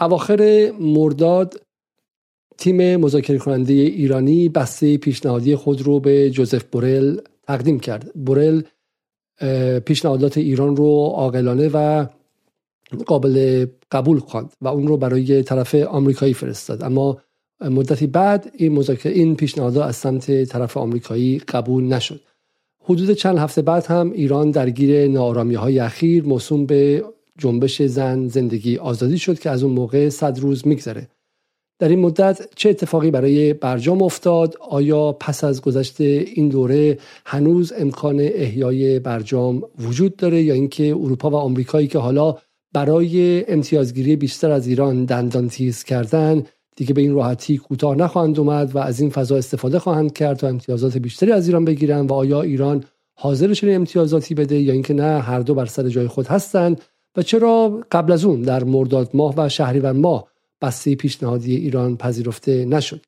اواخر مرداد تیم مذاکره کننده ایرانی بسته پیشنهادی خود رو به جوزف بورل تقدیم کرد. بورل پیشنهادات ایران رو عاقلانه و قابل قبول خواند و اون رو برای طرف آمریکایی فرستاد. اما مدتی بعد این مذاکره این پیشنهادات از سمت طرف آمریکایی قبول نشد. حدود چند هفته بعد هم ایران درگیر نارامی های اخیر موسوم به جنبش زن زندگی آزادی شد که از اون موقع صد روز میگذره. در این مدت چه اتفاقی برای برجام افتاد؟ آیا پس از گذشت این دوره هنوز امکان احیای برجام وجود داره یا اینکه اروپا و آمریکایی که حالا برای امتیازگیری بیشتر از ایران دندان تیز کردن دیگه به این راحتی کوتاه نخواهند اومد و از این فضا استفاده خواهند کرد تا امتیازات بیشتری از ایران بگیرن و آیا ایران حاضر چنین امتیازاتی بده یا اینکه نه هر دو بر سر جای خود هستند؟ و چرا قبل از اون در مرداد ماه و شهریور ماه بسته پیشنهادی ایران پذیرفته نشد؟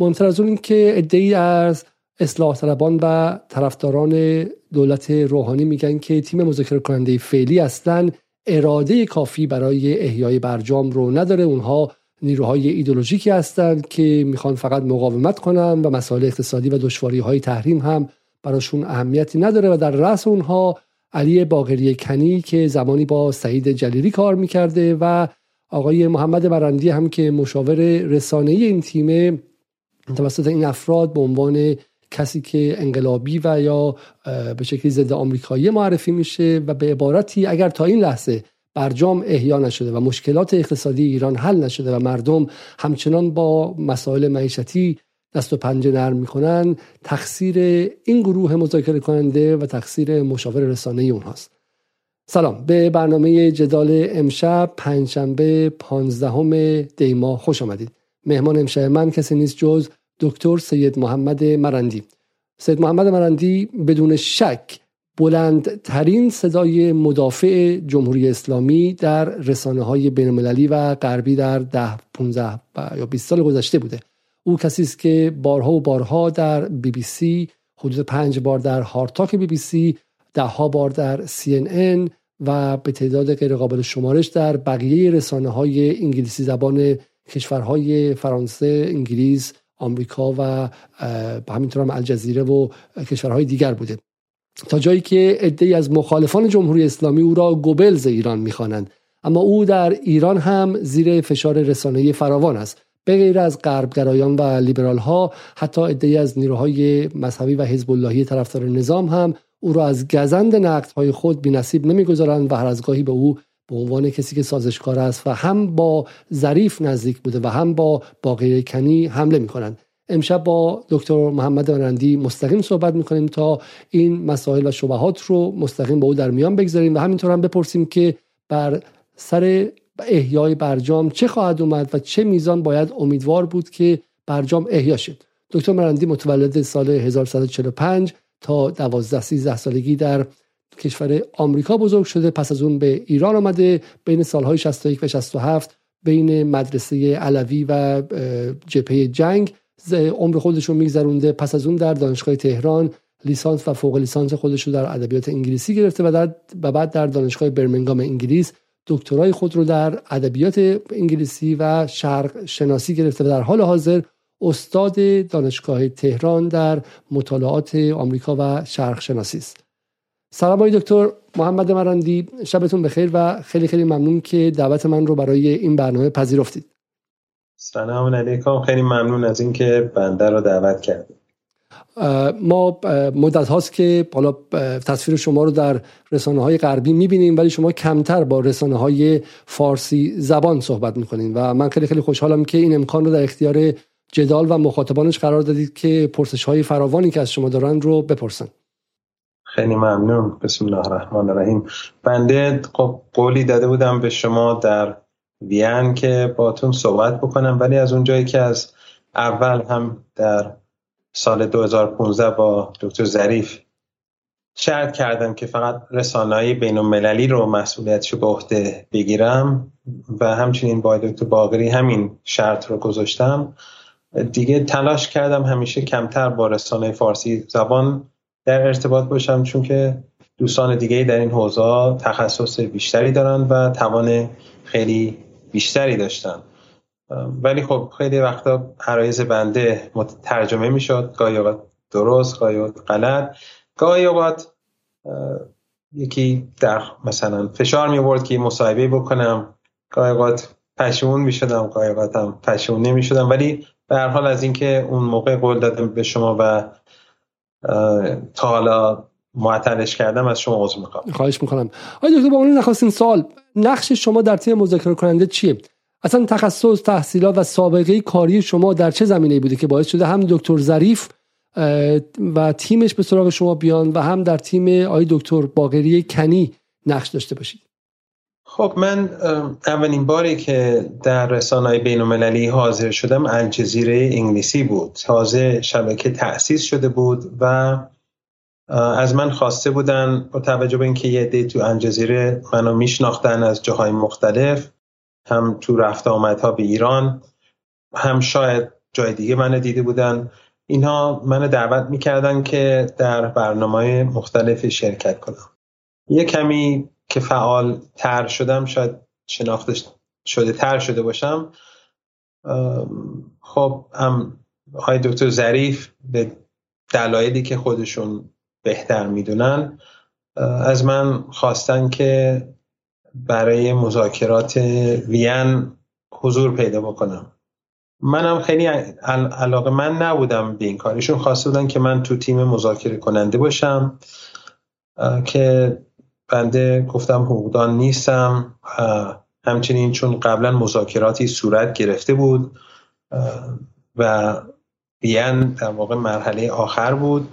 مهمتر از اون اینکه عدهای از اصلاح طلبان و طرفداران دولت روحانی میگن که تیم مذاکره کننده فعلی اصلا اراده کافی برای احیای برجام رو نداره. اونها نیروهای ایدولوژیکی هستند که می‌خوان فقط مقاومت کنن و مسائل اقتصادی و دشواری های تحریم هم براشون اهمیتی نداره و در رأس اونها علی باقری کنی که زمانی با سعید جلیلی کار می‌کرده و آقای محمد مرندی هم که مشاور رسانه این تیم توسط این افراد به عنوان کسی که انقلابی و یا به شکلی ضد آمریکایی معرفی میشه و به عبارتی اگر تا این لحظه برجام احیا نشده و مشکلات اقتصادی ایران حل نشده و مردم همچنان با مسائل معیشتی دست و پنجه نرم می‌کنن. تقصیر این گروه مذاکره کننده و تقصیر مشاور رسانه اونهاست سلام. به برنامه جدال امشب پنجشنبه پانزدهم دیما خوش آمدید. مهمان امشب من کسی نیست جز دکتر سید محمد مرندی. سید محمد مرندی بدون شک بلندترین صدای مدافع جمهوری اسلامی در رسانه های بین و غربی در ده 15 یا 20 سال گذشته بوده. او کسی است که بارها و بارها در بی بی سی حدود پنج بار در هارتاک بی بی سی ده ها بار در سی ان این و به تعداد غیرقابل شمارش در بقیه رسانه های انگلیسی زبان کشورهای فرانسه، انگلیس، آمریکا و همینطور هم الجزیره و کشورهای دیگر بوده. تا جایی که عدهای از مخالفان جمهوری اسلامی او را گوبلز ایران می‌خوانند. اما او در ایران هم زیر فشار رسانه فراوان است. به غیر از غربگرایان و لیبرال ها حتی عدهای از نیروهای مذهبی و حزب اللهی طرفدار نظام هم او را از گزند نقدهای خود بینصیب نمی‌گذارند و هر از گاهی به او به عنوان کسی که سازشکار است و هم با ظریف نزدیک بوده و هم با باقی کنی حمله می‌کنند. امشب با دکتر محمد مرندی مستقیم صحبت می‌کنیم تا این مسائل و شبهات رو مستقیم با او در میان بگذاریم و همینطور هم بپرسیم که بر سر احیای برجام چه خواهد اومد و چه میزان باید امیدوار بود که برجام احیا شد. دکتر مرندی متولد سال 1145 تا 12 13 سالگی در کشور آمریکا بزرگ شده پس از اون به ایران آمده. بین سالهای 61 و 67 بین مدرسه علوی و جبهه جنگ عمر خودش رو میگذرونده. پس از اون در دانشگاه تهران لیسانس و فوق لیسانس خودش رو در ادبیات انگلیسی گرفته و, در و بعد در دانشگاه برمنگام انگلیس دکترای خود رو در ادبیات انگلیسی و شرق شناسی گرفته و در حال حاضر استاد دانشگاه تهران در مطالعات آمریکا و شرق شناسی است. سلام آقای دکتر محمد مرندی شبتون بخیر و خیلی خیلی ممنون که دعوت من رو برای این برنامه پذیرفتید. سلام علیکم خیلی ممنون از اینکه بنده رو دعوت کردید. ما مدت هاست که حالا تصویر شما رو در رسانه های غربی می‌بینیم ولی شما کمتر با رسانه های فارسی زبان صحبت می‌کنین و من خیلی خیلی خوشحالم که این امکان رو در اختیار جدال و مخاطبانش قرار دادید که پرسش های فراوانی که از شما دارن رو بپرسن. خیلی ممنون. بسم الله الرحمن الرحیم. بنده خب قولی داده بودم به شما در وین که باتون صحبت بکنم ولی از اونجایی که از اول هم در سال 2015 با دکتر ظریف شرط کردم که فقط رسانه‌های بین المللی رو مسئولیتشو به عهده بگیرم و همچنین با دکتر باقری همین شرط رو گذاشتم. دیگه تلاش کردم همیشه کمتر با رسانه فارسی زبان در ارتباط باشم چون که دوستان دیگه در این حوزه تخصص بیشتری دارن و توان خیلی بیشتری داشتن. ولی خب خیلی وقتا عرایز بنده ترجمه می‌شد. گاهی اوقات درست گاهی اوقات غلط. گاهی اوقات یکی در مثلا فشار می آورد که مصاحبه بکنم. گاهی اوقات پشیمون می شدم گاهی اوقات هم پشیمون نمی شدم ولی به هر حال از اینکه اون موقع قول دادم به شما و تا حالا معطلش کردم از شما عذر می‌خوام. خواهش می‌کنم. آقای دکتر با اون نخواستین سال نقش شما در تیم مذاکره کننده چیه؟ اصلا تخصص تحصیلات و سابقه کاری شما در چه زمینه بوده که باعث شده هم دکتر ظریف و تیمش به سراغ شما بیان و هم در تیم آقای دکتر باقری کنی نقش داشته باشید؟ خب من اولین باری که در رسانه بین المللی حاضر شدم الجزیره انگلیسی بود. تازه شبکه تأسیس شده بود و از من خواسته بودن با توجه به اینکه یه دی تو الجزیره منو میشناختن از جاهای مختلف هم تو رفت آمدها به ایران هم شاید جای دیگه من دیده بودن. اینها من دعوت می‌کردن که در برنامه مختلف شرکت کنم. یه کمی که فعال تر شدم شاید شناخته شده تر شده باشم خب هم های دکتر ظریف به دلایلی که خودشون بهتر می‌دونن از من خواستن که برای مذاکرات وین حضور پیدا بکنم. منم خیلی علاقه من نبودم به این کارشون خواسته بودن که من تو تیم مذاکره کننده باشم که بنده گفتم حقوقدان نیستم. همچنین چون قبلا مذاکراتی صورت گرفته بود و بیان در واقع مرحله آخر بود.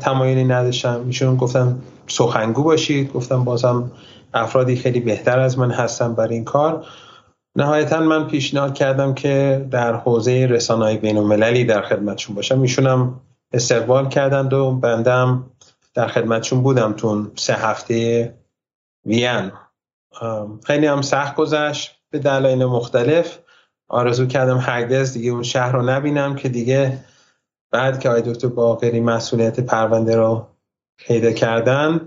تمایلی نداشتم. ایشون گفتم سخنگو باشید. گفتم بازم افرادی خیلی بهتر از من هستم برای این کار. نهایتا من پیشنهاد کردم که در حوزه رسانه‌های بین در خدمتشون باشم. ایشونم استقبال کردند و بندم در خدمتشون بودم تو سه هفته وین. خیلی هم سخت گذشت به دلایل مختلف. آرزو کردم هرگز دیگه اون شهر رو نبینم که دیگه بعد که آقای دکتر باقری مسئولیت پرونده رو پیدا کردن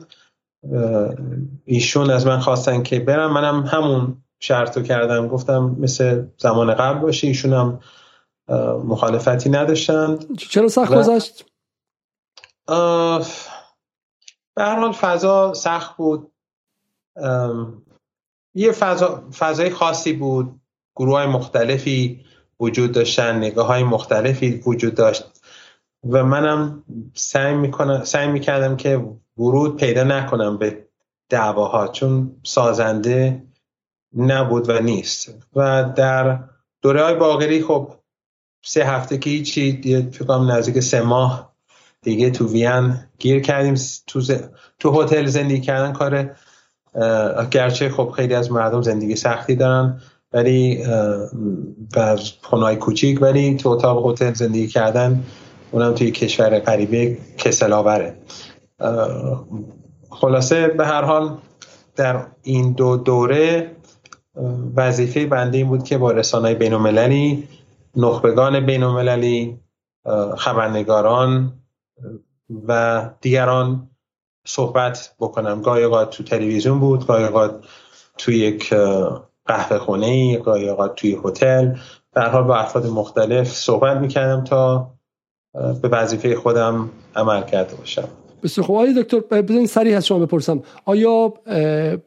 ایشون از من خواستن که برم. منم همون شرط رو کردم. گفتم مثل زمان قبل باشه. ایشون هم مخالفتی نداشتن. چرا سخت گذشت؟ به هر حال فضا سخت بود. یه فضا فضای خاصی بود. گروه های مختلفی وجود داشتن. نگاه های مختلفی وجود داشت. و منم سعی می‌کنم سعی می‌کردم که ورود پیدا نکنم به دعواها چون سازنده نبود و نیست. و در دوره های باقری خب سه هفته که هیچی فکرم نزدیک سه ماه دیگه تو وین گیر کردیم. تو, تو هتل زندگی کردن کار گرچه خب خیلی از مردم زندگی سختی دارن ولی در خونهای کوچیک ولی تو اتاق هتل زندگی کردن اونم توی کشور غریبه کسل آوره. خلاصه به هر حال در این دو دوره وظیفه بنده این بود که با رسانه بین المللی نخبگان بین المللی خبرنگاران و دیگران صحبت بکنم. گاهی اوقات تو تلویزیون بود گاهی اوقات تو یک قهوه خونه ای گاهی اوقات توی هتل. در حال با افراد مختلف صحبت می‌کردم تا به وظیفه خودم عمل کرده باشم. بسیار خوب. آقای دکتر بزنین سریع از شما بپرسم. آیا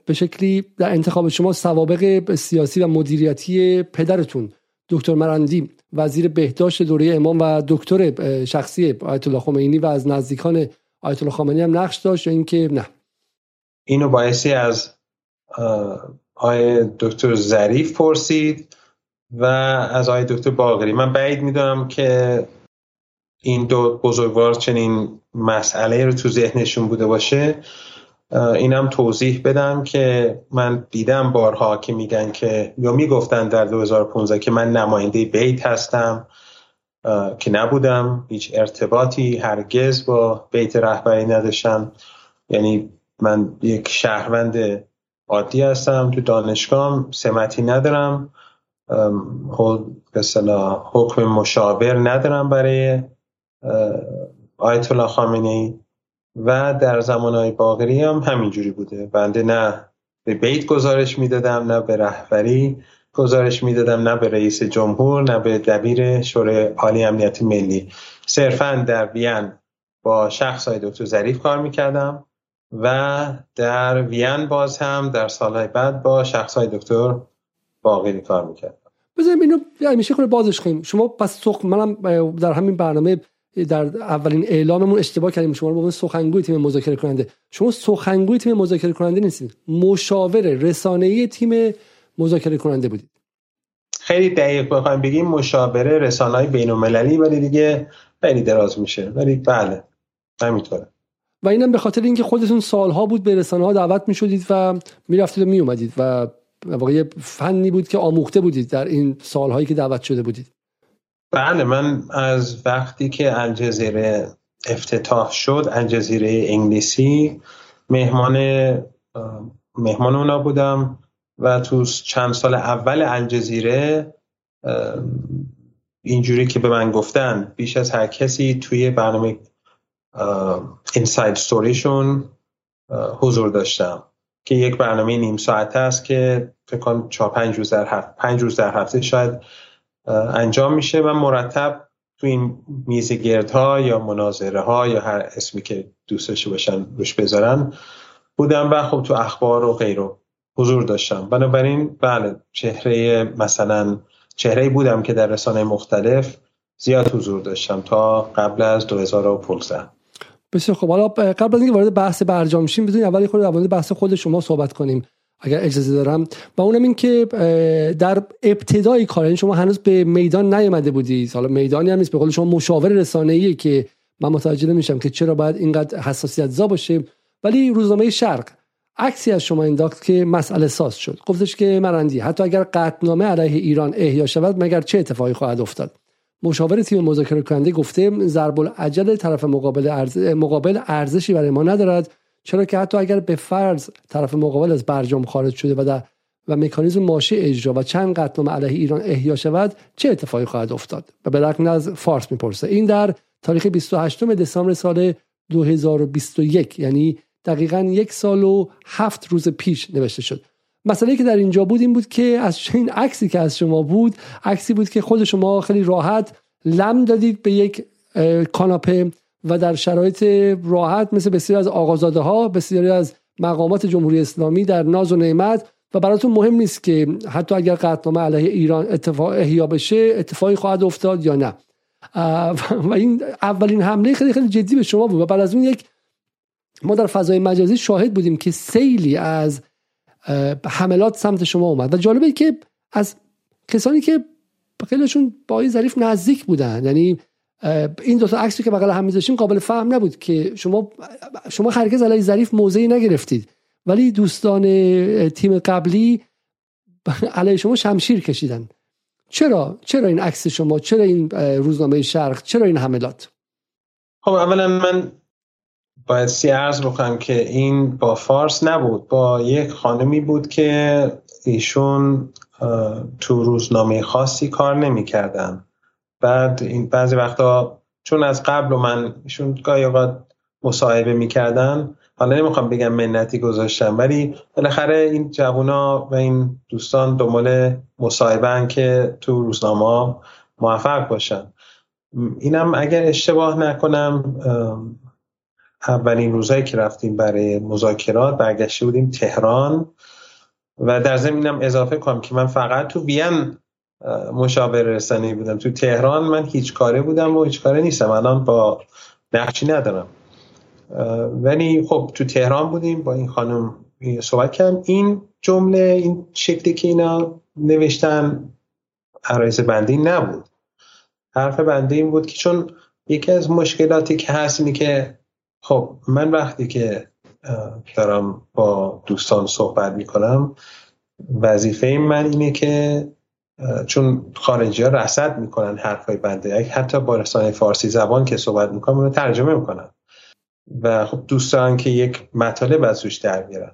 به شکلی در انتخاب شما سوابق سیاسی و مدیریتی پدرتون دکتر مرندی وزیر بهداشت دوره امام و دکتر شخصی آیت الله خمینی و از نزدیکان آیت الله خامنه‌ای هم نقش داشت یا اینکه نه؟ اینو بایستی از آقای دکتر ظریف پرسید و از آقای دکتر باقری. من بعید می‌دونم که این دو بزرگوار چنین مسئله رو تو ذهنشون بوده باشه اینم توضیح بدم که من دیدم بارها که میگن که یا می‌گفتن در 2015 که من نماینده بیت هستم که نبودم هیچ ارتباطی هرگز با بیت رهبری نداشتم. یعنی من یک شهروند عادی هستم تو دانشگاه سمتی ندارم به حکم مشاور ندارم برای آیت الله خامنه و در زمانهای باقری هم همینجوری بوده. بنده نه به بیت گزارش می‌دادم نه به رهبری گزارش می‌دادم نه به رئیس جمهور نه به دبیر شورای عالی امنیت ملی. صرفا در وین با شخص های دکتر ظریف کار می‌کردم و در وین باز هم در سالهای بعد با شخص های دکتر باقری کار می‌کردم. بذاریم اینو همیشه خود بازش کنیم. شما پس سخ منم در همین برنامه در اولین اعلاممون اشتباه کردیم. شما رو به سخنگوی تیم مذاکره کننده. شما سخنگوی تیم مذاکره کننده نیستید مشاور رسانه‌ای تیم مذاکره کننده بودید. خیلی دقیق بخوایم بگیم مشاوره رسانه های بین المللی ولی دیگه خیلی دراز میشه. ولی بله همینطوره. و اینم به خاطر اینکه خودتون سالها بود به رسانه ها دعوت می‌شدید و می‌رفتید و میومدید و واقعا فنی بود که آموخته بودید در این سالهایی که دعوت شده بودید. بله من از وقتی که الجزیره افتتاح شد الجزیره انگلیسی مهمان مهمان اونا بودم و تو چند سال اول الجزیره اینجوری که به من گفتن بیش از هر کسی توی برنامه اینساید ستوریشون حضور داشتم. که یک برنامه نیم ساعته است که فکر کنم چهار پنج روز در هفته پنج روز در هفته شاید انجام میشه و مرتب تو این میز گردها یا مناظره ها یا هر اسمی که دوست داشته باشن روش بذارن بودم و خب تو اخبار و غیره حضور داشتم. بنابراین بله چهره مثلا چهره بودم که در رسانه مختلف زیاد حضور داشتم تا قبل از 2015 بسیار خب حالا قبل از اینکه وارد بحث برجام شیم بزنید اولی خود در بحث خود شما صحبت کنیم. اگر اجازه دارم. و اونم این که در ابتدای کار یعنی شما هنوز به میدان نیامده بودید حالا میدانی هم نیست به قول شما مشاور رسانه‌ای که من متوجه نمیشم که چرا باید اینقدر حساسیت زا باشه. ولی روزنامه شرق عکسی از شما انداخت که مسئله ساز شد. گفتش که مرندی حتی اگر قطعنامه علیه ایران احیا شود مگر چه اتفاقی خواهد افتاد؟ مشاور تیم مذاکره کننده گفته ضرب العجل طرف مقابل. مقابل ارزشی برای ما ندارد. چرا که حتی اگر به فرض طرف مقابل از برجام خارج شده و در و مکانیزم ماشی اجرا و چند قطعنامه علیه ایران احیا شود چه اتفاقی خواهد افتاد؟ و به از فارس می‌پرسه. این در تاریخ 28 دسامبر سال 2021 یعنی دقیقا یک سال و هفت روز پیش نوشته شد. مسئله که در اینجا بود این بود که از این عکسی که از شما بود عکسی بود که خود شما خیلی راحت لم دادید به یک کاناپه و در شرایط راحت مثل بسیاری از آقازاده ها بسیاری از مقامات جمهوری اسلامی در ناز و نعمت و براتون مهم نیست که حتی اگر قطعنامه علیه ایران اتفاق احیا بشه اتفاقی خواهد افتاد یا نه. و این اولین حمله خیلی خیلی جدی به شما بود و بعد از اون یک ما در فضای مجازی شاهد بودیم که سیلی از حملات سمت شما اومد. و جالبه که از کسانی که خیلیشون با این ظریف نزدیک بودن یعنی این دو تا عکسی که بغل هم میذاشیم قابل فهم نبود که شما شما هرگز علیه ظریف موضعی نگرفتید. ولی دوستان تیم قبلی علیه شما شمشیر کشیدن. چرا؟ چرا این عکس شما؟ چرا این روزنامه شرق؟ چرا این حملات؟ خب اولا من باید سی عرض بکنم که این با فارس نبود. با یک خانمی بود که ایشون تو روزنامه خاصی کار نمی‌کردن. بعد این بعضی وقتا چون از قبل و من ایشون گاهی اوقات مصاحبه می‌کردن حالا نمی‌خوام بگم منتی گذاشتم ولی بالاخره این جوونا و این دوستان دنبال مصاحبه که تو روزنامه موفق باشن. اینم اگر اشتباه نکنم اولین روزایی که رفتیم برای مذاکرات برگشته بودیم تهران و در زمینم اضافه کنم که من فقط تو وین مشاور رسانه‌ای بودم. تو تهران من هیچ کاره بودم و هیچ کاره نیستم. الان با نقشی ندارم. ولی خب تو تهران بودیم با این خانم صحبت کردم. این جمله این شکلی که اینا نوشتن عرایز بندی نبود. حرف بنده این بود که چون یکی از مشکلاتی که هست اینه که خب من وقتی که دارم با دوستان صحبت می‌کنم وظیفه من اینه که چون خارجی ها رسد می‌کنن حرفای بنده. حتی با رسانه فارسی زبان که صحبت می‌کنم اونو ترجمه می‌کنن. و خب دوست دارن که یک مطالب از روش در بیارن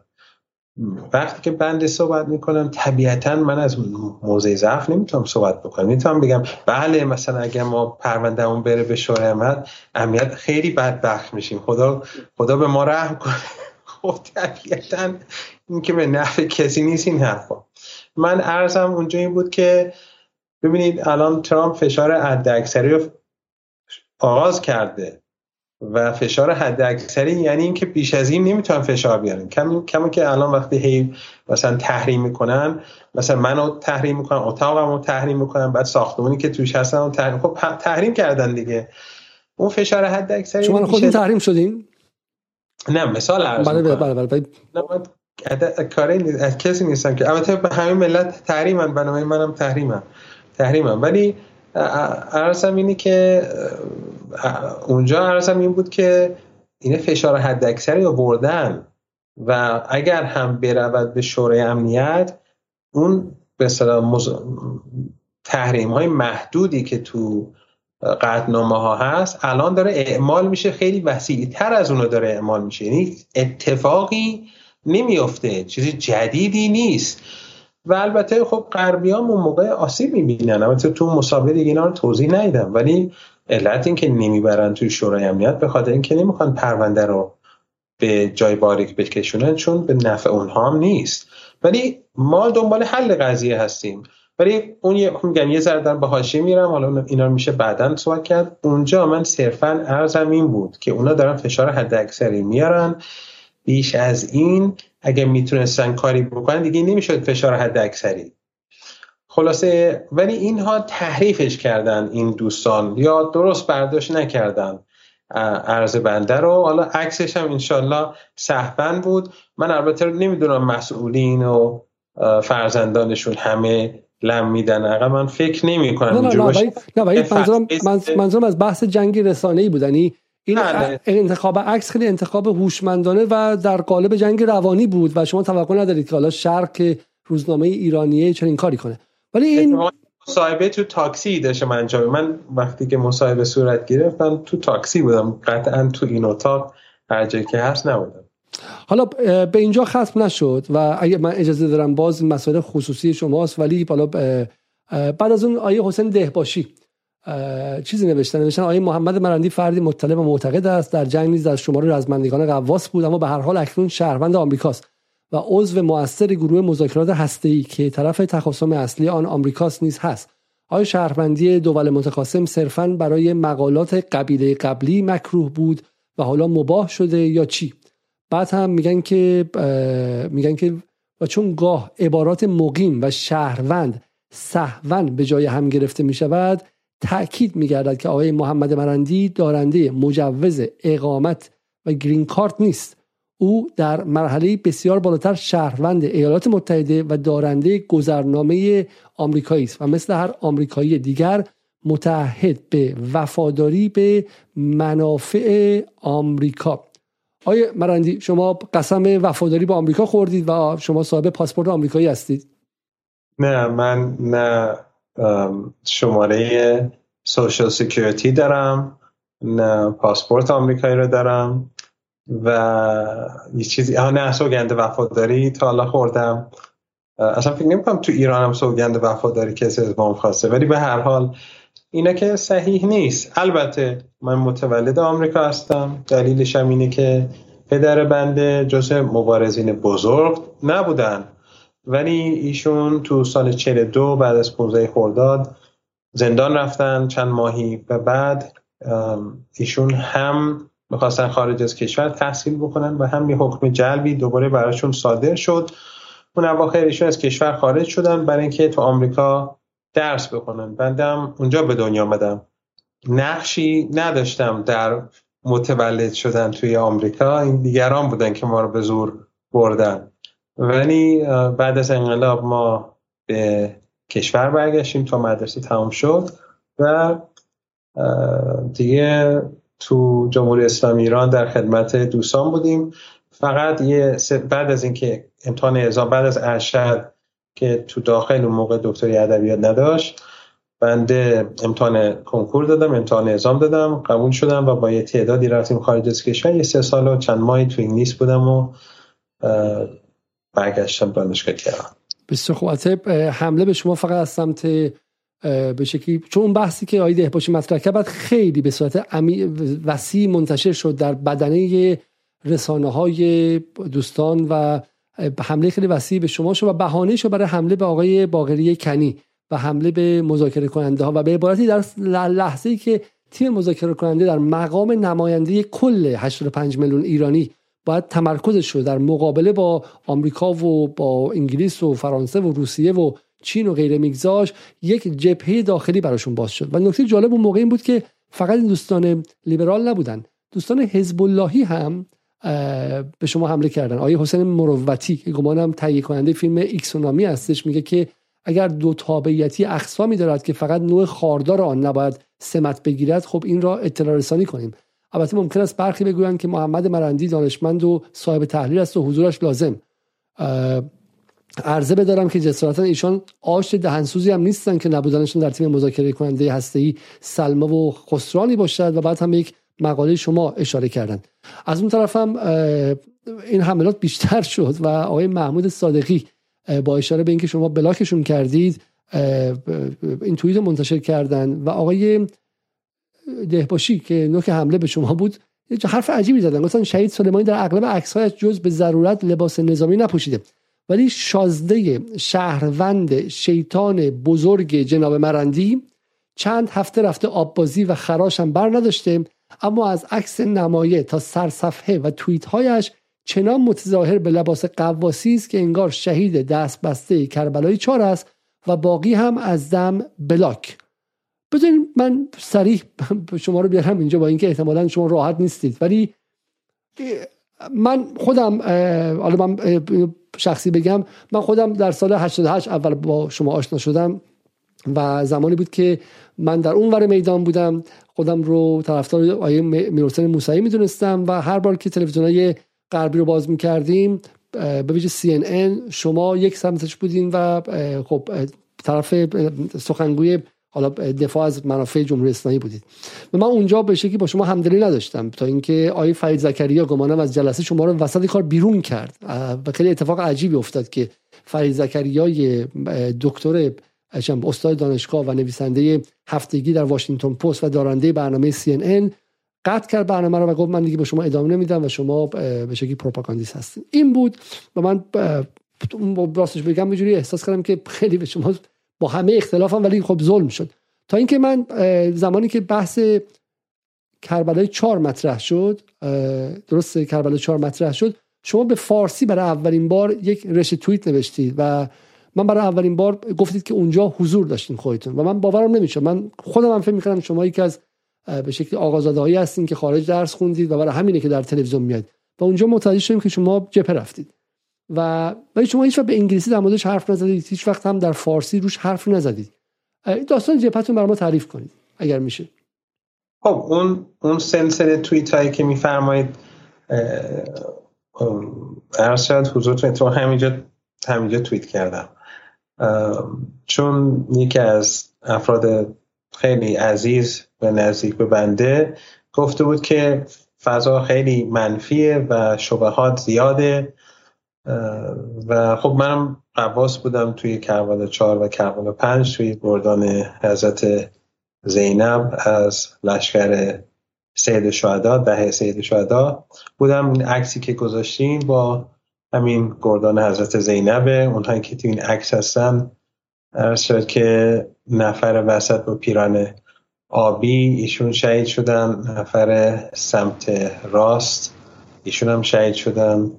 وقتی که بنده صحبت می‌کنم طبیعتا من از موضع ضعف نمی‌تونم صحبت بکنم. می‌تونم بگم بله مثلا اگر ما پروندهمون بره به شورای امنیت امنیت خیلی بدبخت میشیم. خدا خدا به ما رحم کنه. خب طبیعتا این که به نفع کسی نیست این حرفا. من ارزم اونجا این بود که ببینید الان ترامپ فشار حداکثری رو آغاز کرده و فشار حد اکثری یعنی اینکه بیش از این نمی‌تونن فشار بیارن. کمی که الان وقتی هی مثلا تحریم می‌کنن مثلا منو تحریم می‌کنن اتاقمو تحریم می‌کنن بعد ساختمونی که توش هستن تحریم خب تحریم کردن دیگه. اون فشار حد اکثری شما خودتون تحریم شدین؟ نه مثال عرض بله بله بله, بله. کاری از کسی نیستم که البته به همین ملت تحریمن بنابراین منم تحریمم. تحریمم. ولی عرضم اینه که اونجا عرضم این بود که این فشار حد اکثری رو بردن و اگر هم برود به شورای امنیت اون به مز... تحریم های محدودی که تو قطنامه ها هست الان داره اعمال میشه خیلی وسیعی تر از اونو داره اعمال میشه. یعنی اتفاقی نمیفته چیزی جدیدی نیست. و البته خب غربیان اون موقع آسیب می‌بینن. البته تو مسابقه دیگه اینا رو توضیح ندیدم. ولی علت این که نمی‌برن توی شورای امنیت به خاطر اینکه نمی‌خوان پرونده رو به جای باریک بکشونن چون به نفع اونها هم نیست. ولی ما دنبال حل قضیه هستیم. ولی اون یه میگم یه ذره به حاشیه میرم حالا اینا میشه بعدا صحبت کرد. اونجا من صرفا ارزم این بود که اونا دارن فشار حد اکثری میارن. بیش از این اگه می‌تونستن کاری بکنن دیگه نمی‌شد فشار حد اکثری. خلاصه ولی اینها تحریفش کردن این دوستان یا درست برداشت نکردن. عرض بنده رو. حالا عکسش هم انشالله صحبن بود. من البته نمی‌دونم مسئولین و فرزندانشون همه لم میدن. اقا من فکر نمی کنم نه نه نه منظورم از بحث جنگی رسانه ای بود. یعنی این بله. انتخاب عکس خیلی انتخاب هوشمندانه و در قالب جنگ روانی بود و شما توقع ندارید که حالا شرق که روزنامه ایرانیه چنین کاری کنه. ولی این مصاحبه تو تاکسی داشتم انجام من وقتی که مصاحبه صورت گرفت من تو تاکسی بودم. قطعا تو این اتاق هر جایی که هست نبودم. حالا به اینجا ختم نشد و اگه من اجازه دارم باز مسائل خصوصی شماست ولی حالا بعد از اون آیه حسین دهباشی. چیزی نوشتن نوشتن آیه محمد مرندی فردی مطلع و معتقد است در جنگ نیز در شمار رزمندگان قواس بود اما به هر حال اکنون شهروند آمریکاست و عضو موثر گروه مذاکرات هسته‌ای که طرف تخاصم اصلی آن آمریکاست نیز هست. آیا شهروندی دول متخاصم صرفا برای مقالات قبیله قبلی مکروه بود و حالا مباه شده یا چی؟ بعد هم میگن که میگن که و چون گاه عبارات مقیم و شهروند سهون به جای هم گرفته می شود تأکید میگردد که آقای محمد مرندی دارنده مجوز اقامت و گرین کارت نیست. او در مرحله بسیار بالاتر شهروند ایالات متحده و دارنده گذرنامه آمریکایی است و مثل هر آمریکایی دیگر متحد به وفاداری به منافع آمریکا. آیا مرندی شما قسم وفاداری به آمریکا خوردید و شما صاحب پاسپورت آمریکایی هستید. نه من نه. شماره social security دارم نه پاسپورت آمریکایی رو دارم و یه چیزی نه سوگند وفاداری تا حالا خوردم. اصلا فکر نمی کنم تو ایران هم سوگند وفاداری کسی از ما خواسته ولی به هر حال اینا که صحیح نیست. البته من متولد آمریکا هستم دلیلش هم اینه که پدر بنده جزء مبارزین بزرگ نبودن. ولی ایشون تو سال 42 بعد از 15 خرداد زندان رفتن چند ماهی و بعد ایشون هم می‌خواستن خارج از کشور تحصیل بکنن و هم یه حکم جلبی دوباره براشون صادر شد. اون اواخر ایشون از کشور خارج شدن برای اینکه تو آمریکا درس بکنن بندم اونجا به دنیا آمدم. نقشی نداشتم در متولد شدن توی آمریکا. این دیگران بودن که ما رو به زور بردن. ولی بعد از انقلاب ما به کشور برگشتیم تا مدرسه تمام شد و دیگه تو جمهوری اسلامی ایران در خدمت دوستان بودیم. فقط یه بعد از اینکه امتحان اعزام بعد از ارشد که تو داخل اون موقع دکتری ادبیات نداشت بنده امتحان کنکور دادم امتحان اعزام دادم قبول شدم و با یه تعدادی رفتیم خارج از کشور. یه سه سال و چند ماهی تو انگلیس بودم و برگشتم دانشگاه تهران. بسیار خوب. حمله به شما فقط از سمت به شکلی چون بحثی که آیده باشی مطرح کرد بعد خیلی به صورت وسیع منتشر شد در بدنه رسانه های دوستان و حمله خیلی وسیعی به شما شد و بهانه شد برای حمله به آقای باقری کنی و حمله به مذاکره کننده ها و به عبارتی در لحظه ای که تیم مذاکره کننده در مقام نماینده کل 85 میلیون ایرانی باید تمرکزش رو در مقابله با آمریکا و با انگلیس و فرانسه و روسیه و چین و غیره میگذاش یک جبهه داخلی براشون باز شد. و نکته جالب اون موقع این بود که فقط این دوستان لیبرال نبودن. دوستان حزب اللهی هم به شما حمله کردن. آیه حسین مروتی که گمانم تهیه کننده فیلم ایکسونامی هستش میگه که اگر دو تابعیتی اقسامی دارد که فقط نوع خاردار آن نباید سمت بگیرد خب این را اطلاع رسانی کنیم. البته ممکن است برخی بگویند که محمد مرندی دانشمند و صاحب تحلیل است و حضورش لازم. عرضه بدارم که جسارتا ایشان آش دهنسوزی هم نیستن که نبودنشون در تیم مذاکره کننده هسته‌ای سلمه و خسرانی باشد و بعد هم یک مقاله شما اشاره کردن. از اون طرف هم این حملات بیشتر شد و آقای محمود صادقی با اشاره به اینکه شما بلاکشون کردید این توییت منتشر کردن و آقای دهباشی که نوک حمله به شما بود یه حرف عجیبی زدن. گفتن شهید سلیمانی در اغلب عکسهایش جز به ضرورت لباس نظامی نپوشیده. ولی شازده شهروند شیطان بزرگ جناب مرندی چند هفته رفته آببازی و خراش هم بر نداشته اما از عکس نمایه تا سرصفحه و توییت هایش چنان متظاهر به لباس قواسی است که انگار شهید دست بسته کربلای چار است و باقی هم از دم بلاک. بذارین من سریح شما رو بیارم اینجا با اینکه احتمالا شما راحت نیستید. ولی من خودم حالا من شخصی بگم من خودم در سال 88 اول با شما آشنا شدم و زمانی بود که من در اون ور میدان بودم. خودم رو طرفدار آیه میرحسین موسوی می‌دونستم و هر بار که تلویزیونای غربی رو باز می‌کردیم به ویژه CNN شما یک سمتش بودین و خب طرف سخنگوی حالا دفاع از منافع جمهوری اسلامی بودید. و من اونجا به شکلی با شما همدلی نداشتم تا اینکه آقای فرید زکریا گمانم از جلسه شما رو وسط کار بیرون کرد. و خیلی اتفاق عجیبی افتاد که فرید زکریای دکتر استاد دانشگاه و نویسنده هفتگی در واشنگتن پست و دارنده برنامه CNN قطع کرد برنامه رو و گفت من دیگه به شما ادامه نمیدم و شما به شکلی پروپاگاندیست هستین. این بود و من راستش بگم اینجوری احساس کردم که خیلی به شما با همه اختلافم ولی خب ظلم شد. تا اینکه من زمانی که بحث کربلای چهار مطرح شد درست کربلای چهار مطرح شد شما به فارسی برای اولین بار یک رشته توییت نوشتید و من برای اولین بار گفتید که اونجا حضور داشتین خودتون و من باورم نمیشه من خودم هم فکر می‌کنم شما یکی از به شکل آقازادهایی هستین که خارج درس خوندید و برای همینه که در تلویزیون میاد و اونجا متوجه شدیم که شما جپه رفتید. و ولی شما هیچ وقت به انگلیسی در موردش حرف نزدید. هیچ وقت هم در فارسی روش حرف نزدید. داستان جبهتون برای ما تعریف کنید اگر میشه. خب اون اون سلسله توییت هایی که میفرمایید هر شاید حضورتون تو همینجا همینجا توییت کردم. چون یکی از افراد خیلی عزیز و نزدیک به بنده گفته بود که فضا خیلی منفیه و شبهات زیاده. و خب منم قواس بودم توی کربلا چهار و کربلا پنج توی گردان حضرت زینب از لشکر سید شهدا ده سید شهدا. بودم این عکسی که گذاشتیم با همین گردان حضرت زینبه. اونهایی که توی این عکس هستن شد که نفر وسط با پیران آبی ایشون شهید شدن. نفر سمت راست ایشون هم شهید شدن.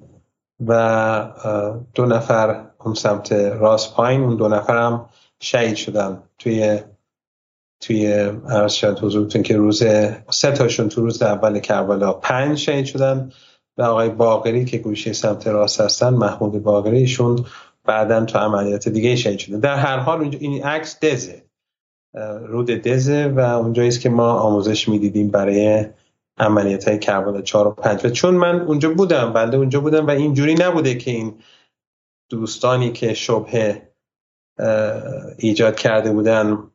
و دو نفر اون سمت راست پایین اون دو نفر هم شهید شدن. توی توی عرض شد حضورتون که روز سه تاشون تو روز اول کربلا پنج شهید شدن و آقای باقری که گوشه سمت راست هستن محمود باقری ایشون بعدا تو عملیات دیگه شهید شدن در هر حال این عکس دزه رود دزه و اونجایی که ما آموزش می‌دیدیم برای عملیات های کربلا 4 و 5 و چون من اونجا بودم بنده اونجا بودم و اینجوری نبوده که این دوستانی که شبه ایجاد کرده بودن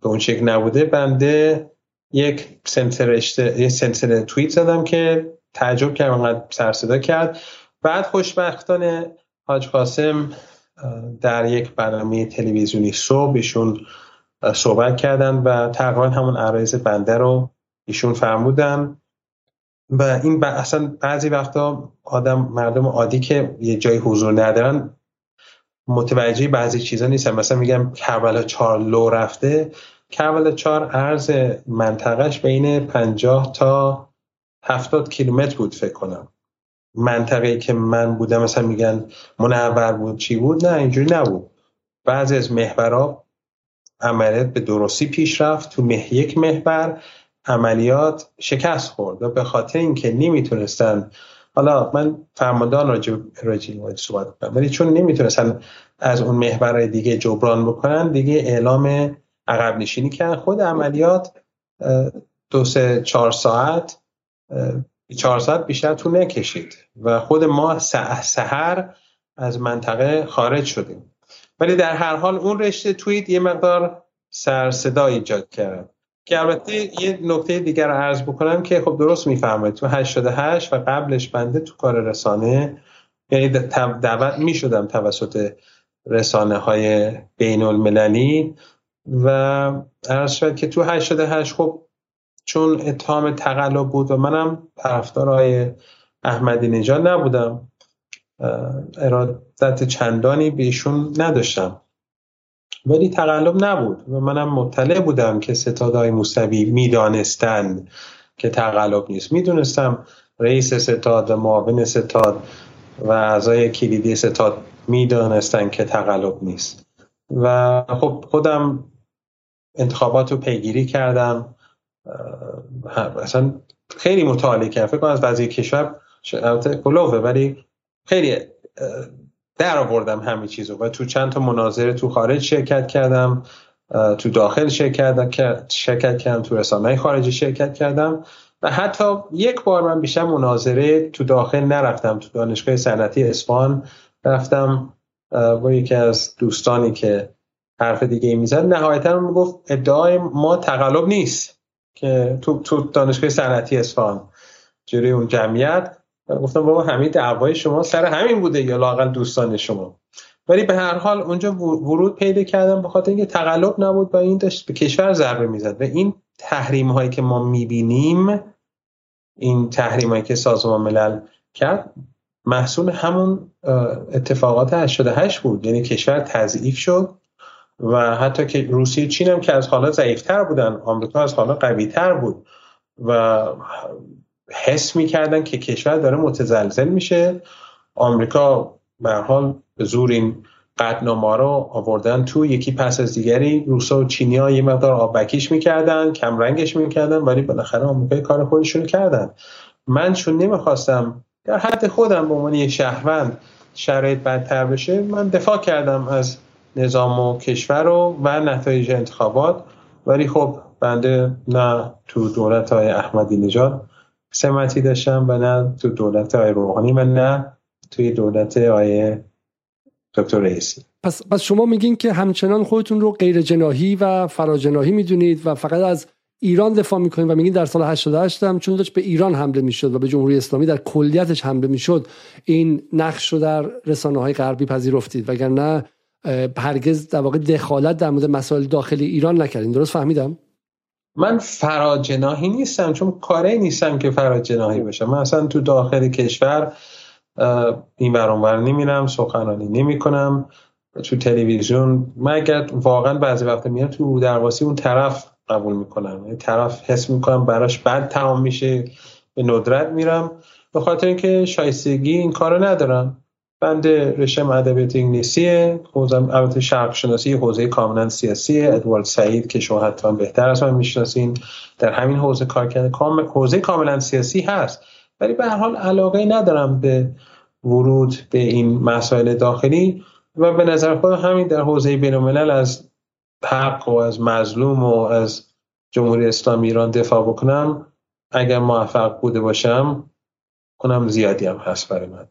به اون شکل نبوده بنده یک سنتر اشت... سنتر توییت زدم که تعجب کرد انقدر سرصدا کرد. بعد خوشبختانه حاج قاسم در یک برنامه تلویزیونی صبح ایشون صحبت کردن و تقریبا همون عرایز بنده رو ایشون فرمودن و این اصلا بعضی وقتا آدم مردم عادی که یه جای حضور ندارن متوجه بعضی چیزا نیستن. مثلا میگم کربلا چهار لو رفته. کربلا چهار عرض منطقهش بین 50 تا 70 کیلومتر بود فکر کنم. منطقه که من بودم مثلا میگن منور بود چی بود؟ نه اینجوری نبود. بعضی از محورها عملیات به درستی پیش رفت. تو مه یک محور عملیات شکست خورد و به خاطر اینکه نمی‌تونستن حالا من فرماندان راجع راجع صحبت کنم ولی چون نمی‌تونستن از اون محور دیگه جبران بکنن دیگه اعلام عقب نشینی کردن خود عملیات دو سه چهار ساعت چهار ساعت بیشتر طول نکشید و خود ما سهر از منطقه خارج شدیم. ولی در هر حال اون رشته توییت یه مقدار سر صدا ایجاد کرد. که البته یه نکته دیگر رو عرض بکنم که خب درست میفرمایید. تو 88 و قبلش بنده تو کار رسانه یعنی دعوت می شدم توسط رسانه های بین المللی و عرض شد که تو 88 خب چون اتهام تقلب بود و منم طرفدار های احمدی نژاد نبودم ارادت چندانی بهشون نداشتم. ولی تقلب نبود و منم مطلع بودم که ستادهای موسوی می‌دانستند که تقلب نیست. می‌دونستم رئیس ستاد و معاون ستاد و اعضای کلیدی ستاد می‌دانستند که تقلب نیست. و خب خودم انتخابات رو پیگیری کردم. اصلا خیلی مطالعه کردم فکر کنم از وضعی کشور کلوفه ولی خیلی در آوردم همه چیزو و تو چند تا مناظره تو خارج شرکت کردم تو داخل شرکت شرکت کردم تو رسانه خارجی شرکت کردم و حتی یک بار من بیشتر مناظره تو داخل نرفتم تو دانشگاه صنعتی اصفهان رفتم با یکی از دوستانی که حرف دیگه می‌زد. نهایتا می‌گفت ادعای ما تقلب نیست که تو, تو دانشگاه صنعتی اصفهان. جوری اون جمعیت گفتم بابا همه دعوای شما سر همین بوده یا لاقل دوستان شما. ولی به هر حال اونجا ورود پیدا کردم به خاطر اینکه تقلب نبود و این داشت به کشور ضربه می‌زد. و این تحریم هایی که ما می‌بینیم این تحریم هایی که سازمان ملل کرد محصول همون اتفاقات 88 بود. یعنی کشور تضعیف شد و حتی که روسیه چین هم که از حالا ضعیفتر بودن آمریکا از حالا قویتر بود و حس می‌کردن که کشور داره متزلزل میشه. آمریکا به حال به زور این قدنامه رو آوردن تو یکی پس از دیگری. روسا و چینی ها یه مقدار آبکیش می‌کردن کم رنگش می‌کردن ولی بالاخره آمریکا کار خودشون کردن. من چون نمی‌خواستم در حد خودم به عنوان یه شهروند شرایط بدتر بشه من دفاع کردم از نظام و کشور و و نتایج انتخابات. ولی خب بنده نه تو دولت های احمدی نژاد سمتی داشتم و نه تو دولت های روحانی و نه توی دولت های دکتر رئیسی. پس, پس شما میگین که همچنان خودتون رو غیر جناهی و فراجناهی می‌دونید و فقط از ایران دفاع می‌کنید و میگین در سال 88 هم چون داشت به ایران حمله می‌شد و به جمهوری اسلامی در کلیتش حمله می‌شد این نقش رو در رسانه های غربی پذیرفتید. وگرنه هرگز در واقع دخالت در مورد مسائل داخلی ایران نکردین. درست فهمیدم؟ من فراجناهی نیستم چون کاری نیستم که فراجناهی باشم من اصلا تو داخل کشور این برانور نمیرم سخنرانی نمی کنم تو تلویزیون. من اگر واقعا بعضی وقت میام تو درواسی اون طرف قبول می‌کنم. یه طرف حس می‌کنم براش بد تمام میشه به ندرت میرم. به خاطر اینکه شایستگی این کارو ندارم. بنده رشم ادبیات انگلیسیه حوزم البته شرق شناسی حوزه کاملا سیاسی ادوارد سعید که شما حتما بهتر از من می‌شناسین. در همین حوزه کار کرده. حوزه کاملا سیاسی هست. ولی به هر حال علاقه ندارم به ورود به این مسائل داخلی. و به نظر خود همین در حوزه بین از حق و از مظلوم و از جمهوری اسلامی ایران دفاع بکنم. اگر موفق بوده باشم کنم زیادی هم هست برای من.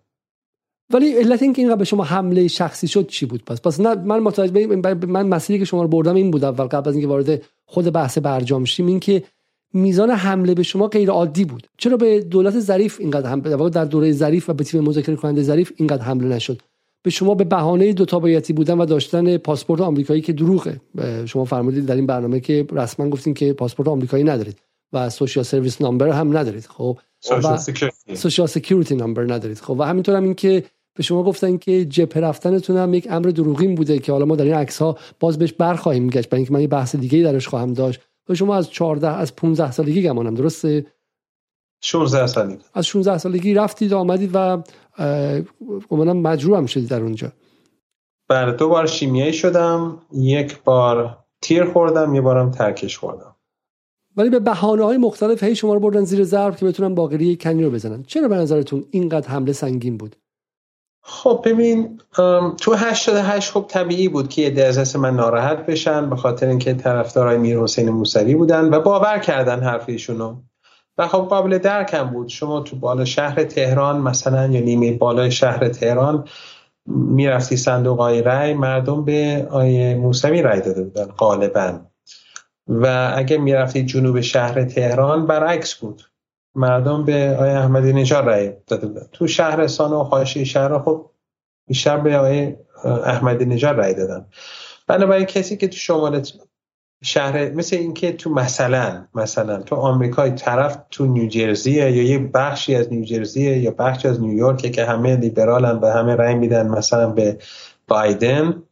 ولی علت اینکه اینقدر به شما حمله شخصی شد چی بود پس؟ پس نه من متوجه من مسیری که شما رو بردم این بود اول قبل از اینکه وارد خود بحث برجام شیم این که میزان حمله به شما غیر عادی بود. چرا به دولت ظریف اینقدر حمله در دوره ظریف و به تیم مذاکره کننده ظریف اینقدر حمله نشد؟ به شما به بهانه دو تابعیتی بودن و داشتن پاسپورت آمریکایی که دروغه. شما فرمودید در این برنامه که رسما گفتین که پاسپورت آمریکایی ندارید و social service number هم ندارید خب؟ social security number ندارید خب؟ و همینطور هم این که به شما گفتن که جبهه رفتنتون هم یک امر دروغین بوده که حالا ما در این عکس ها باز بهش برخواهیم گشت برای اینکه من یه بحث دیگه درش خواهم داشت. و شما از 14 از 15 سالگی گمانم درسته؟ 16 سالگی. از 16 سالگی رفتید آمدید و گمانم مجروح هم شدید در اونجا. بله دو بار شیمیایی شدم یک بار تیر خوردم یه بارم ترکش خوردم. ولی به بهانه های مختلف هی شما رو بردن زیر ضرب که بتونن باقری کنی رو بزنن. چرا به نظرتون اینقدر حمله سنگین بود؟ خب ببین تو 88 خب طبیعی بود که یه از من ناراحت بشن به خاطر اینکه طرفدارای میر حسین موسوی بودن و باور کردن حرفیشونو و خب قابل درکم بود. شما تو بالا شهر تهران مثلا یا نیمه بالای شهر تهران می‌رفتی صندوق های رای مردم به آیه موسوی رای داده بودن غالبا. و اگه می‌رفتی جنوب شهر تهران برعکس بود. مردم به آیه احمدی نژاد رای داده بودن. تو شهرستان و حاشیه شهر خب بیشتر به آیه احمدی نژاد رای دادن. بنابراین کسی که تو شمال شهر مثل اینکه تو مثلا مثلا تو آمریکای طرف تو نیوجرسیه یا یه بخشی از نیوجرسیه یا بخشی از نیویورک که همه لیبرالن و همه رای میدن مثلا به بایدن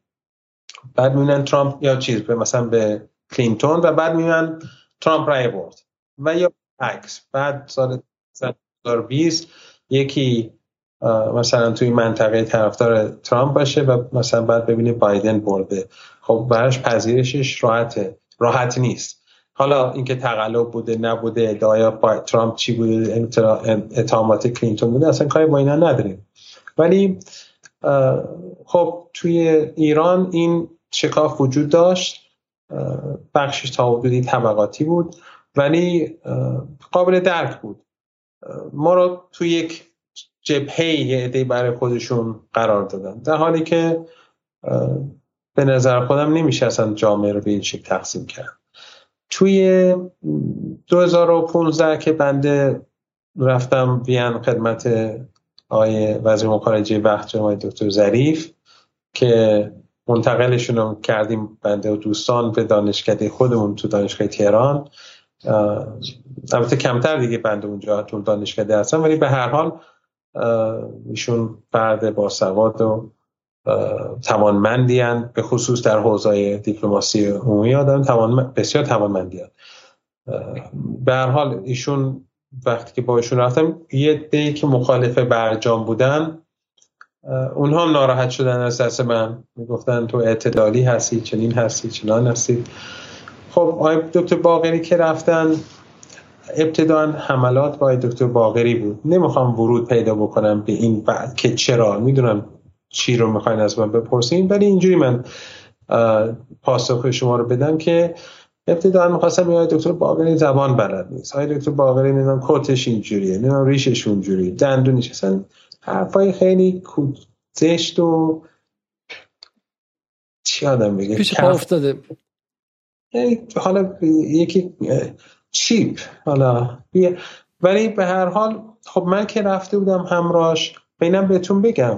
بعد می‌بینن ترامپ یا چیز به مثلا به کلینتون و بعد می‌بینن ترامپ رای برد. و یا عکس. بعد سال 2020 یکی مثلا توی منطقه طرفدار ترامپ باشه و مثلا بعد ببینه بایدن برده. خب براش پذیرشش راحته. راحت نیست. حالا اینکه تقلب بوده نبوده ادعای ترامپ چی بوده اتهامات کلینتون بوده اصلا کاری با اینا نداریم. ولی خب توی ایران این شکاف وجود داشت. بخشش تا حدودی طبقاتی بود. ولی قابل درک بود. ما رو توی یک جبهه عده برای خودشون قرار دادن. در حالی که به نظر خودم نمیشه اصلا جامعه رو به این شکل تقسیم کرد. توی 2015 که بنده رفتم وین خدمت آقای وزیر مخارجه وقت جناب دکتر ظریف که منتقلشون کردیم بنده و دوستان به دانشکده خودمون تو دانشگاه تهران. البته کمتر دیگه بنده اونجا تو دانشکده هستم ولی به هر حال ایشون فرد با سواد و توانمندی به خصوص در حوزه دیپلماسی عمومی آدم توان بسیار توانمندی به هر حال ایشون وقتی که با ایشون رفتم یه دی که مخالف برجام بودن اونها ناراحت شدن از دست من. می‌گفتن تو اعتدالی هستی چنین هستی چنان هستی. خب آقای دکتر باقری که رفتن ابتدا حملات با دکتر باقری بود. نمی‌خوام ورود پیدا بکنم به این بعد که چرا. می‌دونم چی رو می‌خواین از من بپرسین ولی اینجوری من پاسخ شما رو بدم که ابتدا می‌خواستم آقای دکتر باقری زبان بلد نیست. آقای دکتر باقری نمی‌دونم کتش اینجوریه نمی‌دونم ریشش اونجوری دندونش اصلا حرفای خیلی زشت و چی آدم بگه پیش پا افتاده. حالا یکی چیپ حالا. ولی به هر حال خب من که رفته بودم همراش بینم بهتون بگم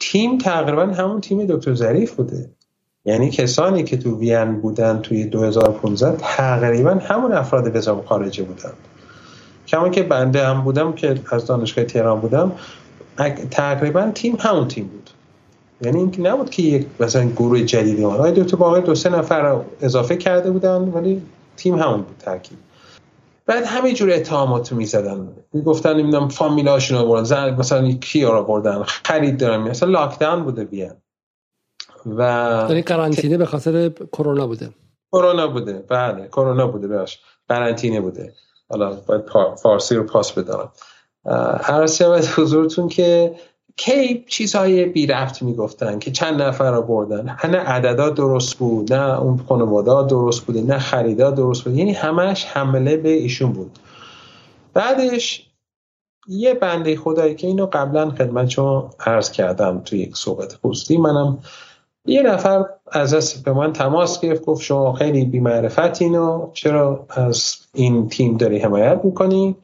تیم تقریبا همون تیم دکتر ظریف بوده. یعنی کسانی که تو وین بودن توی 2015 تقریبا همون افراد نظام خارجه بودن. کما که بنده هم بودم که از دانشگاه تهران بودم تقریبا تیم همون تیم بود. یعنی اینکه نبود که یک مثلا گروه جدیدی اومد. آقای دکتر باقی دو سه نفر اضافه کرده بودن ولی تیم همون بود ترکیب. بعد همه جور اتهامات می‌زدن. می‌گفتن نمی‌دونم فامیلاشون رو بردن زن مثلا کی رو بردن خرید دارن مثلا لاکداون بوده بیان و یعنی قرنطینه به خاطر کرونا بوده. کرونا بوده. بله کرونا بوده باش قرنطینه بوده. حالا باید فارسی رو پاس بدارم. هر شود حضورتون که کی چیزهای بی رفت می‌گفتن که چند نفر رو بردن؟ نه عددا درست بود نه اون خانواده درست بوده نه خریدا درست بود یعنی همش حمله به ایشون بود. بعدش یه بنده خدایی که اینو قبلا خدمت شما عرض کردم تو یک صحبت خصوصی منم یه نفر از به من تماس گرفت گفت شما خیلی بیمعرفت اینو چرا از این تیم داری حمایت می‌کنی؟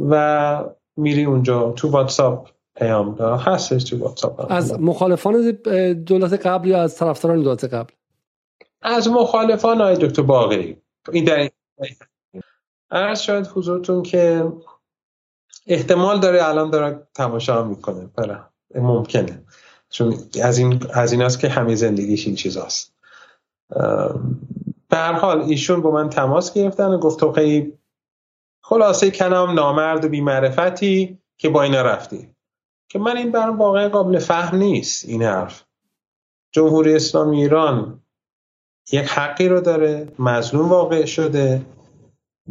و میری اونجا تو واتساپ پیام هستش تو واتساپ از مخالفان دولت قبل یا از طرفداران دولت قبل؟ از مخالفان های دکتر باقری این در عرض شاید حضورتون که احتمال داره الان داره تماشا می‌کنه. بله. ممکنه. چون از این از این که همه زندگیش این چیزاست. به هر حال ایشون با من تماس گرفتن و گفت تو خیلی خلاصه کنم نامرد و بیمعرفتی که با اینا رفتی. که من این برام واقعا قابل فهم نیست این حرف. جمهوری اسلامی ایران یک حقی رو داره مظلوم واقع شده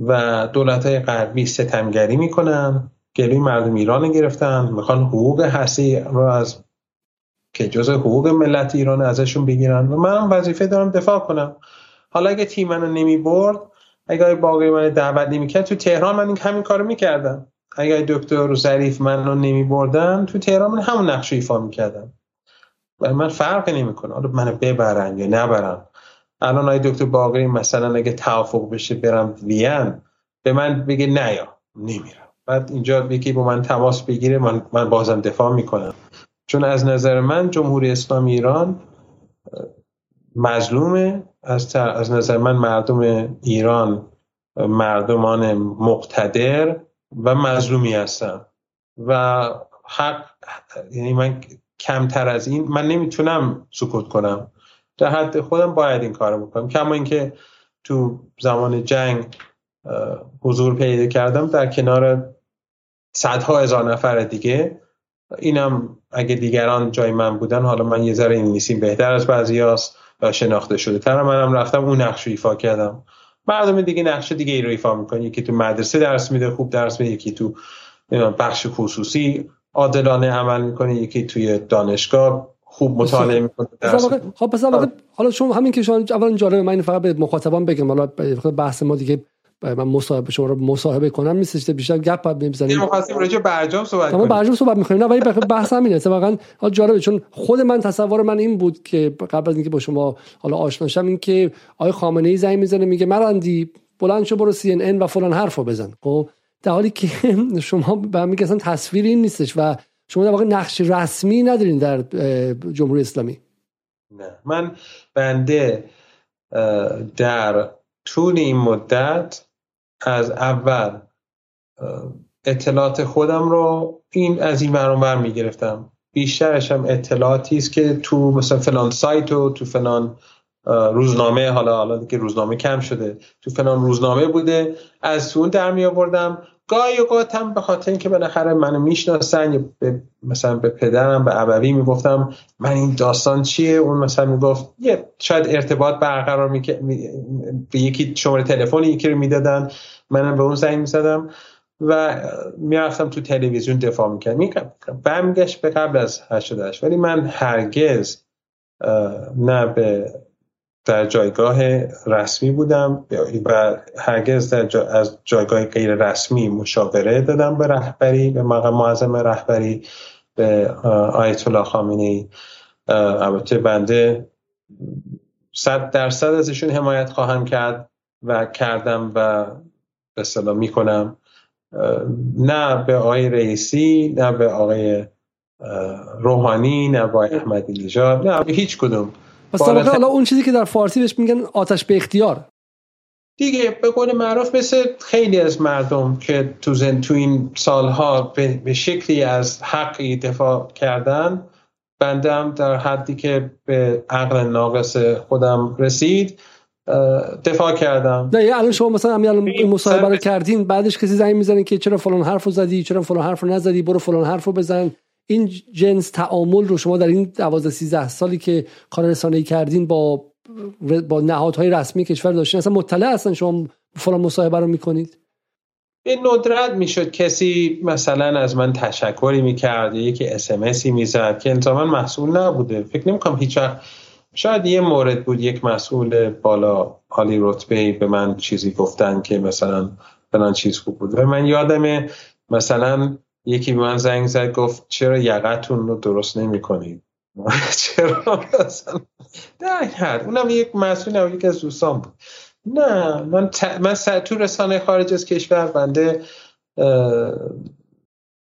و دولت های غربی ستمگری می‌کنن گلوی مردم ایران گرفتن می‌خوان حقوق هستی رو از که جز حقوق ملت ایران ازشون بگیرن. و منم وظیفه دارم دفاع کنم. حالا اگه تیم منو نمی برد اگه باقی من دعوت نمی‌کرد تو تهران من این همین کارو می‌کردم. اگه دکتر ظریف منو نمی بردن تو تهران من همون نقش ایفا می‌کردم. و من فرق نمی‌کنه. حالا منو ببرن یا نبرن. الان های دکتر باقری مثلا اگه توافق بشه برم وین به من بگه نه یا نمیرم. بعد اینجا یکی با من تماس بگیره من, من بازم دفاع می‌کنم. چون از نظر من جمهوری اسلامی ایران مظلومه. از, از نظر من مردم ایران مردمان مقتدر. و مظلومی هستن و حق یعنی من کمتر از این من نمی‌تونم سکوت کنم. در حد خودم باید این کارو بکنم. کما اینکه تو زمان جنگ حضور پیدا کردم در کنار صدها هزار نفر دیگه. اینم اگه دیگران جای من بودن حالا من یه ذره انگلیسی بهتر از بعضی هاست و شناخته شده تر. منم رفتم اون نقش ایفا کردم. مردم دیگه نقش دیگه ای رو ایفا می‌کنه یکی تو مدرسه درس میده خوب درس میده یکی تو بخش خصوصی عادلانه عمل می‌کنه یکی توی دانشگاه خوب مطالعه می‌کنه. خب پس حالا شما همین که شما اولا جالبه من فقط به مخاطبان بگم حالا بحث ما دیگه من مصاحبه شما رو مصاحبه کنم نیستش بیشتر گپ بعد می‌زنیم ما خواستیم راجع برجام صحبت کنیم. برجام صحبت می‌کنیم. نه ولی بحث همینه. واقعا جالبه چون خود من تصور من این بود که قبل از اینکه با شما حالا آشنا شم این که آقای خامنه ای زنگ می‌زنه میگه مرندی بلند شو برو سی ان و فلان حرفو بزن. خب در حالی که شما به میگه اصلا تصویری این نیستش و شما در واقع نقش رسمی ندارین در جمهوری اسلامی. نه. من بنده در طول این مدت از اول اطلاعات خودم رو این از این برانور می‌گرفتم. بیشترش هم اطلاعاتی است که تو مثلا فلان سایت و تو فلان روزنامه حالا حالا که روزنامه کم شده تو فلان روزنامه بوده. از اون در می آوردم گاهی اوقات هم به خاطر اینکه بالاخره منو می‌شناسن یا به مثلا به پدرم به ابوی می‌گفتم من این داستان چیه؟ اون مثلا می‌گفت یه شاید ارتباط برقرار می... به یکی شماره تلفن یکی رو می‌دادن. منم به اون زنگ می‌زدم و می‌رفتم تو تلویزیون دفاع می‌کرد برمیگشت به قبل از 88 ولی من هرگز نه به در جایگاه رسمی بودم و هرگز در جا از جایگاه غیر رسمی مشاوره دادم به رهبری به مقام معظم رهبری به آیت الله خامنه ای البته بنده صد درصد ازشون حمایت خواهم کرد و کردم و به اصطلاح می‌کنم. نه به آقای رئیسی نه به آقای روحانی نه به احمدی نژاد نه به هیچ کدوم. پس حالا اون چیزی که در فارسی بهش میگن آتش به اختیار. دیگه به قول معروف مثل خیلی از مردم که تو زن تو این سالها به, شکلی از حقی دفاع کردن بندم در حدی که به عقل ناقص خودم رسید دفاع کردم. نه الان شما مثلا همین مصاحبه رو کردین بعدش کسی زنگ می‌زنه که چرا فلان حرف رو زدی چرا فلان حرف رو نزدی برو فلان حرف رو بزن. این جنس تعامل رو شما در این 12 13 سالی که کار رسانه‌ای کردین با با نهادهای رسمی کشور داشتین اصلا مطلع هستن شما فلان مصاحبه رو می‌کنید؟ به ندرت می‌شد. کسی مثلا از من تشکری می‌کرد یکی اسمسی می‌زد که انتظاما محصول نبوده. فکر نمی‌کنم هیچ وقت شاید یه مورد بود یک مسئول بالا حالی رتبه به من چیزی گفتن که مثلا فلان چیز خوب بود. و من یادم مثلا یکی به من زنگ زد گفت چرا یقتون رو درست نمی کنید چرا در حد اونم یک مسئول نبود یک از دوستان بود. نه من, ت... من تو رسانه خارج از کشور بنده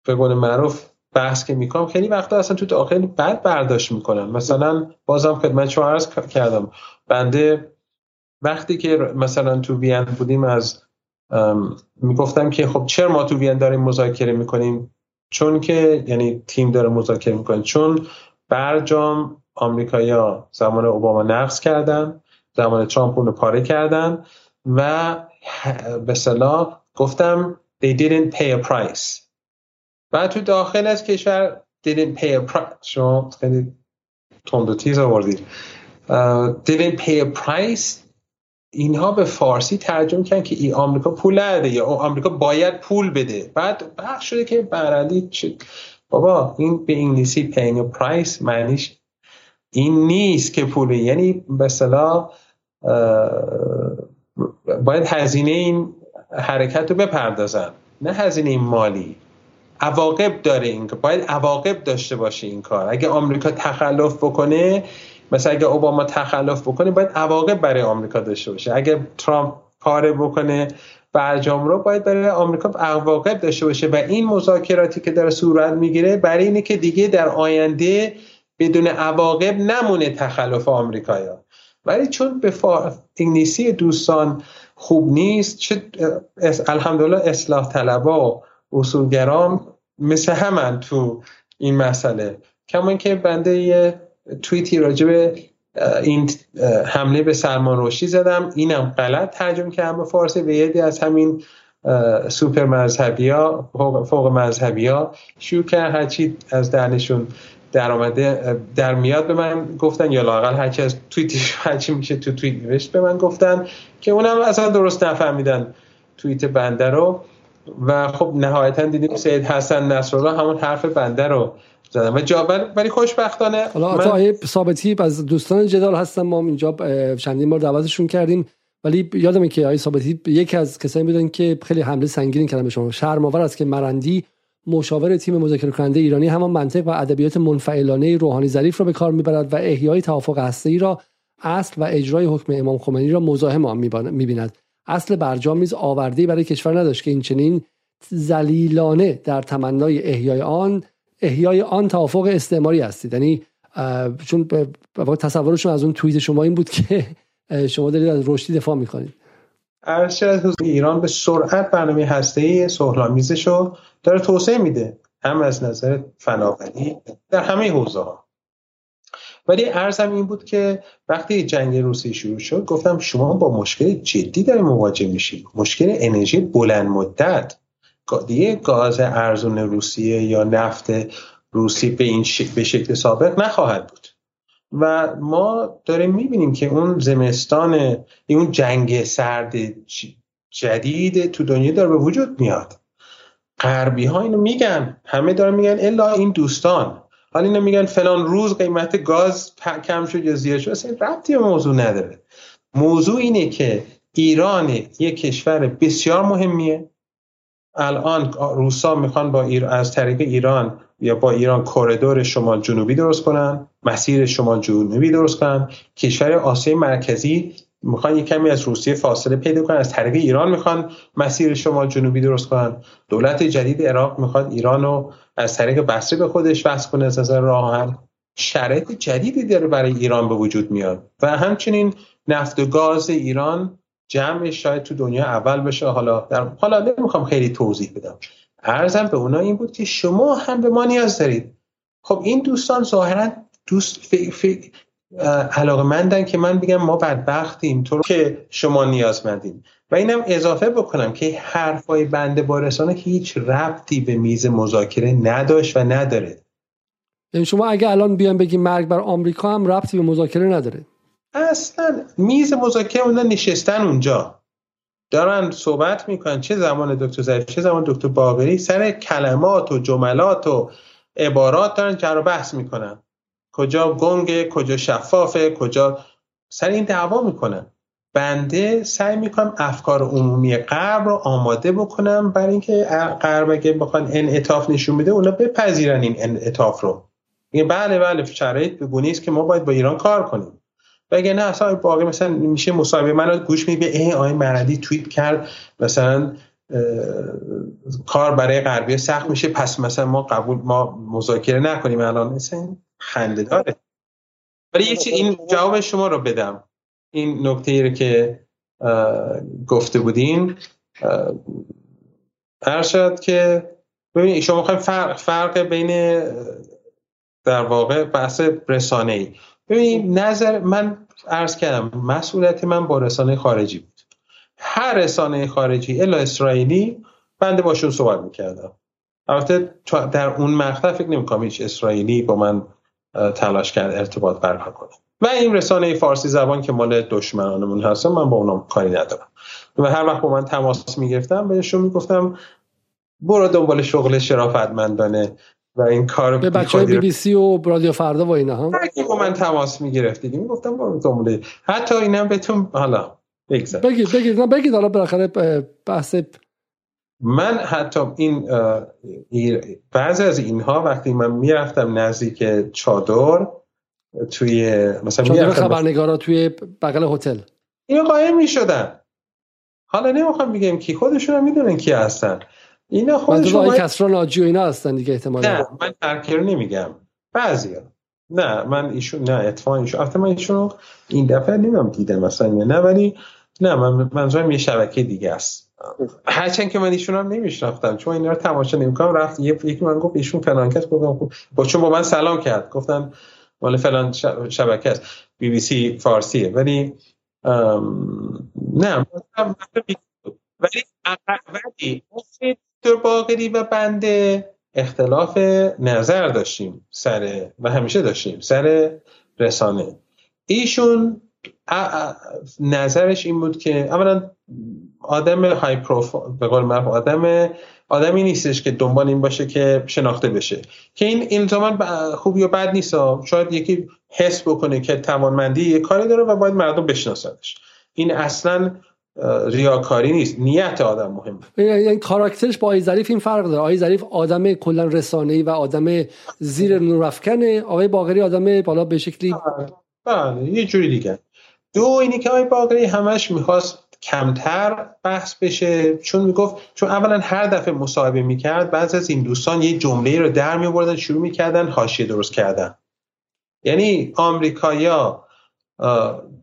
به قول معروف بحث که می‌کنم خیلی وقتا اصلا تو داخل بد برداشت می‌کنم. مثلا بازم خدمت شما عرض کردم. بنده وقتی که مثلا تو وین بودیم از می‌گفتم که خب چرا ما تو وین داریم مذاکره می‌کنیم؟ چون که یعنی تیم داره مذاکره می‌کنه. چون برجام آمریکایا زمان اوباما نقض کردن زمان ترامپ اون پاره کردن و به صلاح گفتم they didn't pay a price. و تو داخل از کشور didn't pay a price شما خیلی تند و تیز آوردید. didn't pay a price اینها به فارسی ترجمه کردن که ای آمریکا پول نده یا آمریکا باید پول بده. بعد بخش شده که برندی بابا این به انگلیسی پینگ پرایس معنیش این نیست که پول یعنی به باید هزینه این حرکت رو بپردازن. نه هزینه مالی. عواقب داره این باید عواقب داشته باشه این کار. اگه آمریکا تخلف بکنه مثلا اگه اوباما تخلف بکنه باید عواقب برای آمریکا داشته باشه. اگه ترامپ پاره بکنه برجام رو باید برای آمریکا عواقب داشته باشه. و این مذاکراتی که داره صورت می‌گیره برای اینه که دیگه در آینده بدون عواقب نمونه تخلف آمریکایا ولی چون به انگلیسی دوستان خوب نیست چه الحمدلله اصلاح طلبا و اصولگرام مثل همن تو این مسئله. کما که بنده یه توییتی راجع به این حمله به سلمان روشی زدم. اینم غلط ترجمه کردم به فارسی و یدی از همین سوپر مذهبی ها فوق مذهبی ها شروع کرد هرچی از دهنشون در آمده در میاد به من گفتن یا لاقل هرچی از توییتش هرچی میشه تو توییت نوشت به من گفتن که اونم اصلا درست نفهمیدن توییت بنده رو. و خب نهایتا دیدیم سید حسن نصرالله همون حرف بنده رو و جا ولی خوشبختانه حالا من... آیه ثابتی از دوستان جدال هستم ما اینجا چندین بار دعوتشون کردیم. ولی یادمه که آیه ثابتی یکی از کسانی بودن که خیلی حمله سنگین کردن به شما. شرم‌آور است که مرندی مشاور تیم مذاکره کننده ایرانی همان منطق و ادبیات منفعلانه روحانی ظریف را به کار می‌برد و احیای توافق هسته‌ای را اصل و اجرای حکم امام خمینی را مزاحم آن می‌بیند. اصل برجام نیز آورده برای کشور نداشت که این چنین زلیلانه در تمنای احیای آن احیای آن توافق استعماری هستید. یعنی چون تصورشون از اون توییت شما این بود که شما دارید از رشدی دفاع می‌کنید. ارشد ایران به سرعت برنامه هسته‌ای سهلامیزش رو داره توسعه میده. هم از نظر فناوری در همه حوزه ها ولی ارزم این بود که وقتی جنگ روسیه شروع شد گفتم شما با مشکل جدی داریم مواجه میشید مشکل انرژی بلند مدت. دیگه گاز ارزون روسیه یا نفت روسی به این شکل به شکل سابق نخواهد بود. و ما داریم می‌بینیم که اون زمستان اون جنگ سرد جدید تو دنیا داره به وجود میاد. غربی ها اینو میگن همه دارن میگن الا این دوستان. حالا اینو میگن فلان روز قیمت گاز کم شد یا زیاد شد. اصلا ربطی به موضوع نداره. موضوع اینه که ایران یک کشور بسیار مهمیه. الان روسا می‌خوان با ایر... از طریق ایران یا با ایران کریدور شمال جنوبی درست کنن مسیر شمال جنوبی درست کنن. کشور آسیای مرکزی می‌خوان یک کمی از روسیه فاصله پیدا کنن. از طریق ایران می‌خوان مسیر شمال جنوبی درست کنن. دولت جدید عراق می‌خواد ایران رو از طریق بصره به خودش وصل کنه از نظر راه شرایط جدیدی داره برای ایران به وجود میاد. و همچنین نفت و گاز ایران جمعش شاید تو دنیا اول بشه. حالا در حالا نمی‌خوام خیلی توضیح بدم. ارزم به اونا این بود که شما هم به ما نیاز دارید. خب این دوستان ظاهرا دوست علاقه مندن که من بگم ما بدبختیم. تو که شما نیازمندیم و اینم اضافه بکنم که حرفای بنده با رسانه هیچ ربطی به میز مذاکره نداشت و نداره. یعنی شما اگه الان بیان بگیم مرگ بر آمریکا هم ربطی به مذاکره نداره. اصلا میز مذاکره اونجا نشستن اونجا. دارن صحبت می‌کنن. چه زمان دکتر ظریف چه زمان دکتر باقری سر کلمات و جملات و عبارات دارن جر بحث می‌کنن. کجا گنگه کجا شفافه کجا سر این دعوا می‌کنن. بنده سعی می‌کنم افکار عمومی غرب رو آماده بکنم برای اینکه غرب اگه بخوان انعطاف نشون بده اونا بپذیرن این انعطاف رو. بله بله شرایط به است که ما باید با ایران کار کنیم. و اگه نه اصلا باقی مثلا میشه مصاحبه. من گوش میده ای آقای مرندی توییت کرد مثلا کار برای غربی سخت میشه پس مثلا ما قبول ما مذاکره نکنیم الان. مثلا خنده داره. ولی یه این جواب شما رو بدم. این نکته ای رو که گفته بودین هر که ببین شما می‌خوایم فرق, فرق بین در واقع بحث رسانه ای ببین نظر من عرض کردم مسئولیت من با رسانه خارجی بود. هر رسانه خارجی الا اسرائیلی بنده باشون صحبت می‌کردم. البته در اون مقطع فکر نمی‌کنم هیچ اسرائیلی با من تلاش کرد ارتباط برقرار کنه. و این رسانه فارسی زبان که مال دشمنانمون هستن من با اونم کاری ندارم. و هر وقت با من تماس می‌گرفتم بهشون می‌گفتم برو دنبال شغل شرافتمندانه. و این کار به بچه های بی بی سی و رادیو فردا و اینا هم با من تماس می‌گرفتید می‌گفتم برو دنبال حتی اینم بهتون حالا بگید بگید بگید حالا بالاخره بحث من حتی این بعضی از اینها وقتی من می‌رفتم نزدیک چادر توی مثلا چادر خبرنگارا توی بغل هتل. این قایم می‌شدن. حالا نمی‌خوام بگم کی خودشون هم می‌دونن کی هستن. اینا خودشون آقای کسرا ناجی و اینا هستن دیگه احتمالاً. نه من هرکر نمیگم. بعضیا. نه من ایشون نه اتفاقا ایشون البته من ایشون این دفعه نمی‌دونم دیدم مثلا نه ولی نه من منظورم یه شبکه دیگه است. هرچند که من ایشون هم نمیشناختم چون اینا رو تماشا نمی‌کنم رفت یکی من گفت ایشون فلان کس گفتم خب، با چون با من سلام کرد گفتن مال فلان شبکه است. بی بی سی فارسیه ولی نه ولی ولی دکتر باقری و بنده اختلاف نظر داشتیم سر و همیشه داشتیم سر رسانه. ایشون نظرش این بود که اولا آدم های پروفایل به قول معروف آدم آدمی نیستش که دنبال این باشه که شناخته بشه. که این الزاما خوبی یا بد نیست شاید یکی حس بکنه که توانمندی یه کاری داره و باید مردم بشناسنش. این اصلا ریاکاری نیست. نیت آدم مهم. یعنی کاراکترش با آقای ظریف این فرق داره. آقای ظریف آدم کلا رسانه‌ای و آدم زیر نورافکنه آقای باقری آدم بالا به شکلی بله یه جوری دیگه. دو اینی که آقای باقری همش می‌خواست کمتر بحث بشه. چون می‌گفت چون اولا هر دفعه مصاحبه می‌کرد بعض از این دوستان یه جمله رو در میوردن شروع می‌کردن حاشیه درست کردن. یعنی آمریکایا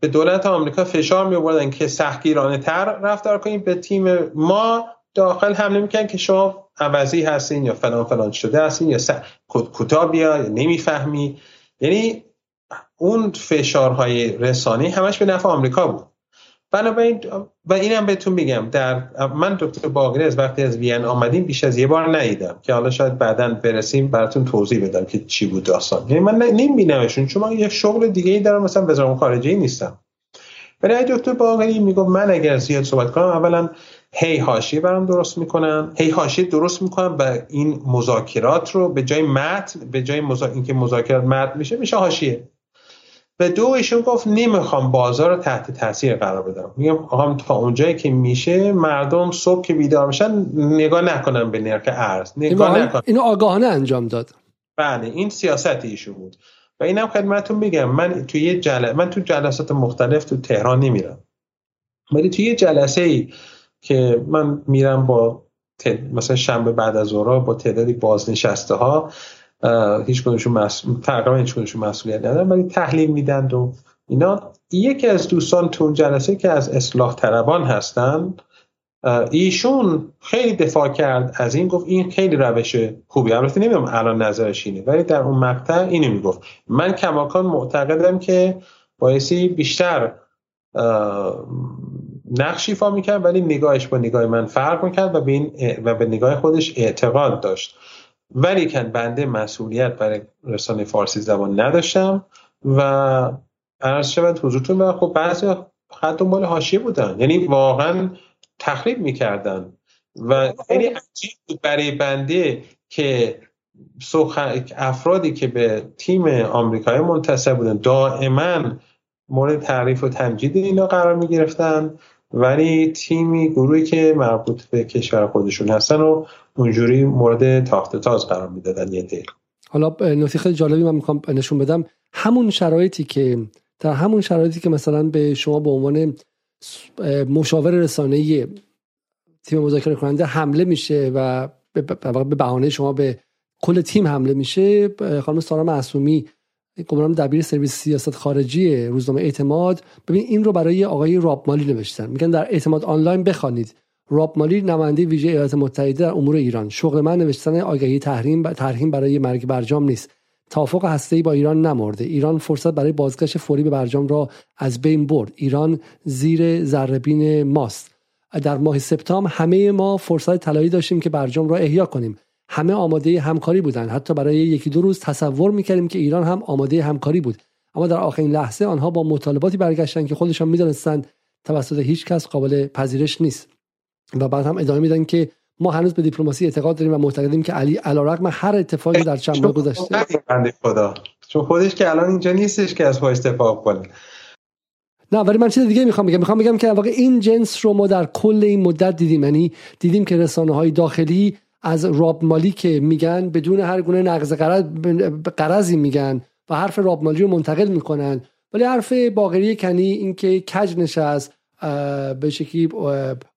به دولت آمریکا فشار می آوردن که سختگیرانه تر رفتار کنید به تیم ما داخل حمله می‌کنن که شما عوضی هستین یا فلان فلان شده هستین یا کوتاه بیا یا نمی‌فهمی. یعنی اون فشارهای رسانی همش به نفع آمریکا بود. بنابراین و اینم بهتون میگم در من دکتر باقری از وقتی از وین آمدیم بیش از یه بار ندیدم که حالا شاید بعدا برسیم براتون توضیح بدم که چی بود داستان. یعنی من نمیبینمشون چون من یه شغل دیگه ای دارم مثلا وزارت خارجه نیستم. برای دکتر باقری میگم من اگر زیاد صحبت کنم اولا هی حاشیه برام درست می‌کنن هی حاشیه درست می‌کنن و این مذاکرات رو به جای متن به جای مزا... اینکه مذاکرات متن میشه میشه حاشیه. و دو ایشون گفت نمی‌خوام بازار رو تحت تاثیر قرار بدم. میگم آقام تا اونجایی که میشه مردم صبح که بیدار میشن نگاه نکنن به نرخ ارز. نگاه نکنن اینو آگاهانه انجام داد. بله این سیاست ایشون بود. و اینم خدمتتون بگم من توی یه جل... من تو جلسات مختلف تو تهران نمیرم. ولی توی یه جلسه ای که من میرم با مثلا شنبه بعد از ظهر با تعدادی بازنشسته ها هیچ کنشون مسئول تقریبا هیچ کنشون مسئولیت ندارن ولی تحلیل میدن و اینا. یکی از دوستان تو اون جلسه که از اصلاح طلبان هستن ایشون خیلی دفاع کرد از این گفت این خیلی روش خوبی. البته نمی‌دونم الان نظرش اینه ولی در اون مقطع اینو می‌گفت. من کماکان معتقدم که بایستی بیشتر نقش ایفا می‌کرد ولی نگاهش با نگاه من فرق می‌کرد و به, این و به نگاه خودش اعتقاد داشت. ولی کن بنده مسئولیت برای رسانه فارسی زبان نداشتم و عرض شود حضورتون و خب بعضی خط دنبال حاشیه بودن. یعنی واقعا تخریب می‌کردن. و خیلی عجیب بود برای بنده که افرادی که به تیم آمریکایی منتصب بودن دائما مورد تعریف و تمجید اینا قرار می گرفتن ولی تیمی گروهی که مربوط به کشور خودشون هستن و اونجوری مورد تاخت تاز قرار می‌دادن یه دل. حالا نکته خیلی جالبی من می‌خوام نشون بدم. همون شرایطی که در همون شرایطی که مثلا به شما به عنوان مشاور رسانه‌ای تیم مذاکره کننده حمله میشه و به بهانه شما به کل تیم حمله میشه خانم سارا معصومی گمرام دبیر سرویس سیاست خارجی روزنامه اعتماد. ببین این رو برای آقای راب مالی نوشتن. میگن در اعتماد آنلاین بخوانید. راب مالی نماینده ویژه ایالات متحده در امور ایران. شغل من نوشتن آگهی تحریم تحریم برای مرگ برجام نیست. توافق هسته‌ای با ایران نمرده. ایران فرصت برای بازگشت فوری به برجام را از بین برد. ایران زیر ذرهبین ماست. در ماه سپتامبر همه ما فرصت طلایی داشتیم که برجام را احیا کنیم. همه آماده همکاری بودند. حتی برای یکی دو روز تصور می‌کردیم که ایران هم آماده همکاری بود. اما در آخرین لحظه آنها با مطالباتی برگشتند که خودشان می‌دانستند توسط هیچ کس قابل پذیرش نیست. و بعد هم ادامه میدن که ما هنوز به دیپلماسی اعتقاد داریم و معتقدیم که علی علیرغم هر اتفاقی در چند ماه گذشته. خدا. چون خودش که الان اینجا نیستش که از پای استفاق کنه. نه ولی من چیز دیگه می‌خوام بگم. می‌خوام بگم که واقع این جنس رو ما در کل این مدت دیدیم. یعنی دیدیم که رسانه های داخلی از راب مالی که میگن بدون هر گونه نقض قرضی میگن و حرف راب مالی رو منتقل می‌کنن. ولی حرف باقری کنی اینکه کج نشست به شکلی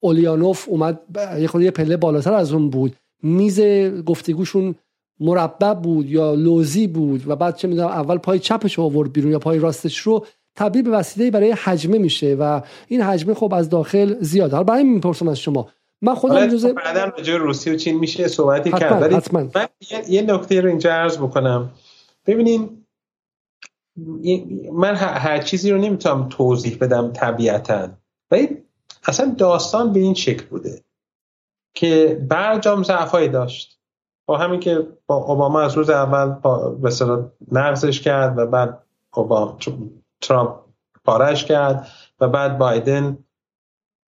اولیانوف اومد یه خود یه پله بالاتر از اون بود. میز گفتگوشون مربع بود یا لوزی بود و بعد چه می‌دونم اول پای چپش آورد بیرون یا پای راستش رو تبدیل به وسیله برای حجمه میشه و این حجمه خب از داخل زیاد حالا برای می‌پرسم از شما. من خودم جزء بعدا راجع روسیه و چین میشه صحبتی کرد. ولی من یه نکته رو اینجا عرض بکنم. ببینین من هر چیزی رو نمی‌تونم توضیح بدم طبیعتا. ولی اصلا داستان به این شکل بوده که برجام ضعفایی داشت. با همین که با اوباما از روز اول به نقضش کرد و بعد اوباما ترامپ پارش کرد و بعد بایدن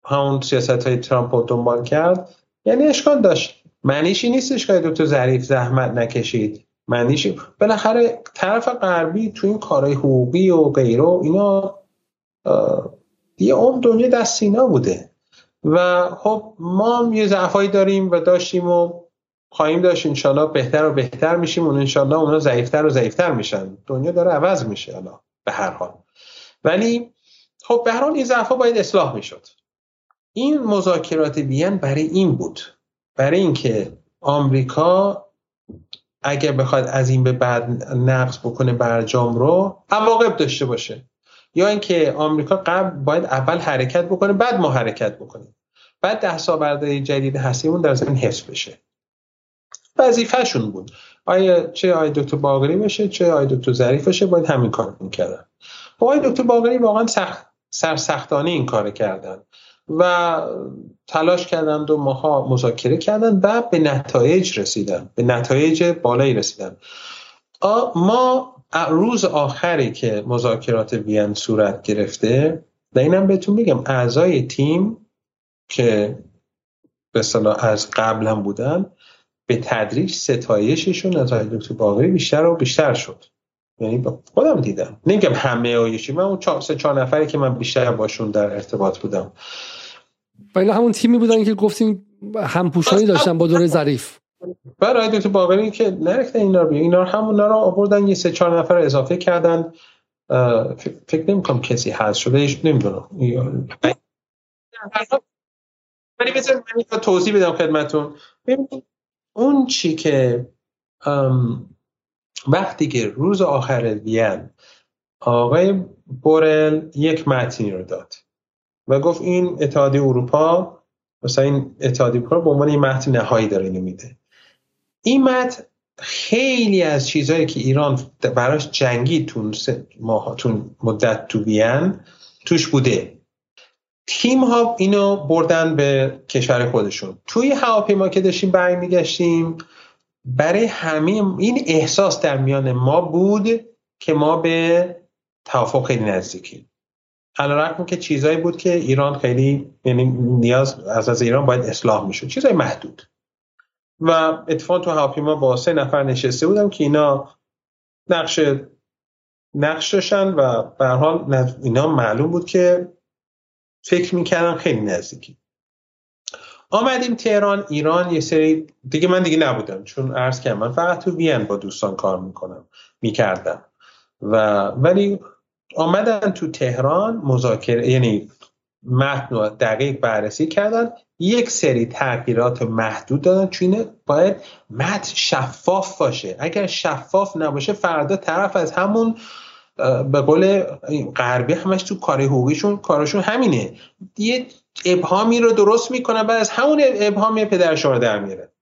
همون سیاست های ترامپ رو دنبال کرد. یعنی اشکال داشت. معنیشی نیستش که دکتر ظریف زحمت نکشید. معنیش بالاخره طرف غربی تو این کارهای حقوقی و غیره اینا یه اون دنیا دست اینا بوده. و خب ما هم یه ضعفایی داریم و داشتیم و خواهیم داشت انشالله بهتر و بهتر میشیم و انشالله اونا ضعیفتر و ضعیفتر میشن. دنیا داره عوض میشه الان به هر حال. ولی خب به هر حال این ضعفا باید اصلاح می‌شد. این مذاکرات وین برای این بود. برای اینکه آمریکا اگر بخواد از این به بعد نقض بکنه برجام رو عواقب داشته باشه. یا اینکه آمریکا قبل باید اول حرکت بکنه بعد ما حرکت بکنیم. بعد ده سال جدید هستیمون در زمین حفظ بشه. وظیفهشون بود. آیا چه آی دکتر باقری بشه چه آی دکتر ظریف باشه باید همین کار می‌کردن. خب آی دکتر باقری واقعا سخت سرسختانه این کار کردن و تلاش کردند و ماها مذاکره کردن و به نتایج رسیدن به نتایج بالایی رسیدن. ما روز آخری که مذاکرات وین صورت گرفته و اینم بهتون بگم اعضای تیم که به صلاح از قبل هم بودن به تدریج ستایششون از آقای دکتر باقری بیشتر و بیشتر شد. یعنی خودم دیدم. نمیگم همه آیشی من اون چهار سه چهار نفری که من بیشتر باشون در ارتباط بودم. و همون تیمی بودن که گفتیم همپوشانی داشتن با دوره ظریف. برای دکتر باقری که نرکته اینا رو اینا همون رو آوردن یه سه چهار نفر اضافه کردن. فکر نمی کنم کسی هست شده ایش نمی‌دونم. ولی بذار من توضیح بدم خدمتون اون چی که وقتی که روز آخر وین آقای بورل یک متنی رو داد و گفت این اتحادیه اروپا مثلا این اتحادیه اروپا به عنوان این متن نهایی داره اینو این متن خیلی از چیزهایی که ایران براش جنگی تون ماه تون مدت تو بیان توش بوده. تیم ها اینو بردن به کشور خودشون. توی هواپیما که داشتیم برمیگشتیم برای همه این احساس در میان ما بود که ما به توافق خیلی نزدیکیم. علیرغم که چیزایی بود که ایران خیلی یعنی نیاز از از ایران باید اصلاح می‌شد. چیزای محدود. و اتفاق تو هواپیما با سه نفر نشسته بودم که اینا نقش نقش داشتن و به حال اینا معلوم بود که فکر می‌کردن خیلی نزدیکی. آمدیم تهران ایران یه سری دیگه من دیگه نبودم چون عرض کردم من فقط تو وین با دوستان کار می‌کنم می‌کردم. و ولی آمدن تو تهران مذاکره یعنی متن رو دقیق بررسی کردن. یک سری تغییرات محدود دادن چون باید متن شفاف باشه. اگر شفاف نباشه فردا طرف از همون به قول غربی همش تو کار حقوقیشون کارشون همینه. یه ابهامی رو درست می‌کنن و از همون ابهامی پدرشون رو در میاره.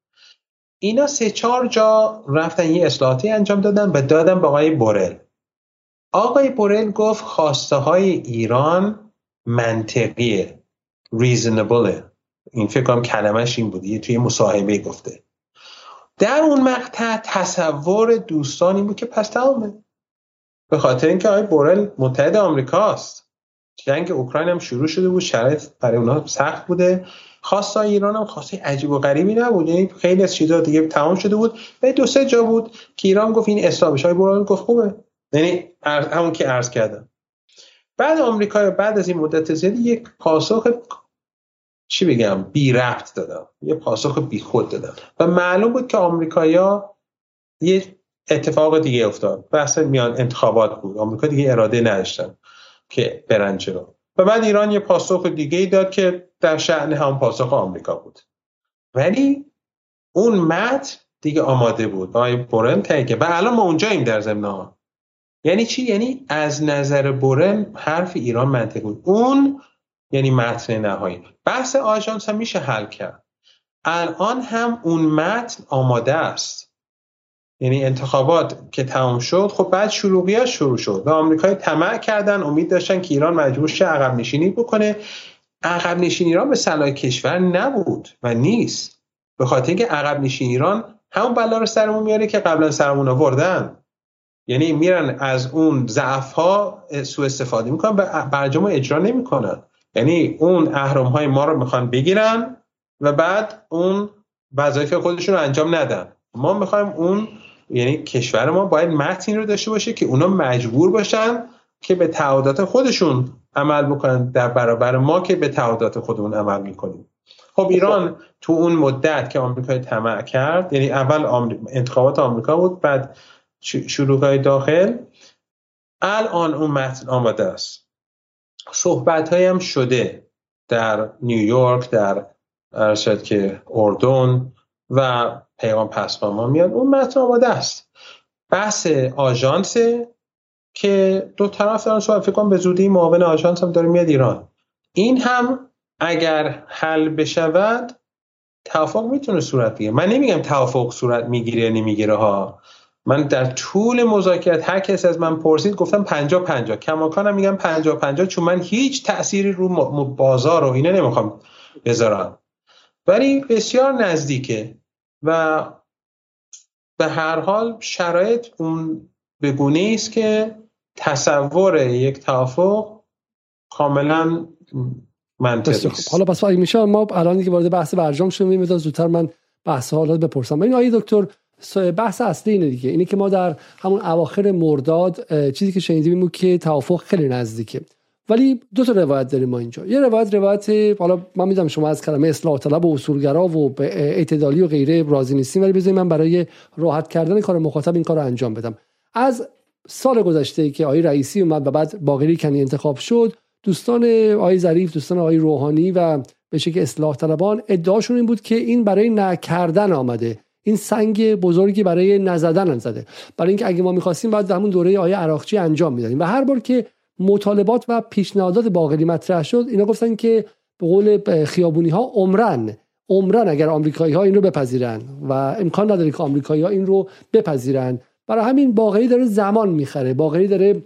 اینا سه چهار جا رفتن یه اصلاحاتی انجام دادن و دادن به آقای بورل. آقای بورل گفت خواسته های ایران منطقیه reasonable. این فکر کنم کلمش این بود. یه توی مصاحبه گفته. در اون مقطع تصور دوستانی بود که پس تمامه به خاطر اینکه آقای بورل متحد آمریکاست. جنگ اوکراین هم شروع شده بود. شرایط برای اونها سخت بوده. خواسته ایران هم خواسته عجیب و غریبی نبود. یعنی خیلی از چیزا دیگه تمام شده بود. و دو سه جا بود که ایران گفت این اصلاحش های بورل گفت خوبه. یعنی همون که عرض کردم. بعد آمریکا بعد از این مدت زیادی یک پاسخ چی بگم بی ربط دادم. یه پاسخ بی خود دادم. و معلوم بود که آمریکایا یه اتفاق دیگه افتاد. بحث میان انتخابات بود. آمریکا دیگه اراده نداشتن که برن رو و بعد ایران یه پاسخ دیگه ای داد که در شعن هم پاسخ آمریکا بود. ولی اون متن دیگه آماده بود. آقای بورن که و الان ما اونجاییم در زمنا یعنی چی؟ یعنی از نظر بورن حرف ایران منطقی بود. اون یعنی متن نهایی. بحث آژانس هم میشه حل کرد. الان هم اون متن آماده است. یعنی انتخابات که تمام شد خب بعد شروعی شروع شد و آمریکای طمع کردن امید داشتن که ایران مجبور شه عقب نشینی بکنه. عقب نشینی ایران به صلاح کشور نبود و نیست. به خاطر اینکه عقب نشینی ایران همون بلا رو سرمون میاره که قبلا سرمون آوردن. یعنی میرن از اون ضعف ها سوء استفاده می‌کنن و برجام اجرا نمی‌کنن. یعنی اون اهرم های ما رو می‌خوان بگیرن و بعد اون وظایف خودشون رو انجام ندن. ما می‌خوایم اون یعنی کشور ما باید متنی رو داشته باشه که اونا مجبور باشن که به تعهدات خودشون عمل بکنن. در برابر ما که به تعهدات خودمون عمل می‌کنیم. خب ایران تو اون مدت که آمریکا طمع کرد یعنی اول انتخابات آمریکا بود بعد شروع داخل. الان اون متن آماده است. صحبت هم شده در نیویورک در ارشد که اردن و پیغام پسپاما میاد. اون متن آماده است. بحث آژانس که دو طرف دارن صحبت فکر به زودی معاون آژانس هم داره میاد ایران. این هم اگر حل بشود توافق می‌تونه صورت بگیره. من نمیگم توافق صورت می‌گیره نمی‌گیره ها. من در طول مذاکرات هر کسی از من پرسید گفتم پنجا پنجا. کماکانم میگم پنجا پنجا چون من هیچ تأثیری رو بازار و اینه نمی‌خوام بذارم. ولی بسیار نزدیکه و به هر حال شرایط اون به گونه است که تصور یک توافق کاملا منطقی است. حالا پس اگه میشه ما الان که وارد بحث برجام شدیم زودتر من بحث حالا بپرسم. این آیه دکتر بحث اصلی اینه دیگه. اینه که ما در همون اواخر مرداد چیزی که شنیدیم بود که توافق خیلی نزدیکه. ولی دو تا روایت داریم ما اینجا. یه روایت روایت حالا من می‌دونم شما از کلمه اصلاح طلب و اصولگرا و اعتدالی و غیره راضی نیستیم ولی بذارید من برای راحت کردن کار مخاطب این کار رو انجام بدم. از سال گذشته که آقای رئیسی اومد و بعد باقری کنی انتخاب شد دوستان آقای ظریف دوستان آقای روحانی و به شکل اصلاح طلبان ادعاشون این بود که این برای نکردن آمده. این سنگ بزرگی برای نزدن زده. برای اینکه اگه ما می‌خواستیم بعد همون دوره آیه عراقچی انجام می‌دادیم. و هر بار که مطالبات و پیشنهادات باقری مطرح شد اینا گفتن که به قول خیابونی ها عمرن عمرن اگر آمریکایی ها این رو بپذیرن و امکان نداره که آمریکایی ها این رو بپذیرن. برای همین باقری داره زمان می‌خره باقری داره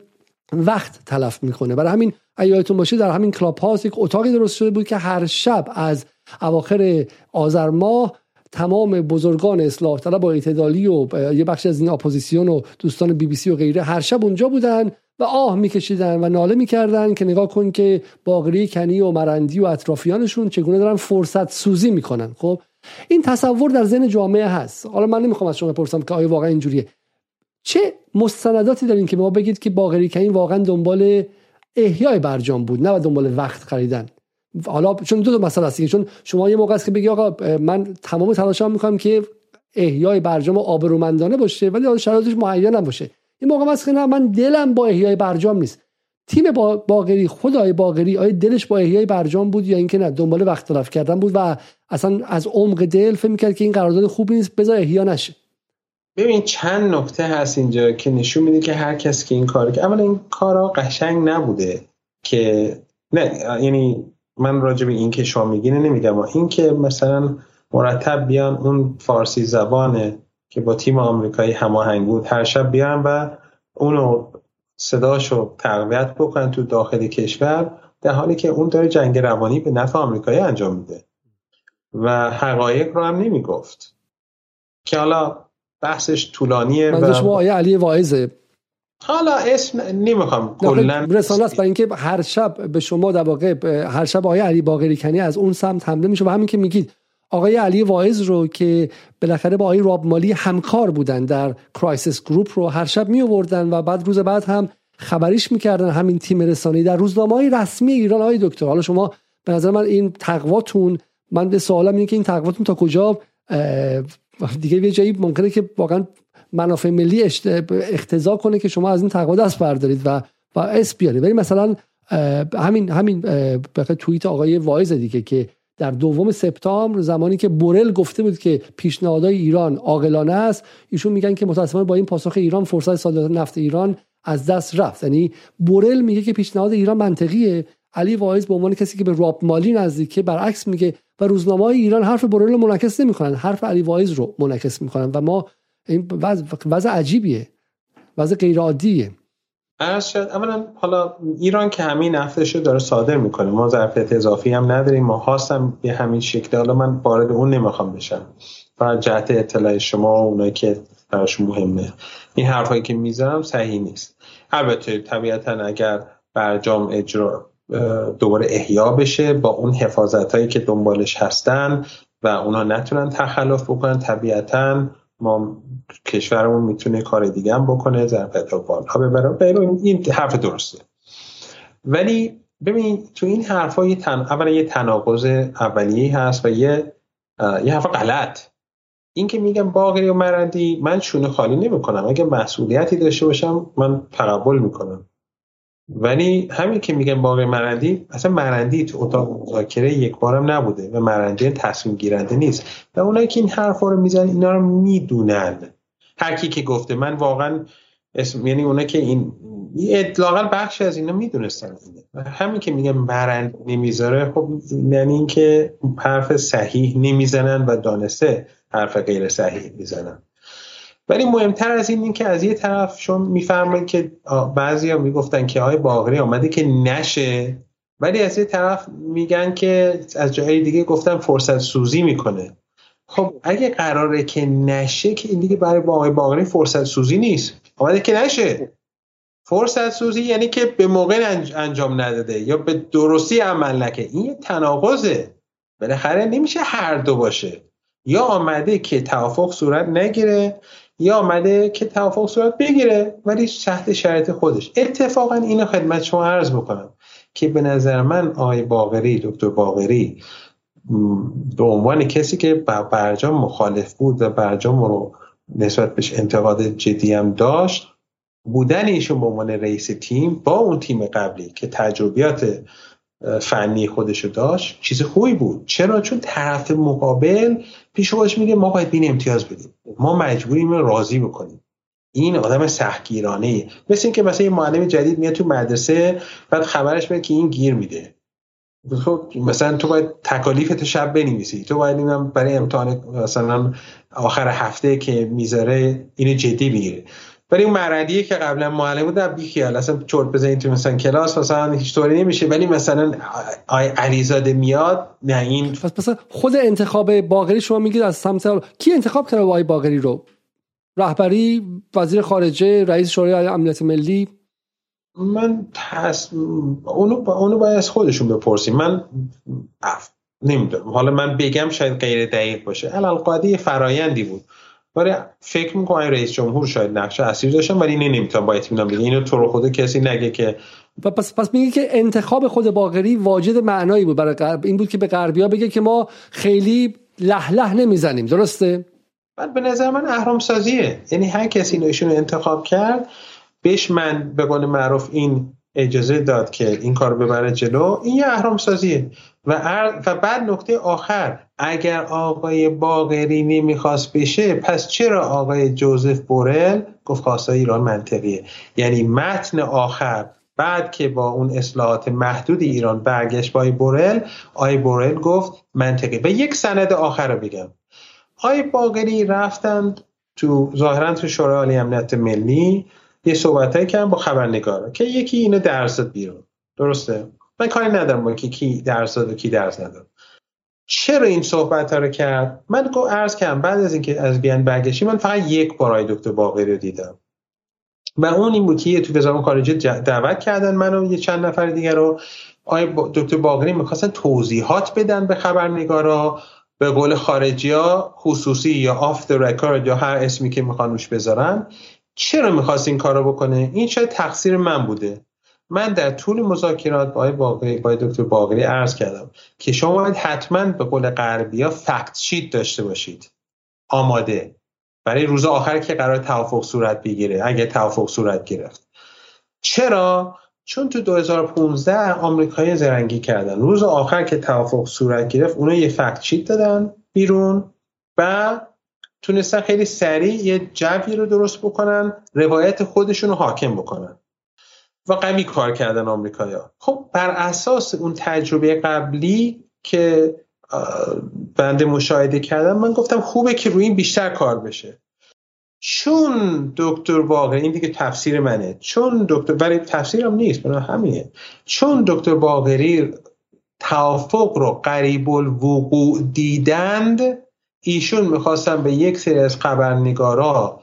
وقت تلف می‌کنه. برای همین یادتون باشه در همین Clubhouse یک اتاقی درست شده بود که هر شب از اواخر آذر ماه تمام بزرگان اصلاح طلب و اعتدالی و یه بخش از این اپوزیسیون و دوستان بی بی سی و غیره هر شب اونجا بودن و آه میکشیدن و ناله می‌کردن که نگاه کن که باقری کنی و مرندی و اطرافیانشون چگونه دارن فرصت سوزی می‌کنن. خب این تصور در ذهن جامعه هست. حالا من نمی‌خوام از شما بپرسم که آیا واقعا اینجوریه. چه مستنداتی دارین که ما بگید که باقری کنی واقعا دنبال احیای برجام بود نه دنبال وقت خریدن؟ حالا چون دو تا مسئله هست چون شما یه موقع است که بگی آقا من تمام تلاشم می‌کنم که احیای برجام آبرومندانه باشه ولی حالا شرایطش مهیا نباشه. این موقع است که نه من دلم با احیای برجام نیست. تیم با باقری خدای باقری آیا دلش با احیای برجام بود یا اینکه نه؟ دنبال وقت تلف کردن بود و اصلا از عمق دل فکر می‌کرد که این قرارداد خوب نیست بذار احیا نشه. ببین چند نکته هست اینجا که نشون میده که هر کس که این کار که اولا این کارا قشنگ نبوده که نه یعنی من راجع به این که شما میگین نمیگم. این که مثلا مرتب بیان اون فارسی زبانه که با تیم آمریکایی هماهنگ بود هر شب بیان و اونو صداشو تقویت بکنن تو داخل کشور در حالی که اون داره جنگ روانی به نفع آمریکایی انجام میده. و حقایق رو هم نمی‌گفت. که حالا بحثش طولانیه و شما آیه علی واعظه حالا اسم نمی‌خوام کلا رسانه است برای اینکه هر شب به شما در واقع هر شب آقای علی باقری کنی از اون سمت حمله میشه و همین که میگید آقای علی واعظ رو که بالاخره با آقای راب مالی همکار بودن در Crisis Group رو هر شب می آوردن و بعد روز بعد هم خبریش می‌کردن همین تیم رسانه‌ای. در روزنامه های رسمی ایران آقای دکتر حالا شما به نظر من این تقواتون من به سوالم اینه که این تقواتون تا کجا دیگه یه جایی ممکنه که واقعا منافع ملی اختزا کنه که شما از این تقوا دست بردارید و و اس بیارید. ولی مثلا همین همین توییت آقای واعظ دیگه که در دوم سپتامبر زمانی که بورل گفته بود که پیشنهادهای ایران عاقلانه است ایشون میگن که متاسفانه با این پاسخ ایران فرصت صادرات نفت ایران از دست رفت. یعنی بورل میگه که پیشنهاد ایران منطقیه. علی واعظ به عنوان کسی که به راب مالی نزدیکه برعکس میگه و روزنامه های ایران حرف بورل رو منعکس نمی‌کنن. حرف علی واعظ رو منعکس می‌کنن و ما این وضع عجیبیه. وضع غیر عادیه شد. اولا حالا ایران که همین نفتش رو داره صادر می‌کنه. ما ظرفیت اضافی هم نداریم. ما خواستم به همین شکل حالا من وارد اون نمی‌خوام بشم. فقط جهت اطلاع شما و اونایی که براش مهمه. این حرفایی که می‌زنم صحیح نیست. البته طبیعتا اگر برجام اجرا دوباره احیا بشه با اون حفاظت هایی که دنبالش هستن و اونا نتونن تخلف بکنن طبیعتا ما کشورمون می‌تونه کار دیگه هم بکنه ظرفیت رو بالا ببره این حرف درسته. ولی ببین تو این حرف یه تن... اولا یه تناقض اولیه هست و یه یه حرف غلط. این که میگم باقری و مرندی من شونه خالی نمی‌کنم. اگه مسئولیتی داشته باشم من تقبل می‌کنم. ولی همین که میگن باقی مرندی اصلا مرندی تو اتاق مذاکره یک بارم نبوده و مرندی تصمیم گیرنده نیست. و اونایی که این حرفا رو می‌زنن اینا رو می‌دونن. هر کی که گفته. من واقعا اسم یعنی اونا که این اطلاقا بخش از اینا می‌دونستن. همین که میگن مرند نمی‌ذاره خب یعنی اینکه حرف صحیح نمی‌زنن و دانسته حرف غیر صحیح می‌زنن. ولی مهمتر از این, این که از یه طرف شما میفرمایید که بعضی ها می‌گفتن که آقای باغری آمده که نشه ولی از یه طرف میگن که از جای دیگه گفتن فرصت سوزی می‌کنه. خب اگه قراره که نشه که این دیگه برای آقای باغری فرصت سوزی نیست. آمده که نشه. فرصت سوزی یعنی که به موقع انجام نداده یا به درستی عمل نکه. این یه تناقضه. بالاخره نمیشه هر دو باشه. یا آمده که توافق صورت نگیره یا آمده که توافق صورت بگیره ولی تحت شرایط خودش. اتفاقا اینو خدمت شما عرض بکنم که به نظر من آقای باغری دکتر باغری به عنوان کسی که برجام مخالف بود و برجام رو نسبت بهش انتقاد جدی هم داشت بودن ایشون به عنوان رئیس تیم با اون تیم قبلی که تجربیات فنی خودشو داشت چیز خوبی بود. چرا؟ چون طرف مقابل پیش خودش میگه ما باید بین امتیاز بدیم. ما مجبوریم راضی بکنیم. این آدم سختگیرانه مثل اینکه مثلا یه معلم جدید میاد تو مدرسه بعد خبرش میاد که این گیر میده. خب مثلا تو باید تکالیفت شب بنویسی. تو باید اینم برای امتحان مثلا آخر هفته که می‌ذاره اینو جدی بگیره ولی اون که قبلا معلم بود بی خیال اصلا چرت بزنید تو مثلا کلاس مثلا هیچ طوری نمیشه. ولی مثلا آی علیزاده میاد نه این پس مثلا خود انتخاب باقری شما میگید از سمت کی انتخاب کرده آقای باقری رو؟ رهبری وزیر خارجه رئیس شورای امنیت ملی؟ من تس... اونو, با... اونو باید از خودشون بپرسیم. من اف... نمی‌دونم. حالا من بگم شاید غیر دقیق باشه. الالقادی فرایندی بود. ولی فکر می‌کنم رئیس جمهور شاید نقشه اصلی داشتن ولی اینو نمی‌تونم با اطمینان بگم. اینو تو رو خود کسی نگه که پس پس میگه که انتخاب خود باقری واجد معنایی بود. برای غرب این بود که به غربیا بگه که ما خیلی لح لح نمی‌زنیم. درسته؟ بعد به نظر من اهرام سازیه یعنی هر کسی اینو انتخاب کرد بهش من به قول معروف این اجازه داد که این کار ببره جلو این یه اهرام سازیه و, و بعد نکته آخر اگر آقای باغری نمی‌خواست بشه پس چرا آقای جوزف بورل گفت خواستای ایران منطقیه؟ یعنی متن آخر بعد که با اون اصلاحات محدود ایران برگشت با آی بورل آی بورل گفت منطقی به یک سند آخر رو بگم. آی باقری رفتند تو ظاهرا تو شورای امنیت ملی یه صحبت کردن با خبرنگارا که یکی اینو درز داد بیرون. درسته؟ من کاری ندارم با کی کی درز داد و کی درز نداد. چرا این صحبت ها رو کرد؟ من گفت عرض کردم بعد از اینکه از وین برگشتیم من فقط یک بار دکتر باقری رو دیدم. و اون این بود که تو وزارت خارجه دعوت کردن منو یه چند نفر دیگر رو. آقای دکتر باقری می‌خواستن توضیحات بدن به خبرنگارا به قول خارجی ها خصوصی یا off record یا هر اسمی که می‌خوان روش بذارن. چرا می‌خواست این کارو بکنه؟ این شاید تقصیر من بوده. من در طول مذاکرات با باقری با دکتر باقری عرض کردم که شما باید حتما به قول غربی ها fact sheet داشته باشید. آماده. برای روز آخر که قرار توافق صورت بگیره اگه توافق صورت گرفت. چرا؟ چون تو 2015 آمریکایی زرنگی کردن. روز آخر که توافق صورت گرفت اونا یه فکت شیت دادن بیرون و تونستن خیلی سریع یه جوی رو درست بکنن روایت خودشون رو حاکم بکنن. و قوی کار کردن آمریکایا خب بر اساس اون تجربه قبلی که بنده مشاهده کردم من گفتم خوبه که روی این بیشتر کار بشه. چون دکتر باقری این دیگه تفسیر منه. چون دکتر ولی تفسیرم نیست بنا همینه. چون دکتر باقری توافق رو قریب الوقوع دیدند ایشون می‌خواستن به یک سری از خبرنگارا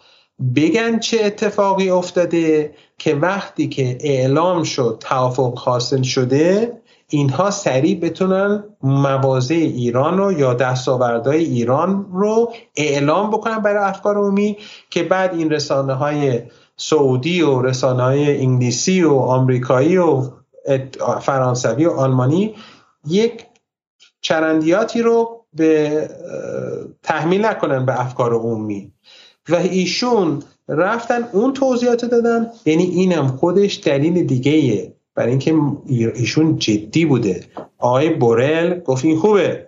بگن چه اتفاقی افتاده که وقتی که اعلام شد توافق حاصل شده اینها سریع بتونن مواضع ایران رو یا دستاوردهای ایران رو اعلام بکنن برای افکار عمومی که بعد این رسانه های سعودی و رسانه های انگلیسی و آمریکایی و فرانسوی و آلمانی یک چرندیاتی رو به تحمیل نکنن به افکار عمومی. و ایشون رفتن اون توضیحات دادن یعنی اینم خودش دلیل دیگه برای اینکه ایشون جدی بوده. آقای بورل گفت این خوبه.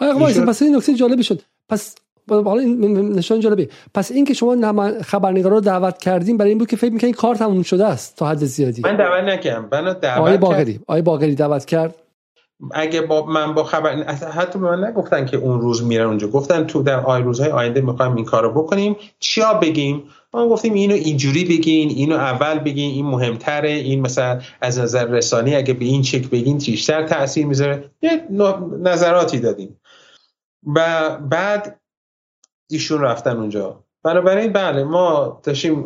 آقا ایشون... پس این نکته جالبی شد. پس حالا این نشان جالبی پس اینکه شما خبرنگارا رو دعوت کردیم برای این بود که فکر می‌کنین کار تموم شده است تا حد زیادی. من دعوت نکردم. من دعوت آقای باقری آقای باقری دعوت کرد. اگه با من با خبر حتی به من نگفتن که اون روز میرن اونجا. گفتن تو در آی روزهای آینده می‌خوایم این کارو بکنیم. چیا بگیم؟ ما گفتیم اینو اینجوری بگین اینو اول بگین این مهمتره این مثلا از نظر رسانی اگه به این چک بگین بیشتر تاثیر می‌ذاره. یه نظراتی دادیم. و بعد ایشون رفتن اونجا. بنابراین بله ما داشتیم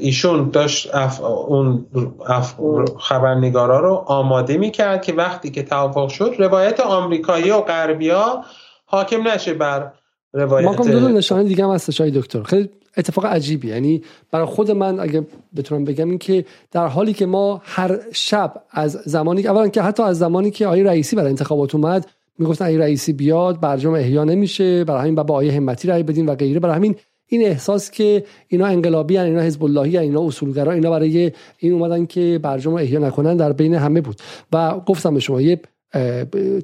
ایشون داشت اف اون اف خبرنگارا رو آماده می‌کرد که وقتی که توافق شد روایت آمریکایی و غربیا حاکم نشه بر روایت ما دو نشانه دیگه هم هستش دکتر. خیلی اتفاق عجیبی. یعنی برای خود من اگه بتونم بگم این که در حالی که ما هر شب از زمانی که اولا که حتی از زمانی که آقای رئیسی برای انتخابات اومد می‌گفتن اگه رئیسی بیاد برجام احیا نمیشه برای همین با آقای همتی رأی بدین و غیره. برای همین این احساس که اینا انقلابی هن، اینا حزب اللهی هن، اینا اصولگرا اینا برای این اومدن که برجام احیا نکنن در بین همه بود. و گفتم به شما یه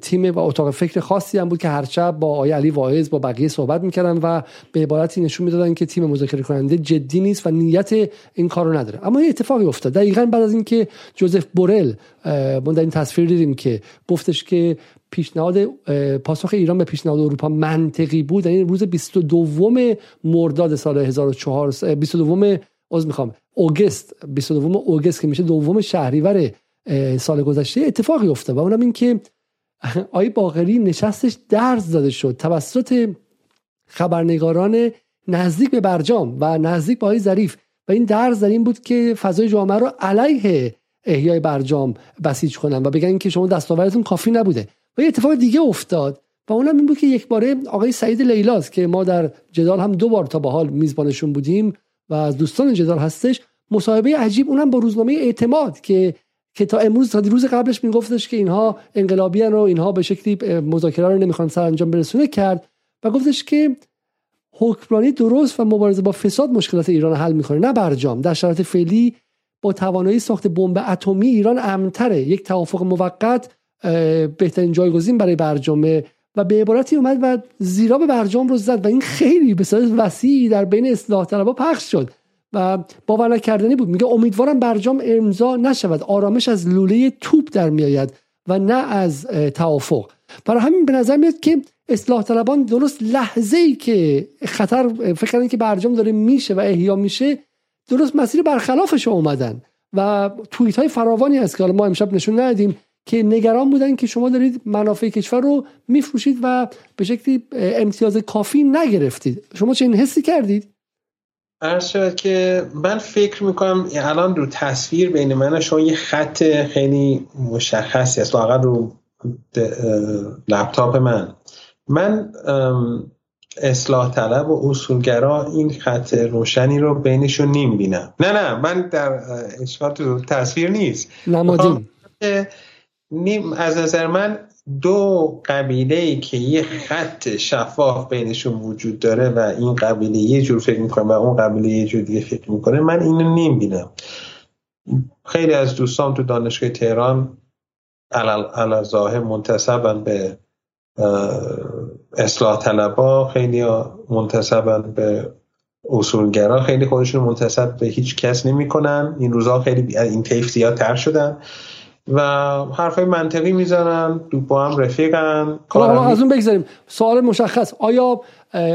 تیم و اتاق فکر خاصی هم بود که هر شب با آقای علی واعظ با بقیه صحبت می‌کردن و به عبارتی نشون می‌دادن که تیم مذاکره کننده جدی نیست و نیت این کار نداره. اما یه اتفاقی افتاد. دقیقا بعد از اینکه جوزف بورل ما در این تصویر دیدیم که گفتش که پیشنهاد پاسخ ایران به پیشنهاد اروپا منطقی بود. یعنی روز 22 مرداد سال 1400 22 از می‌خوام اوگست 22 اوگست که میشه دوم شهریور سال گذشته اتفاقی افتاد. و اونم این که آی باقری نشستش درز داده شد. توسط خبرنگاران نزدیک به برجام و نزدیک به آقای ظریف. و این درز در این بود که فضای جامعه رو علیه احیای برجام بسیج کنن و بگن که شما دستاوردتون کافی نبوده. و یه اتفاق دیگه افتاد و اونم این بود که یک باره آقای سعید لیلاز که ما در جدال هم دو بار تا به حال میزبانشون بودیم و از دوستان جدال هستش مصاحبه عجیب اونم با روزنامه اعتماد که که تا امروز تا روز قبلش میگفتش که اینها انقلابیان و اینها به شکلی مذاکره رو نمی‌خوان سرانجام برسونه کرد و گفتش که حکمرانی درست و مبارزه با فساد مشکلات ایران حل می‌کنه نه برجام در شرایط فعلی با توانایی ساخت بمب اتمی ایران امنتره. یک توافق موقت بهترین جایگزین برای برجامه و به عبارتی اومد و زیرا به برجام رو زد و این خیلی به صورت وسیعی در بین اصلاح طلبها پخش شد و باور نکردنی بود. میگه امیدوارم برجام امضا نشود. آرامش از لوله توپ در میآید و نه از توافق. برای همین به نظر میاد که اصلاح طلبان درست لحظه ای که خطر فکر که برجام داره میشه و احیا میشه درست مسیر برخلافش اومدن و توییت های فراوانی هست که ما امشب نشون ندادیم. که نگران بودن که شما دارید منافع کشور رو میفروشید و به شکلی امتیاز کافی نگرفتید. شما چه این حسی کردید؟ عرض شد که من فکر می‌کنم الان رو تصویر بین من و شما یه خط خیلی مشخصی است. واقعا رو لپتاپ من. من اصلاح طلب و اصولگرا این خط روشنی رو بینشون نیم بینم نه نه من در اشکال تو تصویر نیست. نمادین. نیم از نظر من دو قبیله ای که یه خط شفاف بینشون وجود داره و این قبیله یه جور فکر می‌کنه و اون قبیله یه جور دیگه فکر می‌کنه من اینو نیم بینم خیلی از دوستان تو دانشگاه تهران علال ظاهر منتصبن به اصلاح طلبا خیلی منتصبن به اصولگرا خیلی خودشون منتصب به هیچ کس نمی‌کنن. این روزها خیلی این تیف تر شدن. و حرفای منطقی می‌زنن دو با هم رفیقن. حالا از اون بگذاریم. سوال مشخص. آیا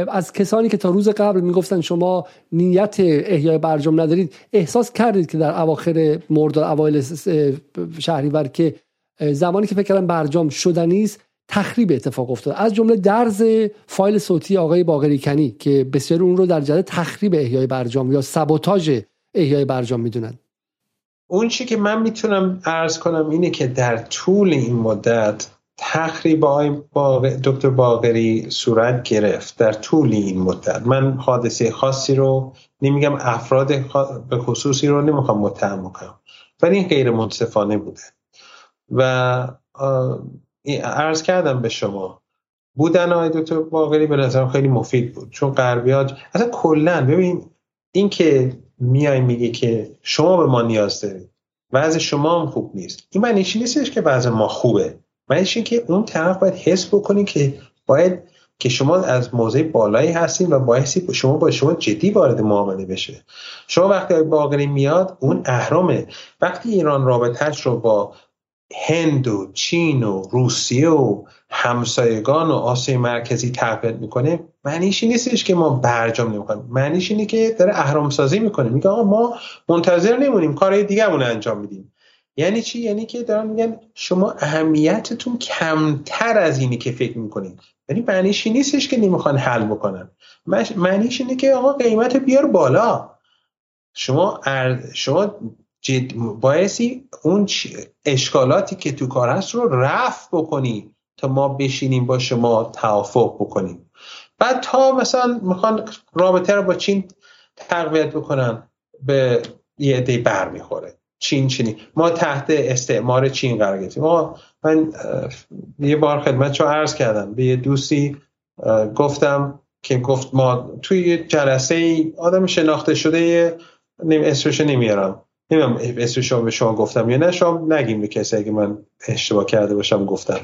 از کسانی که تا روز قبل می‌گفتن شما نیت احیای برجام ندارید احساس کردید که در اواخر مرداد اوایل شهریور که زمانی که فکر کردم برجام شدنی است تخریب اتفاق افتاد؟ از جمله درز فایل صوتی آقای باقری کنی که بسیار اون رو در جهت تخریب احیای برجام یا سبوتاژ احیای برجام می‌دونن. اون چی که من می‌تونم ارز کنم اینه که در طول این مدت تخریب آقای دکتر باقری صورت گرفت در طول این مدت. من حادثه خاصی رو نمیگم افراد به خصوصی رو نمی‌خوام متهم کنم ولی این غیر منصفانه بوده. و عرض کردم به شما بودن آقای دکتر باقری به نظرم خیلی مفید بود چون غربیات اصلا کلا ببین این که میای میگه که شما به ما نیاز دارید. وضع شما هم خوب نیست. این معنیش نیستش که وضع ما خوبه. معنیش این که اون طرف باید حس بکنی که باید که شما از موضع بالایی هستین و باید شما با شما جدی وارد معامله بشه. شما وقتی باقری میاد اون اهرامه. وقتی ایران رابطهش رو با هند و چین و روسیه و همسایگان و آسیای مرکزی تقویت می‌کنه معنیش نیستش که ما برجام نمی‌کنیم معنیش اینه که داره اهرام سازی می‌کنه. میگه آقا ما منتظر نمونیم. کارهای دیگه انجام میدیم. یعنی چی؟ یعنی که دارن میگن شما اهمیتتون کمتر از اینی که فکر می‌کنید. یعنی معنیش نیستش که نمی‌خوان حل بکنن. معنیش اینه که آقا قیمت بیار بالا. شما شما جد... بایستی اون اشکالاتی که تو کار هست رو رفع بکنی. ما بشینیم با شما توافق بکنیم. بعد تا مثلا می‌خوان رابطه رو با چین تقویت بکنن به یه عده بر می‌خوره چین چینی ما تحت استعمار چین قرار گرفتیم. من یه بار خدمت چو عرض کردم. به یه دوستی گفتم که گفت ما توی جلسه ای آدم شناخته شده اسمش نمیارم. نمی‌دونم اسم شما به شما گفتم یا نه شما نگیم به کسی اگه من اشتباه کرده باشم گفتم.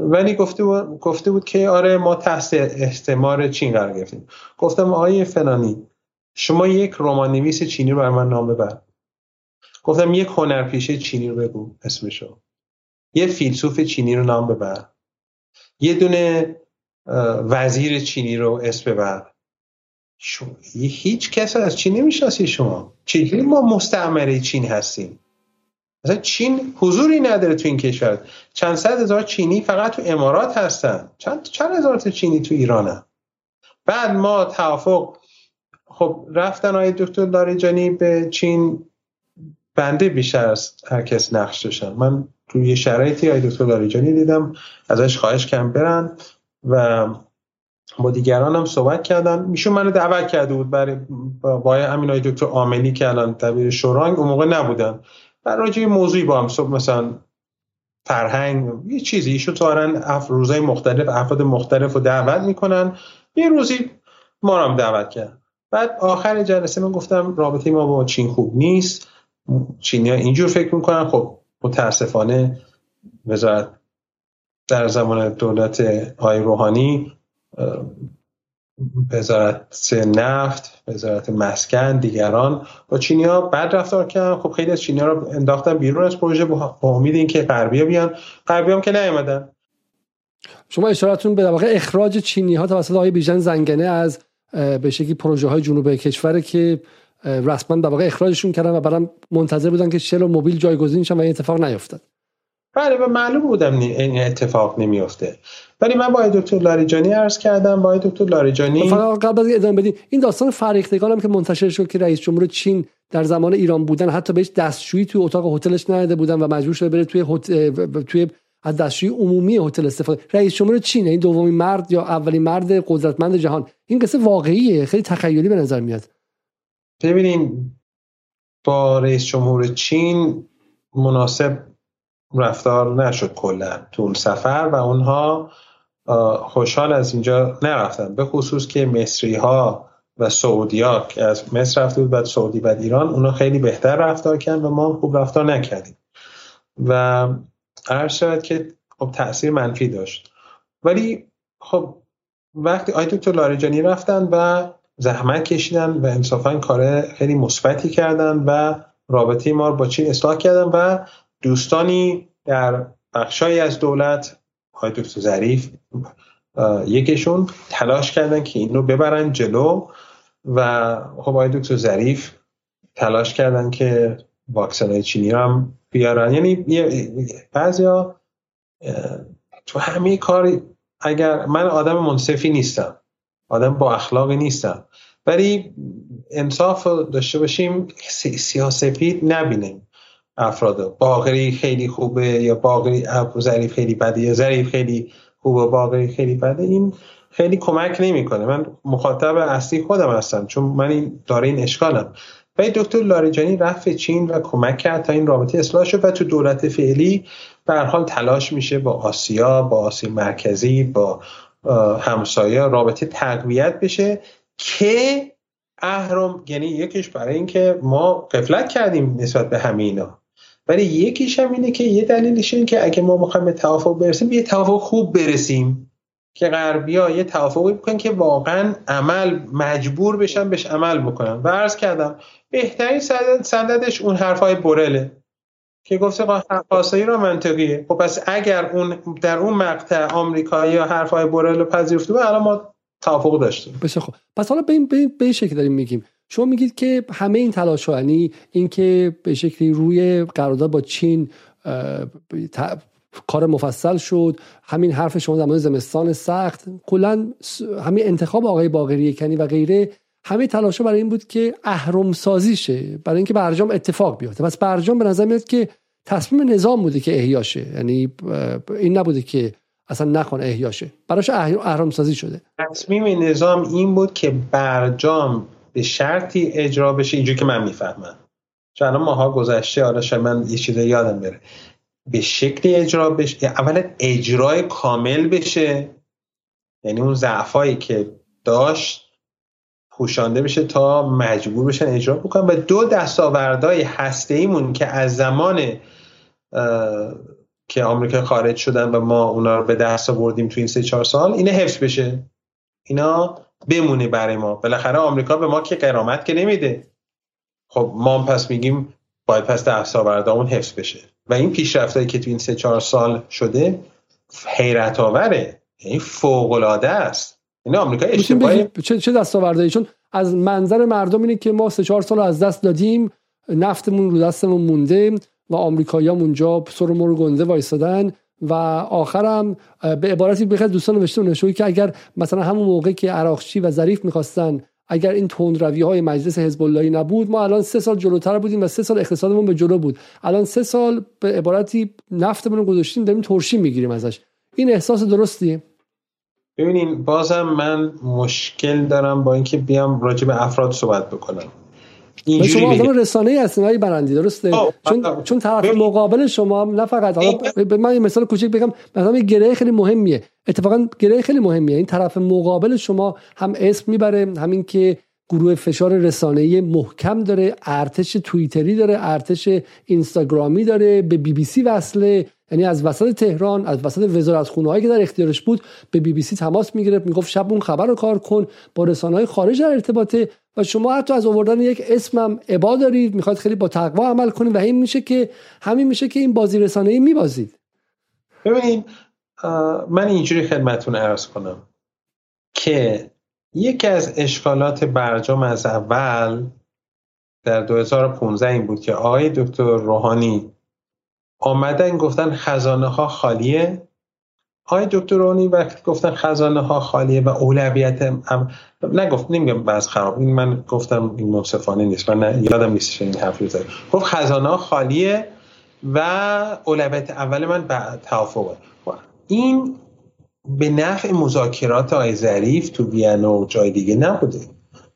ولی گفته بود, گفته بود که آره ما تحت استعمار چین قرار گرفتیم. گفتم آیه فلانی شما یک رمان نویس چینی رو بر من نام ببر گفتم یک هنرپیشه چینی رو بگو اسمشو. یه فیلسوف چینی رو نام ببر. یه دونه وزیر چینی رو اسم ببر. شما هیچ کس از چین نمی‌شناسی شما. چجوری ما مستعمره چین هستیم؟ مثلا چین حضوری نداره تو این کشور. چند صد هزار چینی فقط تو امارات هستن. چند چند هزار تا چینی تو ایرانه بعد ما توافق خب رفتن های دکتر لاریجانی به چین بنده بیشتر از هر کس نقش داشتم من توی شرایطی های دکتر لاریجانی دیدم ازش خواهش کم برن و با دیگران هم صحبت کردن. میشون منو دعوت کرده بود برای با همین های دکتر آمنی که الان دبیر شورانگ اون موقع نبودن. در راجع موضوعی با هم صبح مثلا فرهنگ یه چیزی ایشون تو اف روزای مختلف افراد مختلف رو دعوت می‌کنن. یه روزی ما هم دعوت کرد بعد آخر جلسه من گفتم رابطه ما با چین خوب نیست. چینی ها اینجور فکر می‌کنن. خب متاسفانه وزارت در زمان دولت های روحانی وزارت نفت وزارت مسکن دیگران. با چینیا بد رفتار کردن. خب خیلی از چینیا رو انداختن بیرون از پروژه با امید اینکه غربیا بیان. غربی هم که نیومدن. شما اشارتون به واقع اخراج چینی ها توسط آقای بیژن زنگنه از به شکلی پروژه های جنوب کشور که رسما در واقع اخراجشون کردن و بعدم منتظر بودن که شل و موبیل جایگزین شن و این اتفاق نیفتاد. بله و معلوم بودم این اتفاق نمیفته ولی من با دکتر لاریجانی عرض کردم. با دکتر لاریجانی فقط قبل از ادامه بدیم این داستان فریختگان هم که منتشر شد که رئیس جمهور چین در زمان ایران بودن حتی بهش دستشویی توی اتاق هتلش نداده بودن و مجبور شده بره توی توی از دستشویی عمومی هتل استفاده. رئیس جمهور چین این دومین مرد یا اولین مرد قدرتمند جهان. این قصه واقعیه. خیلی تخیلی به نظر میاد. ببینین با رئیس جمهور چین مناسب رفتار نشد کلا تو اون سفر و اونها خوشحال از اینجا نرفتن. به خصوص که مصری ها و سعودی ها که از مصر رفته بود بعد سعودی بعد ایران اونا خیلی بهتر رفتار کردن و ما خوب رفتار نکردیم. و عرض شود که خب تاثیر منفی داشت. ولی خب وقتی آی دکتر لاریجانی رفتن و زحمت کشیدن و انصافا کار خیلی مثبتی کردن و رابطه ما رو با چین اصلاح کردن و دوستانی در بخشایی از دولت های دکتر ظریف یکیشون تلاش کردن که این رو ببرن جلو و خب آقای دکتر ظریف تلاش کردن که واکسن های چینی هم بیارن. یعنی بعضیا تو همه کاری اگر من آدم منصفی نیستم آدم با اخلاقی نیستم ولی انصاف داشته باشیم سیاسفید نبینیم. افراد. باقری خیلی خوبه یا باقری ظریف خیلی بده یا ظریف خیلی خوبه باقری خیلی بده این خیلی کمک نمی‌کنه. من مخاطب اصلی خودم هستم چون من این داره این اشکالم. ولی دکتر لاریجانی رفت چین و کمک کرد تا این رابطه اصلاح شد و تو دولت فعلی به حال تلاش میشه با آسیا با آسیا مرکزی با همسایه رابطه تقویت بشه که اهرم یعنی یکیش برای اینکه ما قفلت کردیم نسبت به همه اینا. ولی یکیش هم اینه که یه دلیلش اینه که اگه ما بخوایم به توافق برسیم یه توافق خوب برسیم. که غربیا یه توافقی بکنن که واقعا عمل مجبور بشن بهش عمل بکنن. و عرض کردم بهترین سنددش اون حرفای برله که گفته قاسایی را منطقیه. خب پس اگر اون در اون مقطع آمریکایی یا حرفای بورل رو پذیرفته الان ما توافق داشتیم. بسیار خب پس حالا به این, به این شکل داریم میگیم. شما میگید که همه این تلاش یعنی اینکه به شکلی روی قرارداد با چین کار مفصل شد همین حرف شما در زمستان سخت کلا همین انتخاب آقای باقری کنی و غیره همه تلاش برای این بود که اهرم سازی شه برای اینکه برجام اتفاق بیفته. پس برجام به نظر میاد که تصمیم نظام بوده که احیاشه یعنی این نبوده که اصلا نکنه احیاشه براش اهرم سازی شده. تصمیم نظام این بود که برجام به شرطی اجرا بشه اینجوری که من می‌فهمم. چون الان ماها گذشته حالا شاید من یه چیز یادم بره. به شکلی اجرا بشه اولا اجرای کامل بشه یعنی اون ضعفایی که داشت پوشانده بشه تا مجبور بشن اجرا بکنن. و دو دستاوردهای هسته ایمون که از زمان که آمریکا خارج شدن و ما اونا رو به دست آوردیم تو این سه چهار سال اینه حفظ بشه. اینا بمونه برای ما. بالاخره آمریکا به ما که قرامت که نمیده. خب ما پس میگیم باید پس دستاوردامون حفظ بشه. و این پیشرفتایی که تو این سه چهار سال شده حیرت آوره. یعنی فوق العاده است. این آمریکا اشتباهی چه چه دستاوردهایی چون از منظر مردم اینه که ما سه چهار سال از دست دادیم نفتمون رو دستمون مونده و آمریکایی‌ها اونجا سر رو گنده وایسادن و آخرم به عبارتی بخیر دوستان نوشته نشوی که اگر مثلا همون موقع که عراقچی و ظریف می‌خواستن اگر این تندروی های مجلس حزب اللهی نبود ما الان سه سال جلوتر بودیم و سه سال اقتصادمون به جلو بود. الان سه سال به عبارتی نفتمون رو گذاشتیم داریم ترشی می‌گیریم ازش. این احساس درستیه ببینین بازم من مشکل دارم با اینکه بیام راجع به افراد صحبت بکنم. شما آدم رسانه ای هستین های برندی درسته؟ چون چون طرف مقابل شما نه فقط به من یه مثال کوچیک بگم مثلا یه گره خیلی مهمیه. اتفاقا گره خیلی مهمیه. این طرف مقابل شما هم اسم می‌بره همین که گروه فشار رسانه‌ای محکم داره ارتش توییتری داره ارتش اینستاگرامی داره به بی بی سی وصله. یعنی از وسط تهران از وسط وزارت هایی که در اختیارش بود به بی بی سی تماس می‌گرفت می‌گفت شب اون خبر رو کار کن. با رسانه های خارج در ارتباطه و شما حتی از آوردن یک اسمم عبا دارید می‌خواد خیلی با تقوا عمل کنید و این میشه که همین میشه که این بازی رسانه ای میبازید ببینید من اینجوری خدمتون عرض کنم که یکی از اشکالات برجام از اول در 2015 این بود که آقای دکتر روحانی آمدن گفتن خزانه ها خالیه. آقای دکتر روحانی وقتی گفتن خزانه ها خالیه و اولویت هم... نگفت نمیگم بعض خراب. این من گفتم این منصفانه نیست. من یادم نیست این حرف رو گفت خزانه ها خالیه و اولویت اول من به توافقه این به نفع مذاکرات آقای ظریف تو وین و جای دیگه نبوده.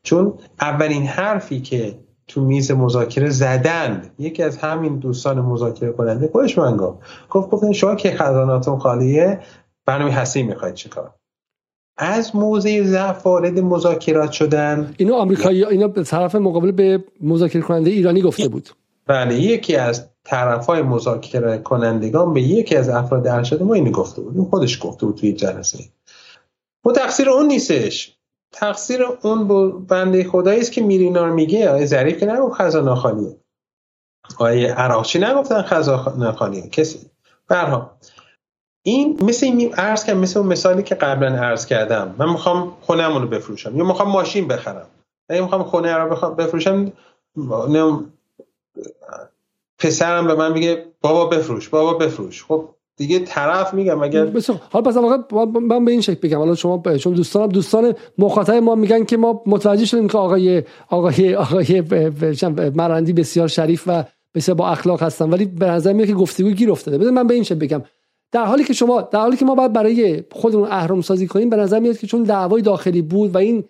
چون اولین حرفی که تو میز مذاکره زدن یکی از همین دوستان مذاکره کننده خودش من گفت. گفت گفتن شما که خزاناتون خالیه برنامه هستی می‌خواید چیکار از موضع ضعف وارد مذاکرات شدن. اینو آمریکایی اینا به طرف مقابل به مذاکره کننده ایرانی گفته بود. بله یکی از طرف های مذاکره کنندگان به یکی از افراد ارشد ما اینو گفته بود. خودش گفته بود توی جلسه. و تقصیر اون نیستش. تقصیر اون بنده خدایی است که میرینا رو میگه. آیه ظریف که نگفت خزانه خالیه. آیه عراقچی نگفتن خزانه خالیه. کسی. برها این مثل این عرض کردم مثل اون مثالی که قبلا عرض کردم. من می‌خوام خونهمون رو بفروشم. یا می‌خوام ماشین بخرم. یا می‌خوام خونه رو بفروشم پسرم به من میگه بابا بفروش بابا بفروش. خب دیگه طرف میگم اگر بسیار حالا پس واقعا من به این شکل بگم. حالا شما چون دوستانم دوستان مخاطب ما میگن که ما متوجه شدیم که آقای آقای آقای مرندی بسیار شریف و بسیار با اخلاق هستن. ولی به نظر میاد که گفتگو گیر افتاده. بذار من به این شکل بگم. در حالی که شما در حالی که ما باید برای خودمون اهرم سازی کنیم به نظر میاد که چون دعوای داخلی بود و این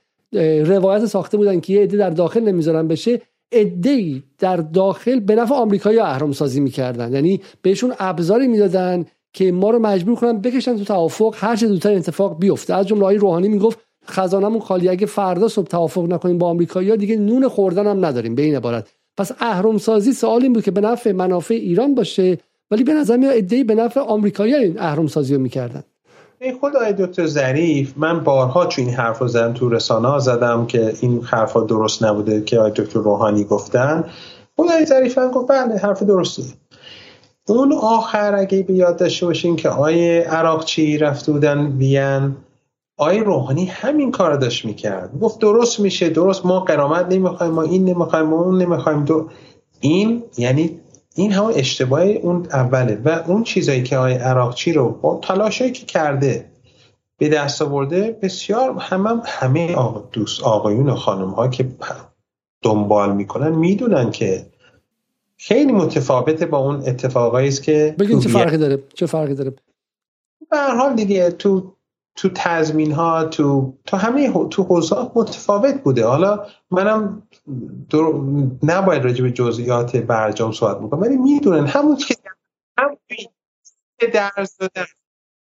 روایت ساخته بودن که یه عده در داخل نمی‌ذارن بشه ای در داخل به نفع آمریکایی اهرم سازی می‌کردن. یعنی بهشون ابزاری می‌دادن که ما رو مجبور کنن بکشن تو توافق هر چه زودتر اتفاق بیفته. از جمله روحانی می‌گفت خزانمون خالی اگه فردا صبح توافق نکنیم با آمریکایی‌ها دیگه نون خوردن هم نداریم به این عبارت. پس اهرم سازی سوال این بود که به نفع منافع ایران باشه ولی به نظر میاد ادعی به نفع آمریکایی‌ها این اهرم سازی رو می‌کردن. خود آقای دکتر ظریف من بارها تو این حرف زدم تو رسانه زدم که این حرف درست نبوده که آقای دکتر روحانی گفتن. خود آقای ظریف هم گفت بله حرف درسته. اون آخر اگه به یاد داشته باشین که آقای عراقچی رفته بودن وین آقای روحانی همین کار داشت می‌کرد. گفت درست میشه درست ما قرامت نمی‌خوایم ما این نمی‌خوایم ما اون نمی‌خوایم دو این یعنی این همون اشتباه اون اوله و اون چیزایی که آقای عراقچی رو با تلاشی که کرده به دست آورده بسیار همه همه دوست آقایون و خانم ها که دنبال می‌کنن می‌دونن که خیلی متفاوته با اون اتفاقایی است که بگین چه فرقی داره؟ چه فرقی داره؟ به هر حال دیگه تو تو تضمین ها تو تو همه تو حوزه متفاوت بوده. حالا منم نباید راجع به جزئیات برجام صحبت بکنم ولی می‌دونن همون که همون که درس دادن.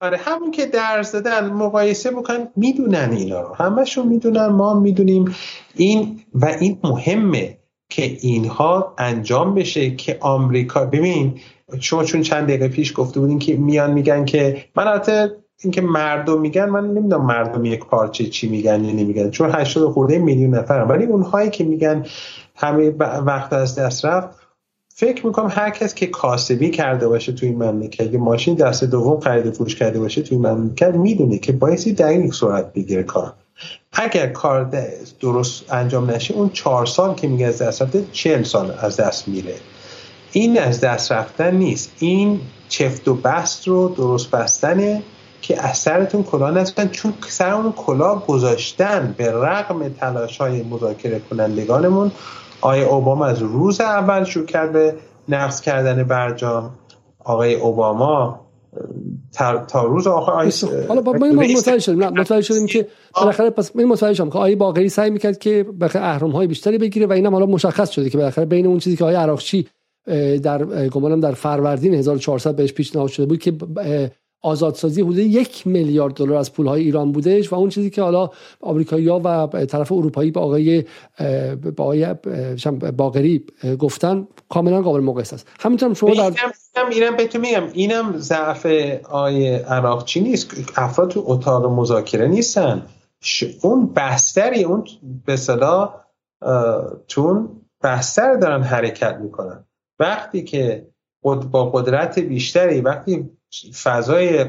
آره همون که درس دادن مقایسه بکن می‌دونن اینا رو. همشون می‌دونن ما می‌دونیم. این و این مهمه که اینها انجام بشه که آمریکا ببین شما چون چند دقیقه پیش گفته بودین که میان میگن که من البته اینکه مردم میگن من نمی‌دونم مردم یک پارچه چی میگن یا نمیگن چون 80 خورده میلیون نفر ولی اونهایی که میگن همه وقت از دست رفت فکر می‌کنم هر کس که کاسبی کرده باشه توی این مملکت ماشین دست دوم خرید فروش کرده باشه توی این مملکت می‌دونه که بایستی این صورت بگیره کار. اگر کار درست انجام نشه اون چهار سال که میگه از دست رفته چهل سال از دست میره. این از دست رفتن نیست. این چفت و بست رو درست بستنه که از سرتون کلاه نزدن چون سر اون کلاه گذاشتن به رغم تلاش های مذاکره کنندگانمون آقای اوباما از روز اول شروع کرد به نقص کردن برجام. آقای اوباما تا روز آخر آیس حالا با ما متوجه شدیم. نه متوجه شدیم که بالاخره پس من متوجه شدم که آقای باقری سعی می‌کرد که بخاطر اهرم های بیشتری بگیره و اینم حالا مشخص شده که بالاخره بین اون چیزی که آقای عراقچی در گمانم در فروردین 1400 بهش پیشنهاد شده بود که آزادسازی حدود یک میلیارد دلار از پولهای ایران بودش و اون چیزی که حالا آمریکایی‌ها و طرف اروپایی به آقای با آقای باقری گفتن کاملا قابل مقایسه است. همینطور شما در اینم اینم بهتون میگم. اینم ضعف آی عراقچی نیست؟ افراد تو اتاق مذاکره نیستن. اون بستری اون به صدا چون بستر دارن حرکت می‌کنن. وقتی که با قدرت بیشتری وقتی فضای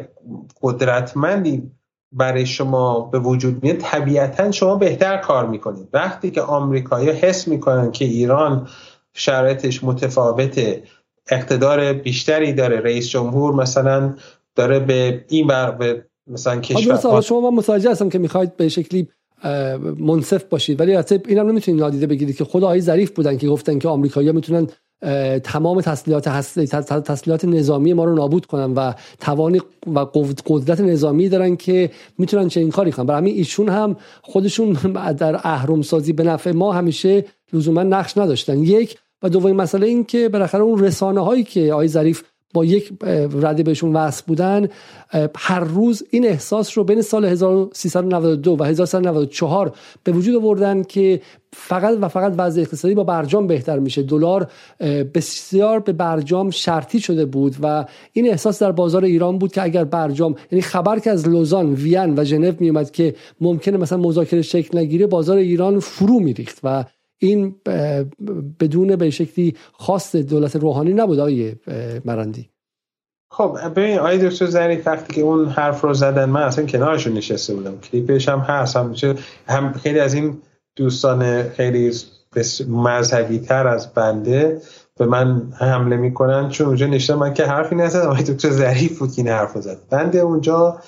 قدرتمندی برای شما به وجود میاد طبیعتا شما بهتر کار می‌کنید. وقتی که آمریکایی حس می‌کنن که ایران شرایطش متفاوته اقتدار بیشتری داره رئیس جمهور مثلا داره به این بر به مثلا کشور شما من متوجه هستم که می‌خواید به شکلی منصف باشید ولی البته اینم نمی‌تونید نادیده بگیرید که خود آقای ظریف بودن که گفتن که آمریکایی‌ها می‌تونن تمام تسلیحات تسلیحات نظامی ما رو نابود کنن و توان و قدرت نظامی دارن که می‌تونن چه این کاری کنن. برای همین ایشون هم خودشون در اهرم سازی به نفع ما همیشه لزوما نقش نداشتن. یک و دومین مسئله این که بالاخره اون رسانه هایی که آقای ظریف با یک رده بهشون وصل بودن هر روز این احساس رو بین سال 1392 و 1394 به وجود آوردن که فقط و فقط وضع اقتصادی با برجام بهتر میشه. دلار بسیار به برجام شرطی شده بود و این احساس در بازار ایران بود که اگر برجام یعنی خبر که از لوزان وین و ژنو میومد که ممکنه مثلا مذاکره شکل نگیره بازار ایران فرو میریخت و این بدون به شکلی خاص دولت روحانی نبود آقای مرندی. خب ببین آقای دکتر ظریف وقتی که اون حرف رو زدن من اصلا کنارشون نشسته بودم. کلیپش هم هست هم, هم خیلی از این دوستان خیلی مذهبی تر از بنده به من حمله می‌کنن. چون اونجا نشته من که حرفی نزدم. آقای دکتر ظریف بود که این حرف زد. بنده اونجا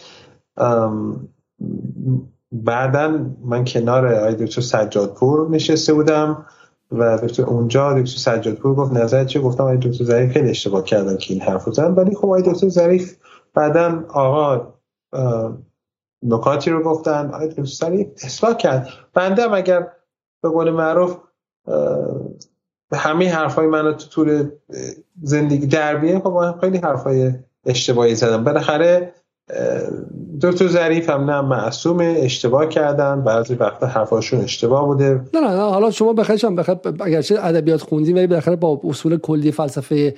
بعدا من کنار آقای دکتر سجادپور نشسته بودم و دکتر اونجا دکتر سجادپور گفت نظر چه گفتم آقای دکتر ظریف خیلی اشتباه کردن که این حرف زدن. ولی خب آقای دکتر ظریف بعدا آقا نکاتی رو گفتن. آقای دکتر ظریف اصلاح کرد. بنده هم اگر به قول معروف همه حرفای من تو طول زندگی دربیه خب خیلی حرفای اشتباهی زدم. بالاخره دکتر ظریف هم نه معصوم اشتباه کردن بعضی وقتا حرفاشون اشتباه بوده. نه نه, نه حالا شما بخیر هم بخیر اگرچه ادبیات خوندین ولی بالاخره با اصول کلی فلسفه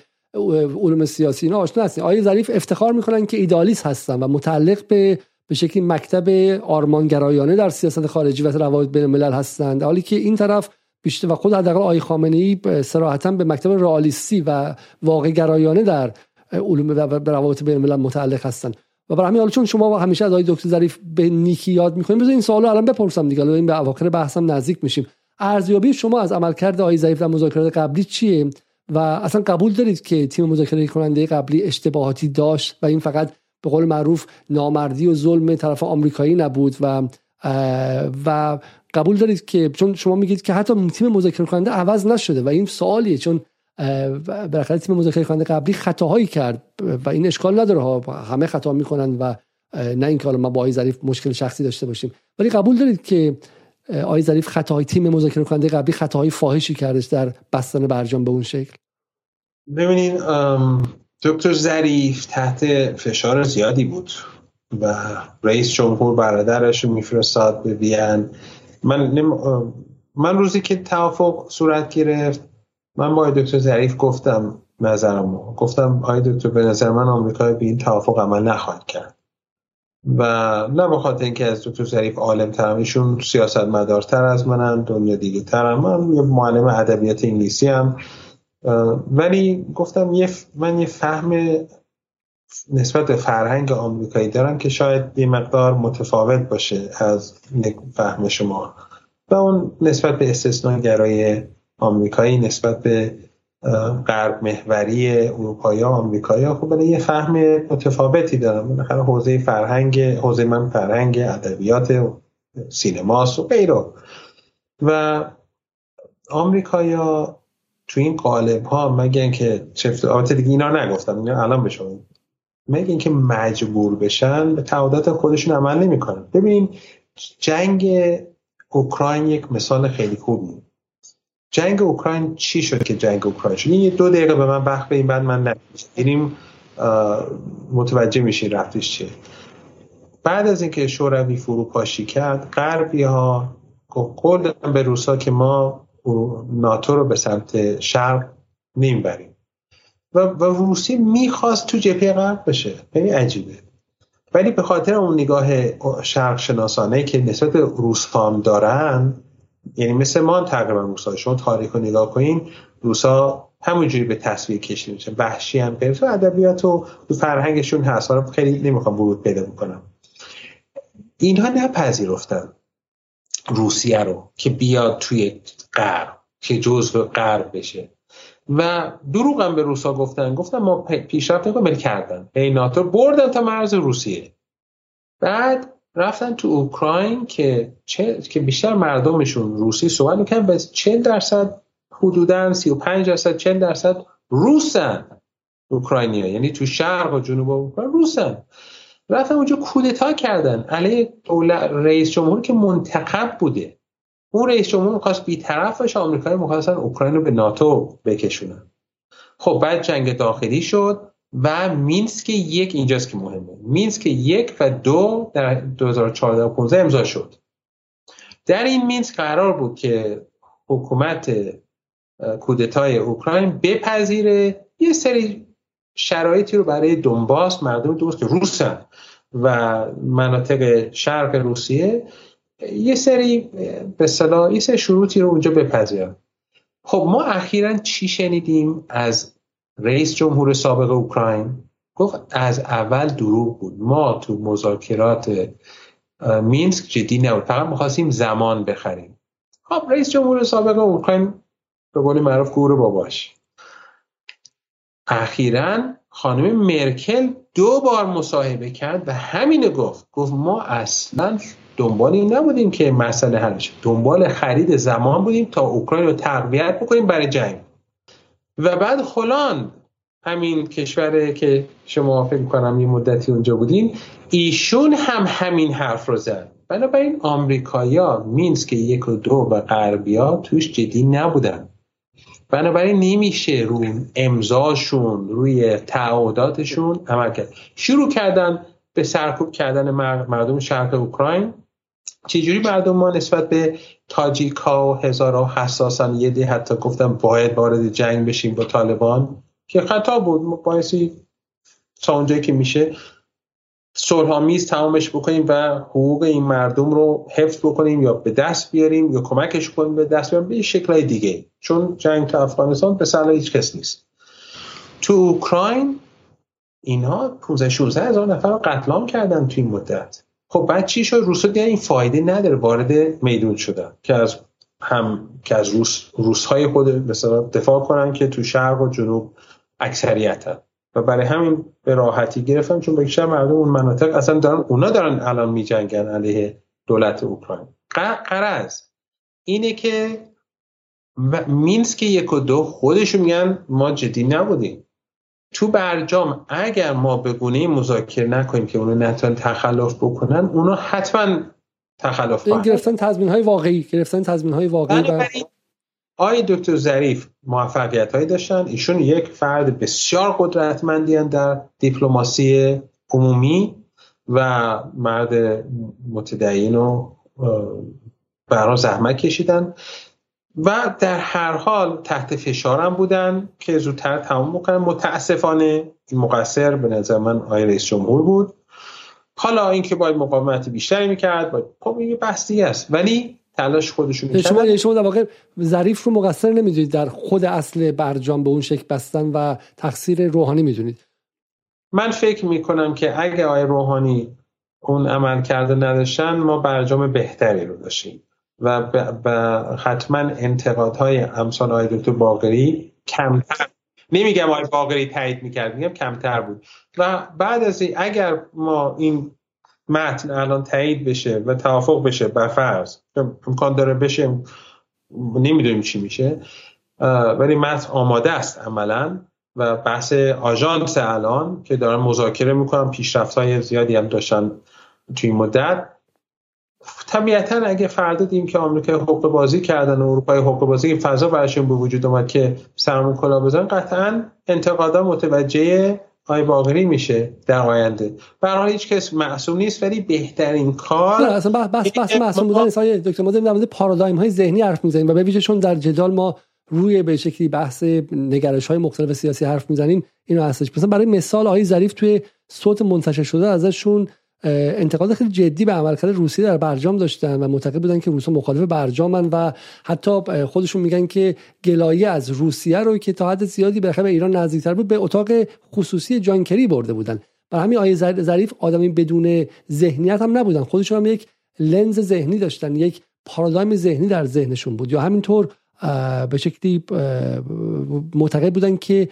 علوم سیاسی اینا آشنا هستین. آقای ظریف افتخار می‌کنن که ایدالیست هستن و متعلق به به شکلی مکتب آرمانگرایانه در سیاست خارجی و روابط بین الملل هستند. حالی که این طرف بیشتر و خود حداقل آقای خامنه ای صراحتا به مکتب رئالیستی و واقع گرایانه در علوم و روابط بین الملل متعلق هستند. و برای همین حالا چون شما همیشه از آقای دکتر ظریف به نیکی یاد می‌کنیم بذار این سوالو الان بپرسم دیگه. این به اواخر بحثم نزدیک میشیم. ارزیابی شما از عملکرد آقای ظریف در مذاکرات قبلی چیه؟ و اصلا قبول دارید که تیم مذاکره کننده قبلی اشتباهاتی داشت و این فقط به قول معروف نامردی و ظلم طرف آمریکایی نبود و و قبول دارید که چون شما میگید که حتی تیم مذاکره کننده عوض نشده و این سوالیه چون بالاخره تیم مذاکره کننده قبلی خطاهایی کرد و این اشکال نداره ها. همه خطا می‌کنن و نه اینکه حالا ما با آقای ظریف مشکل شخصی داشته باشیم. ولی قبول دارید که آقای ظریف خطاهای تیم مذاکره کننده قبلی خطاهای فاحشی کردش در بستن برجام به اون شکل؟ ببینین دکتر ظریف تحت فشار زیادی بود و رئیس جمهور برادرش رو میفرستاد به من من روزی که توافق صورت گرفت من با دکتر ظریف گفتم نظرم گفتم آقای دکتر به نظر من آمریکا به این توافق عمل نخواهد کرد. و نه به خاطر اینکه از دکتر ظریف عالم ترم ایشون سیاست مدارتر از منن دنیا دیگه ترم من یه معلم ادبیات انگلیسی هم ولی گفتم یه من یه فهم نسبت به فرهنگ آمریکایی دارم که شاید یه مقدار متفاوت باشه از فهم شما. و اون نسبت به استثناگرای آمریکایی نسبت به غرب محوری اروپایی و آمریکایی خب برای یه فهم متفاوتی دارم بالاخره حوزه فرهنگ حوزه من فرهنگ ادبیات سینماست و غیره. و آمریکایا تو این قالب ها مگه که چفت دیگه اینا نگفتم اینا الان به شما مگه اینکه مجبور بشن به تعهدات خودشون عمل نمی‌کنن. ببین جنگ اوکراین یک مثال خیلی خوبی جنگ اوکراین چی شد که جنگ اوکراین شد؟ یه دو دقیقه به من بخت این بعد من نمیدیم متوجه میشین رفتش چیه. بعد از اینکه شوروی فروپاشی کرد غربی ها قول دادن به روسا که ما ناتو رو به سمت شرق بریم. و, و روسی می‌خواست تو جبهه غرب بشه. خیلی عجیبه. ولی به خاطر اون نگاه شرق شناسانه که نسبت روسان دارن یعنی مثل ما تقریبا روسا. شما تاریخ رو نگاه کنین روسا همونجوری به تصویر کشیده میشه. وحشی هم غیر ادبیات و فرهنگشون هست. خیلی نمی‌خوام ورود پیدا بکنم. اینها نپذیرفتن روسیه رو که بیاد توی غرب که جزء غرب بشه. و دروغ هم به روسا گفتن. گفتن ما پیشرفت نکنیم کردن. ای ناتو بردن تا مرز روسیه. بعد رفتن تو اوکراین که که بیشتر مردمشون روسی صحبت می‌کنن به 40 درصد حدودا 35 درصد 40 درصد روسن اوکراینیا یعنی تو شرق و جنوب اوکراین روسن. رفتن اونجا کودتا کردن. علیه دولت رئیس جمهور که منتخب بوده. اون رئیس جمهور می‌خواست بیطرف باشه آمریکایی می‌خواستن اوکراین رو به ناتو بکشونن. خب بعد جنگ داخلی شد. و مینسک یک اینجاست که مهمه. مینسک یک و دو در 2014 و 15 امضا شد. در این مینسک قرار بود که حکومت کودتای اوکراین بپذیره. یه سری شرایطی رو برای دنباس مردم دوست که روسن و مناطق شرق روسیه. یه سری به صلاح یه سری شروطی رو اونجا بپذیرن. خب ما اخیرا چی شنیدیم از رئیس جمهور سابق اوکراین گفت از اول دروغ بود. ما تو مذاکرات مینسک جدی نبود. فقط می‌خواستیم زمان بخریم. خب رئیس جمهور سابق اوکراین به قول معروف گور باباش. اخیرا خانم مرکل دو بار مصاحبه کرد و همینو گفت. گفت ما اصلا دنبال این نبودیم که مسئله حل شه دنبال خرید زمان بودیم تا اوکراین رو تقویت بکنیم برای جنگ. و بعد خلان همین کشوره که شما فکر کنم یه مدتی اونجا بودین ایشون هم همین حرف رو زد. بنابراین آمریکایا مینسک یک و دو و غربیا توش جدی نبودن. بنابراین نمیشه روی امضاشون روی تعهداتشون عمل کرد. شروع کردن به سرکوب کردن مردم شرق اوکراین. چجوری مردم ما نسبت به تاجیکا و هزارا حساسن یه دی حتی گفتم باید وارد جنگ بشیم با طالبان؟ که خطا بود بایستی تا اونجایی که میشه صلحآمیز تمامش بکنیم و حقوق این مردم رو حفظ بکنیم یا به دست بیاریم یا کمکش کنیم به دست بیاریم به شکلهای دیگه چون جنگ تو افغانستان به صلاح هیچ کس نیست. تو اوکراین اینها 15 16 هزار نفر رو قتل کردن تو این مدت. خب بعد چی شد؟ روسا دیگه این فایده نداره وارد میدون شدن. که از هم که از روس روسهای خود مثلا دفاع کنن که تو شرق و جنوب اکثریتن و برای همین به راحتی گرفتن چون بیشتر مردم اون مناطق اصلا دارن اونا دارن الان میجنگن علیه دولت اوکراین. قرض اینه که مینسک یک و دو خودشون میگن ما جدی نبودیم. تو برجام اگر ما به گونه مذاکره نکنیم که اونو نتون تخلف بکنن اونا حتما تخلف این گرفتن تضمین های واقعی گرفتن تضمین های واقعی بر... آقای دکتر ظریف موفقیت هایی داشتن. ایشون یک فرد بسیار قدرتمندی در دیپلماسی عمومی و مرد متدین و برای زحمت کشیدن. و در هر حال تحت فشارم بودن که زودتر تمام بکنن متاسفانه این مقصر به نظر من آقای رئیس جمهور بود. حالا اینکه باید مقاومت بیشتری می‌کرد باید خب این بحثی است. ولی تلاش خودشون شما شما در واقع ظریف رو مقصر نمی‌دونید. در خود اصل برجام به اون شکل بستن و تقصیر روحانی می‌دونید. من فکر می‌کنم که اگه آقای روحانی اون عمل کرده نداشتن ما برجام بهتری رو داشتیم. و به حتما انتقادهای امثال آقای دکتر باقری کمتر. نمیگم آقای باقری تایید می‌کرد میگم کمتر بود. و بعد از این اگر ما این متن الان تایید بشه و توافق بشه بر فرض امکان داره بشه نمی‌دونیم چی میشه ولی متن آماده است عملا و بحث آژانس الان که دارن مذاکره می‌کنن پیشرفت های زیادی هم داشتن توی مدت. طبیعتا اگه فردا دیم که آمریکا حقوق بازی کردن و اروپای حقوق بازی فضا براشون به وجود اومد که سرمون کلا بزن قطعا انتقادا متوجه آی باقری میشه در آینده. برای هیچ کس معصوم نیست ولی بهترین کار نه اصلا بحث بحث معصوم بودن نیست. دکتر ما در مورد پارادایم های ذهنی حرف می‌زنیم و به ویژه چون در جدال ما روی به شکلی بحث نگرش های مختلف سیاسی حرف می‌زنیم اینو هستش. مثلا برای مثال آقای ظریف توی صوت منتشر شده ازشون انتقاد خیلی جدی به عملکرد روسیه در برجام داشتن و معتقد بودن که روسا مخالف برجامن و حتی خودشون میگن که گلایه از روسیه رو که تا حد زیادی به ایران نزدیکتر بود به اتاق خصوصی جانکری برده بودن. برای همین آیه ظریف آدمی بدون ذهنیت هم نبودن. خودشون هم یک لنز ذهنی داشتن یک پارادایم ذهنی در ذهنشون بود. یا همینطور به شکلی معتقد بودن که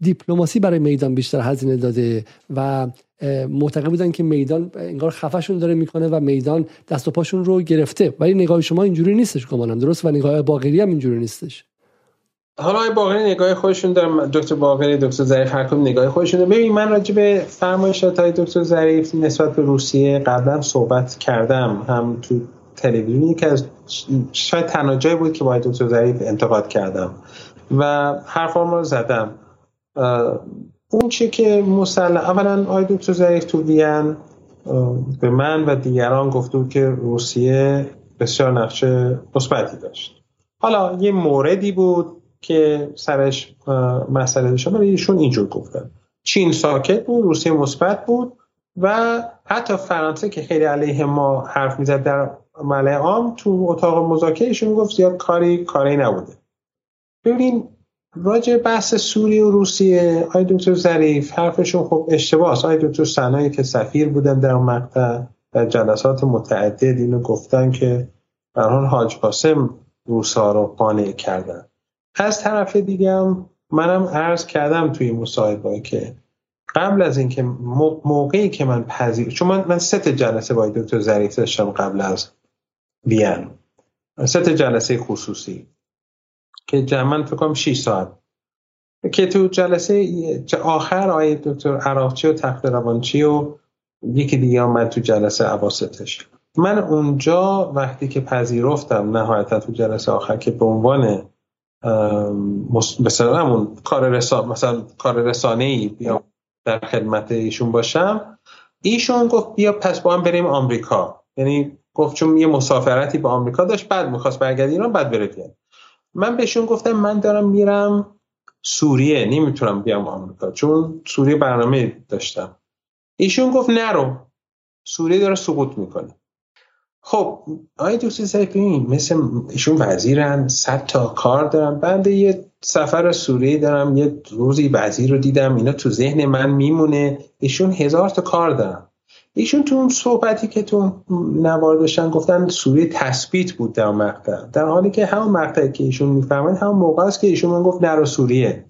دیپلماسی برای میدان بیشتر هزینه داده و معتقد بودن که میدان انگار خفشون داره می‌کنه و میدان دست و پاشون رو گرفته. ولی نگاه شما اینجوری نیستش گمانم درست؟ و نگاه باقری هم اینجوری نیستش. حالا باقری نگاه خودشون دارم دکتر باقری دکتر ظریف هر نگاه خودشون ببین من راجع به فرمایشات های دکتر ظریف نسبت به روسیه قبلا صحبت کردم. هم تو تلویزیون. که از شاید تنها جایی بود که با دکتر ظریف انتقاد کردم. و حرفام رو زدم. اون چی که مسلم اولا آقای دکتر ظریف تو وین به من و دیگران گفته بود که روسیه بسیار نقشه مثبتی داشت. حالا یه موردی بود که سرش مسئله داشت ولی ایشون اینجور گفتن. چین ساکت بود روسیه مثبت بود و حتی فرانسه که خیلی علیه ما حرف می‌زد در ملعه عام تو اتاق مذاکره ایشون گفت زیاد کاری کاری نبوده. ببین راجع بحث سوریه و روسیه آی دکتر ظریف حرفشون خب اشتباه است. آی دکتر سنایی که سفیر بودن در مقطع در جلسات متعدد اینو گفتن که در حال حاج قاسم روسا رو قانع کردن. از طرف دیگه هم منم عرض کردم توی مصاحبه که قبل از اینکه موقعی که من پذیر چون من, من سه جلسه با دکتر ظریف داشتم قبل از بیان. سه جلسه خصوصی. که جمعا فکر کنم 6 ساعت. که تو جلسه آخر آقای دکتر عراقچی و تخت روانچی و یکی دیگه آمد تو جلسه عواستش. من اونجا وقتی که پذیرفتم نهایتا تو جلسه آخر که به عنوان مثلا همون کار رسان مثلا کار رسانه ای بیا در خدمت ایشون باشم ایشون گفت بیا پس با هم بریم آمریکا. یعنی گفت چون یه مسافرتی به آمریکا داشت بعد می‌خواست برگرد ایران بعد بره بیاد من بهشون گفتم من دارم میرم سوریه نمی‌تونم بیام آمریکا چون سوریه برنامه داشتم. ایشون گفت نرو. سوریه داره سقوط می‌کنه. خب آقای دوستی سیفی مثل ایشون وزیرن صد تا کار دارم بنده یه سفر سوریه دارم یه روزی وزیر رو دیدم اینا تو ذهن من میمونه. ایشون هزار تا کار دارم ایشون تو اون صحبتی که تو نوار داشتن گفتن سوریه تثبیت بود در مقطع. در حالی که همون مقطعی که ایشون می‌فهمن همون موقع است که ایشون من گفت نرو سوریه.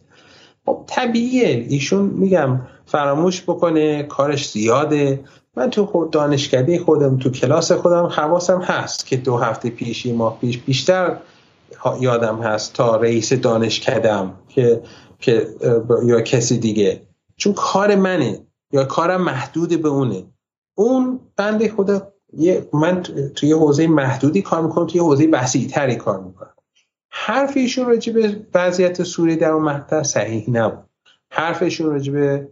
خب طبیعیه. ایشون میگم فراموش بکنه کارش زیاده. من تو خود دانشکده خودم تو کلاس خودم حواسم هست که دو هفته پیش ماه پیش بیشتر یادم هست تا رئیس دانشکدم که که یا کسی دیگه. چون کار منه. یا کارم محدود به اونه. اون بنده خدا من توی حوزه محدودی کار می‌کنم توی حوزه وسیعتری کار می‌کنم. حرف ایشون راجع به وضعیت سوریه در اون مقطع صحیح نبود. حرفشون راجع به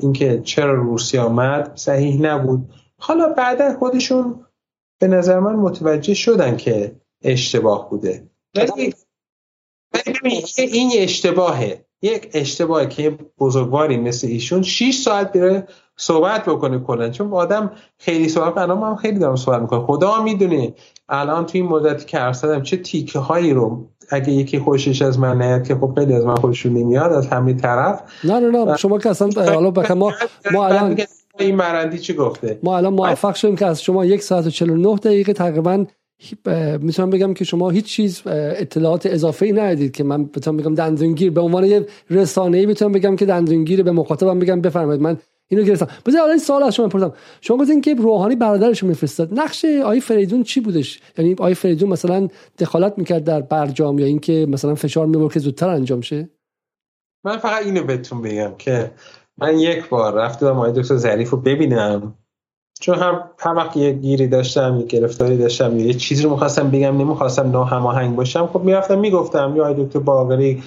اینکه چرا روسیه آمد صحیح نبود. حالا بعدا خودشون به نظر من متوجه شدن که اشتباه بوده. ولی این اشتباهه. یک اشتباهی که بزرگواری مثل ایشون 6 ساعت بره صحبت بکنه کلا. چون آدم خیلی صحبت الان هم خیلی دارم صحبت می‌کنه خدا می‌دونه الان توی این مدتی که ارسدم چه تیکه هایی رو اگه یکی خوشش از من نیاد که خب خیلی از من خوششون نمیاد از همین طرف. نه نه نه. شما که اصلا حالا ما ما الان این مرندی چی گفته؟ ما الان موفق شدیم که از شما یک ساعت و 49 دقیقه تقریبا می‌تونم بگم که شما هیچ چیز اطلاعات اضافه ای ندید که من بتونم بگم دندونگیر. به عنوان یه رسانه ای می‌تونم بگم که دندونگیر به مخاطبم بگم بفرمایید. من اینو گرفتم. بذار الان سوال از شما بپرسم شما گفتین که روحانی برادرش رو میفرستاد. نقش آی فریدون چی بودش؟ یعنی آی فریدون مثلا دخالت می‌کرد در برجام یا اینکه مثلا فشار می‌برد که زودتر انجام شه؟ من فقط اینو بهتون بگم که من یک بار رفتم آقای دکتر ظریف رو ببینم. چون هم هر وقت یه گیری داشتم یه گرفتاری داشتم یه چیزی رو می‌خواستم بگم نمی‌خواستم ناهماهنگ باشم خب می‌رفتم می‌گفتم یا دکتر باقری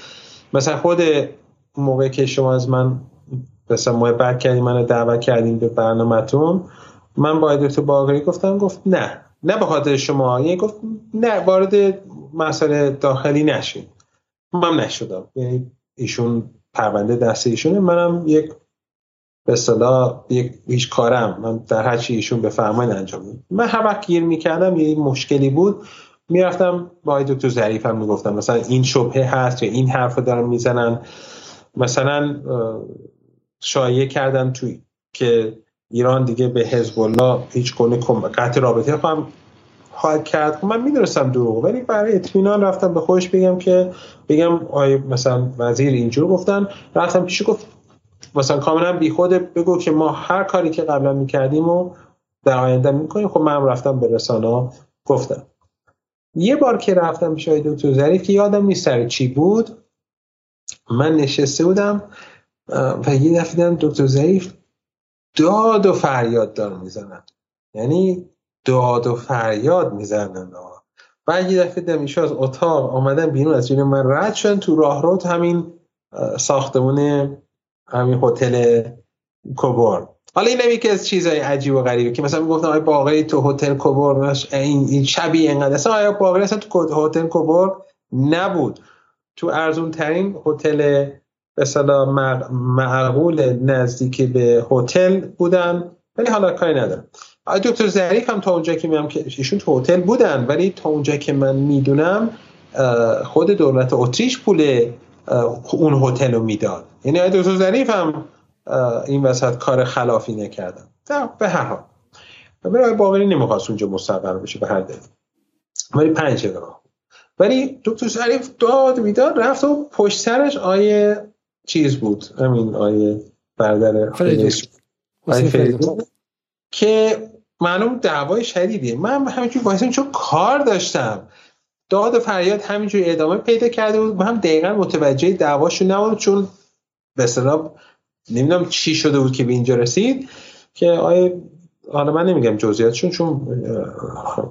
مثلا خود موقع که شما از من مثلا محبت کردیم منو دعوت کردیم به برنامهتون من با دکتر باقری گفتم گفت نه نه به خاطر شما یه گفت نه وارد مسئله داخلی نشین. من نشدم یعنی ایشون پرونده دست ایشونه منم یک به اصطلاح هیچ کارم. من در هر چی ایشون بفرمایید انجام میدم من هر وقت گیر می‌کردم یه مشکلی بود. می‌رفتم با دکتر ظریف هم می‌گفتم مثلا این شبهه هست یا این حرف رو دارن می‌زنن. مثلا شایعه کردن توی که ایران دیگه به حزب الله هیچ گونه قطع رابطه خواهم خواهد کرد. خب من می‌دونستم دروغ ولی برای اطمینان رفتم به خودش بگم که بگم آیا مثلا وزیر اینجور گفتن. رفتم پیش گفت مثلا کاملا بیخود بگو که ما هر کاری که قبلا می‌کردیم و در آینده می‌کنیم. خب من رفتم به رسانه گفتم. یه بار که رفتم پیش دکتر ظریف که یادم نیست سر چی بود من نشسته بودم و یه دفعه دکتر ظریف داد و فریاد دار می‌زنن یعنی داد و فریاد می‌زنن بعد یه دفعه دیدم از اتاق آمدن بیرون از من رد شدن تو راه رو همین ساختمون همین هتل کوبور حالا این یکی از چیزهای عجیب و غریبه که مثلا می‌گفتم آیا باقری تو هتل کوبور این این شبیه اینقدر؟ اصلا آیا باقری اصلا تو هتل کوبور نبود؟ تو ارزون ترین هتل به معقول نزدیکی به هتل بودن ولی حالا کاری ندارم. دکتر ظریف هم تا اونجا که میام که ایشون تو هتل بودن ولی تا اونجا که من می‌دونم خود دولت اتریش پول اون هتل رو می‌داد. یعنی دکتر ظریف هم این وسط کار خلافی نکردن. به هر حال. برای باقری نمی‌خواست اونجا مستقر بشه به هر دلیل. ولی پنج راه ولی دکتر ظریف داد می‌داد رفت و پشت سرش آیه چیز بود. همین آیه بردر که معلوم دعوای شدیدیه. من همینجور وایسم چون کار داشتم. داد و فریاد همینجور ادامه پیدا کرده بود. هم دقیقا متوجه دعواشو نبود چون به اصطلاح نمی‌دونم چی شده بود که به اینجا رسید که آیه حالا من نمیگم جزئیاتشون چون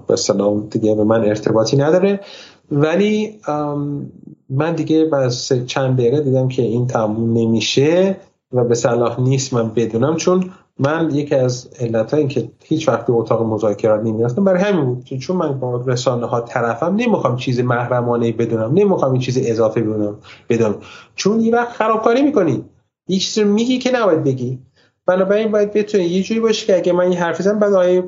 به اصطلاح دیگه به من ارتباطی نداره. ولی من دیگه بعد چند دقیقه دیدم که این تموم نمیشه و به صلاح نیست من بدونم چون من یکی از علت این که هیچ وقت به اتاق مذاکرات نمی‌رفتم برای همین بود. که چون من با رسانه ها طرفم نمی‌خوام چیز محرمانه بدونم نمی‌خوام این چیز اضافه بدونم بدونم. چون یه وقت خرابکاری می‌کنی. یه چیزی میگی که نباید بگی. بنابراین باید بتونه یه جوری باشه که اگه من این حرفی زدم بعد آیه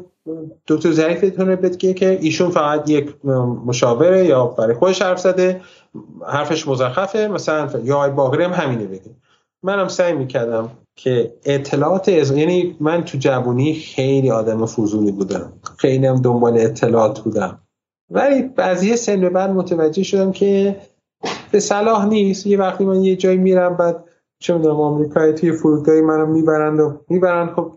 دکتر ظریف بتونه بگه که ایشون فقط یک مشاوره یا برای خودش حرف زده. حرفش مزخرفه. مثلا یا آقای باقری هم همینه بگه. منم سعی می‌کردم که اطلاعات از... یعنی من تو جوونی خیلی آدم فضولی بودم. خیلی هم دنبال اطلاعات بودم. ولی از یه سن به بعد متوجه شدم که به صلاح نیست. یه وقتی من یه جایی میرم بعد چه می‌دونم آمریکایی توی فرودگاهی منو می‌برند و می‌برند. خب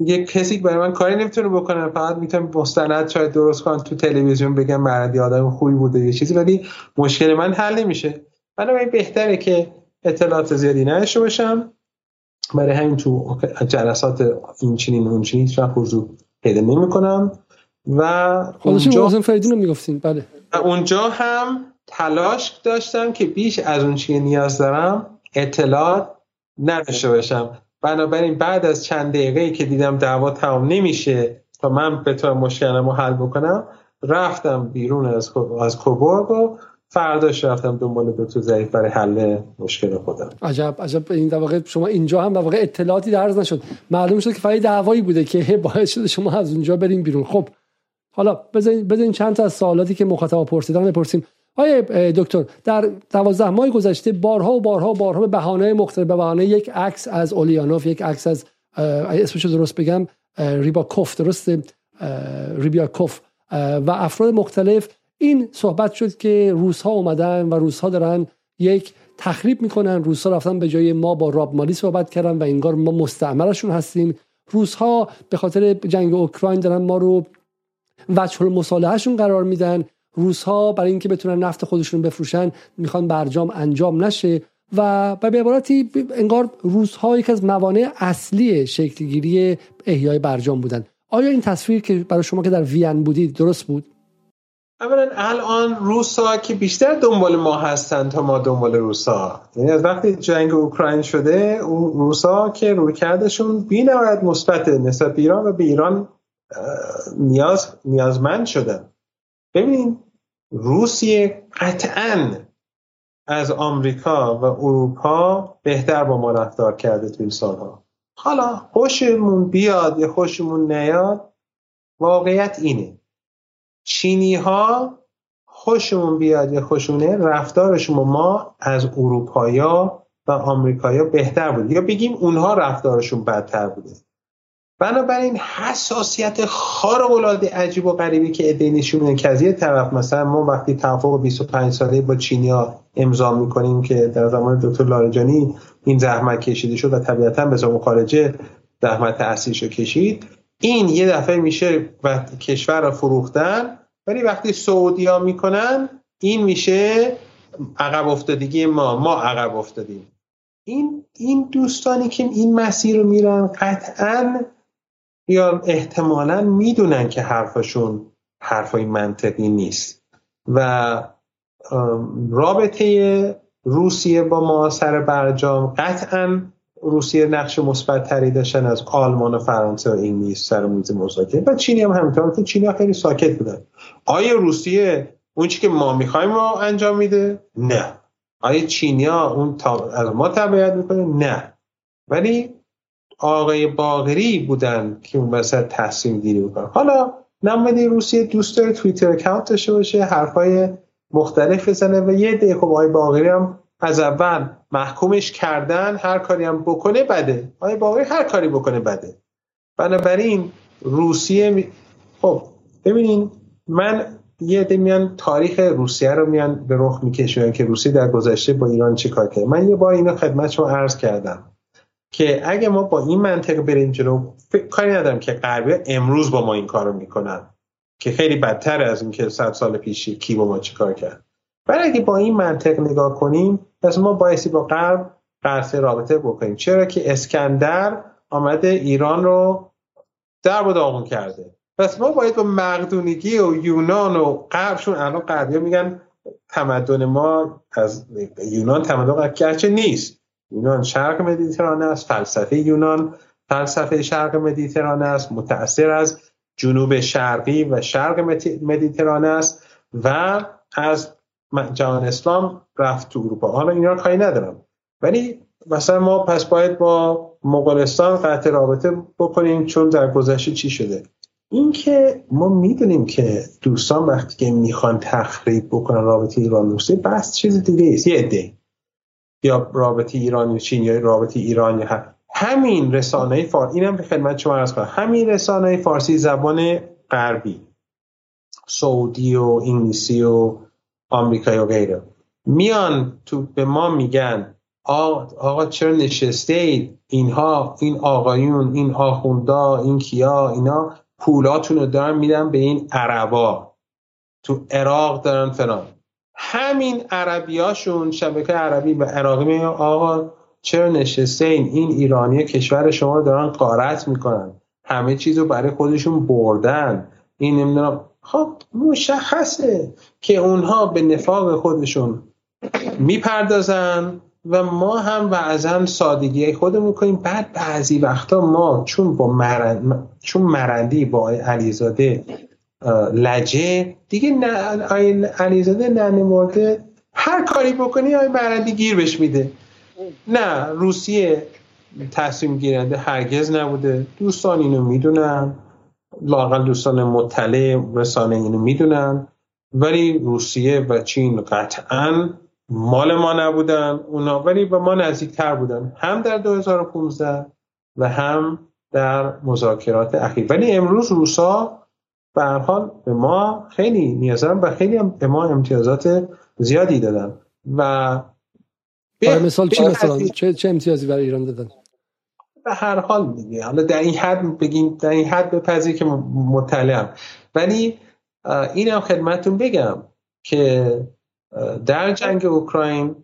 یه کسی برای من کاری نمی‌تونه بکنه. فقط می‌تونم مستند شاید درست کنم تو تلویزیون بگم مردی آدم خوبی بوده یه چیزی ولی مشکل من حل نمیشه. بنابراین بهتره که اطلاعات زیادی نداشته باشم. برای همین تو جلسات این چنین اون چنین هیچ حضور پیدا نمی کنم و اونجا فریدین می‌گفتین. بله. اونجا هم تلاش داشتم که بیش از اون چی نیاز دارم اطلاعات نداشته باشم. بنابراین بعد از چند دقیقه که دیدم دعوا تمام نمیشه تا من به طور مشکلم رو حل بکنم رفتم بیرون از از کوبورگ و فرداش رفتم دنبال دکتر ظریف برای حل مشکل خودم. عجب عجب. این در واقع شما اینجا هم در واقع اطلاعاتی درز نشد. معلوم شد که فقط دعوایی بوده که باعث شده شما از اونجا بریم بیرون. خب حالا بذارین بذارین چند تا از سوالاتی که مخاطب پرسیدن بپرسیم. آیا دکتر در دوازده ماه گذشته بارها و بارها و بارها به بهانه مختلف به بهانه یک عکس از اولیانوف یک عکس از اسمش درست بگم ریباکوف درست ریبیاکوف. و افراد مختلف این صحبت شد که روس ها اومدن و روس ها دارن یک تخریب می‌کنن. روس ها رفتن به جای ما با راب مالی صحبت کردن و انگار ما مستعمرشون هستیم. روس ها به خاطر جنگ اوکراین دارن ما رو وجه مصالحهشون قرار میدن. روس ها برای اینکه بتونن نفت خودشون بفروشن می‌خوان برجام انجام نشه و به عبارتی انگار روس ها یک از موانع اصلی شکلگیری احیای برجام بودن. آیا این تصویر که برای شما که در وین بودید درست بود؟ اولا الان روسا که بیشتر دنبال ما هستن تا ما دنبال روسا. یعنی از وقتی جنگ اوکراین شده روسا که روی کردشون بی نهایت مثبت نسبت به ایران و به ایران نیاز نیازمند شدن. ببین روسیه قطعا از آمریکا و اروپا بهتر با ما رفتار کرده تو این سالها. حالا خوشمون بیاد یا خوشمون نیاد واقعیت اینه. چینی ها خوشمون بیاد یا خوشونه رفتارشون ما از اروپایا و آمریکایا بهتر بود یا بگیم اونها رفتارشون بدتر بوده. بنابراین حساسیت خارق العاده عجیب و غریبی که ایده نشون که از یه طرف مثلا ما وقتی توافق 25 ساله با چینیا امضا می‌کنیم که در زمان دکتر لارجانی این زحمت کشیده شد و طبیعتا به خارجه زحمت اصلیش رو کشید این یه دفعه میشه و کشور رو فروختن ولی وقتی سعودیا می‌کنن این میشه عقب افتادگی ما ما عقب افتادیم. این این دوستانی که این مسیر رو میرن قطعا یا احتمالا می‌دونن که حرفشون حرفای منطقی نیست. و رابطه روسیه با ما سر برجام قطعا روسیه نقش مثبتتری داشتن از آلمان و فرانسه و انگلیس سر میز مذاکره. و چینی هم همینطور. که چینی خیلی ساکت بودن. آیا روسیه اون چی که ما می‌خوایم رو انجام میده؟ نه. آیا چینیا اون تا... از ما تبعیت می‌کنه؟ نه. ولی آقای باغری بودن که اون وسط تصمیم گیری بکنن حالا نماینده روسیه دوست داره توییتر اکانت داشته باشه حرفای مختلف بزنه و یه ده خب آقای باغری هم از اول محکومش کردن هر کاری هم بکنه بده. آقای باغری هر کاری بکنه بده. بنابراین روسیه می... خب ببینین من یه عده میان تاریخ روسیه رو میان به رخ میکشونن که روسیه در گذشته با ایران چه کار کرد. من یه بار اینو خدمت شما عرض کردم که اگه ما با این منطق بریم جلو فکر کاری ندارم که غربی امروز با ما این کارو می‌کنن که خیلی بدتر از اینکه صد سال پیشی کی با ما چیکار کرد. ولی اگه با این منطق نگاه کنیم پس ما بایستی با غرب قرص رابطه بکنیم. چرا که اسکندر آمده ایران رو در و داغون کرده. پس ما باید با مقدونگی و یونان و غربشون الان غربی میگن تمدن ما از یونان تمدن گرچه نیست. یونان شرق مدیترانه است فلسفه یونان فلسفه شرق مدیترانه است متأثر از جنوب شرقی و شرق مدیترانه است و از جهان اسلام رفت تو اروپا. حالا اینا رو کاری ندارم. ولی مثلا ما پس باید با مغولستان قطع رابطه بکنیم چون در گذشته چی شده؟ اینکه ما می‌دونیم که دوستان وقتی که می‌خوان تخریب بکنن رابطه ایران روسیه بس چیز دیگه است یه عده یا رابطه ایران و چین یا رابطه ایران یا همین رسانه فارسی اینم به خدمت شما عرض کنم. همین رسانه فارسی زبان غربی. سعودی و انگلیسی و آمریکایی و غیره. میان تو به ما میگن آقا چرا نشسته اید؟ اینها این آقایون این آخوندا این کیا اینا پولاتون رو دارن میدن به این عربا. تو عراق دارن فلان. همین عربیاشون شبکه عربی و عراقی میگن آقا چرا نشسته این این ایرانی کشور شما دارن قارت می‌کنن. همه چیز رو برای خودشون بردن. این نمی‌دونم خب مشخصه که اونها به نفاق خودشون می‌پردازن و ما هم بعضا سادگی خودمون کنیم. بعد بعضی وقتا ما چون با مرند چون مرندی با علیزاده لجه دیگه علیزاده ننه هر کاری بکنی آقای مرندی گیر بش میده. نه روسیه تصمیم گیرنده هرگز نبوده. دوستان اینو می‌دونن. لاقل دوستان مطلع رسانه اینو می‌دونن. ولی روسیه و چین قطعا مال ما نبودن اونا ولی به ما نزدیکتر بودن. هم در 2015 و هم در مذاکرات اخیر. ولی امروز روسا به هر حال به ما خیلی نیاز و خیلی هم به ما امتیازات زیادی دادن. و به مثال چی مثلا؟ چه, چه امتیازی برای ایران دادن؟ به هر حال دیگه. حالا در این حد بگیم در این حد بپذیر که مطلعم. ولی اینم خدمتتون بگم که در جنگ اوکراین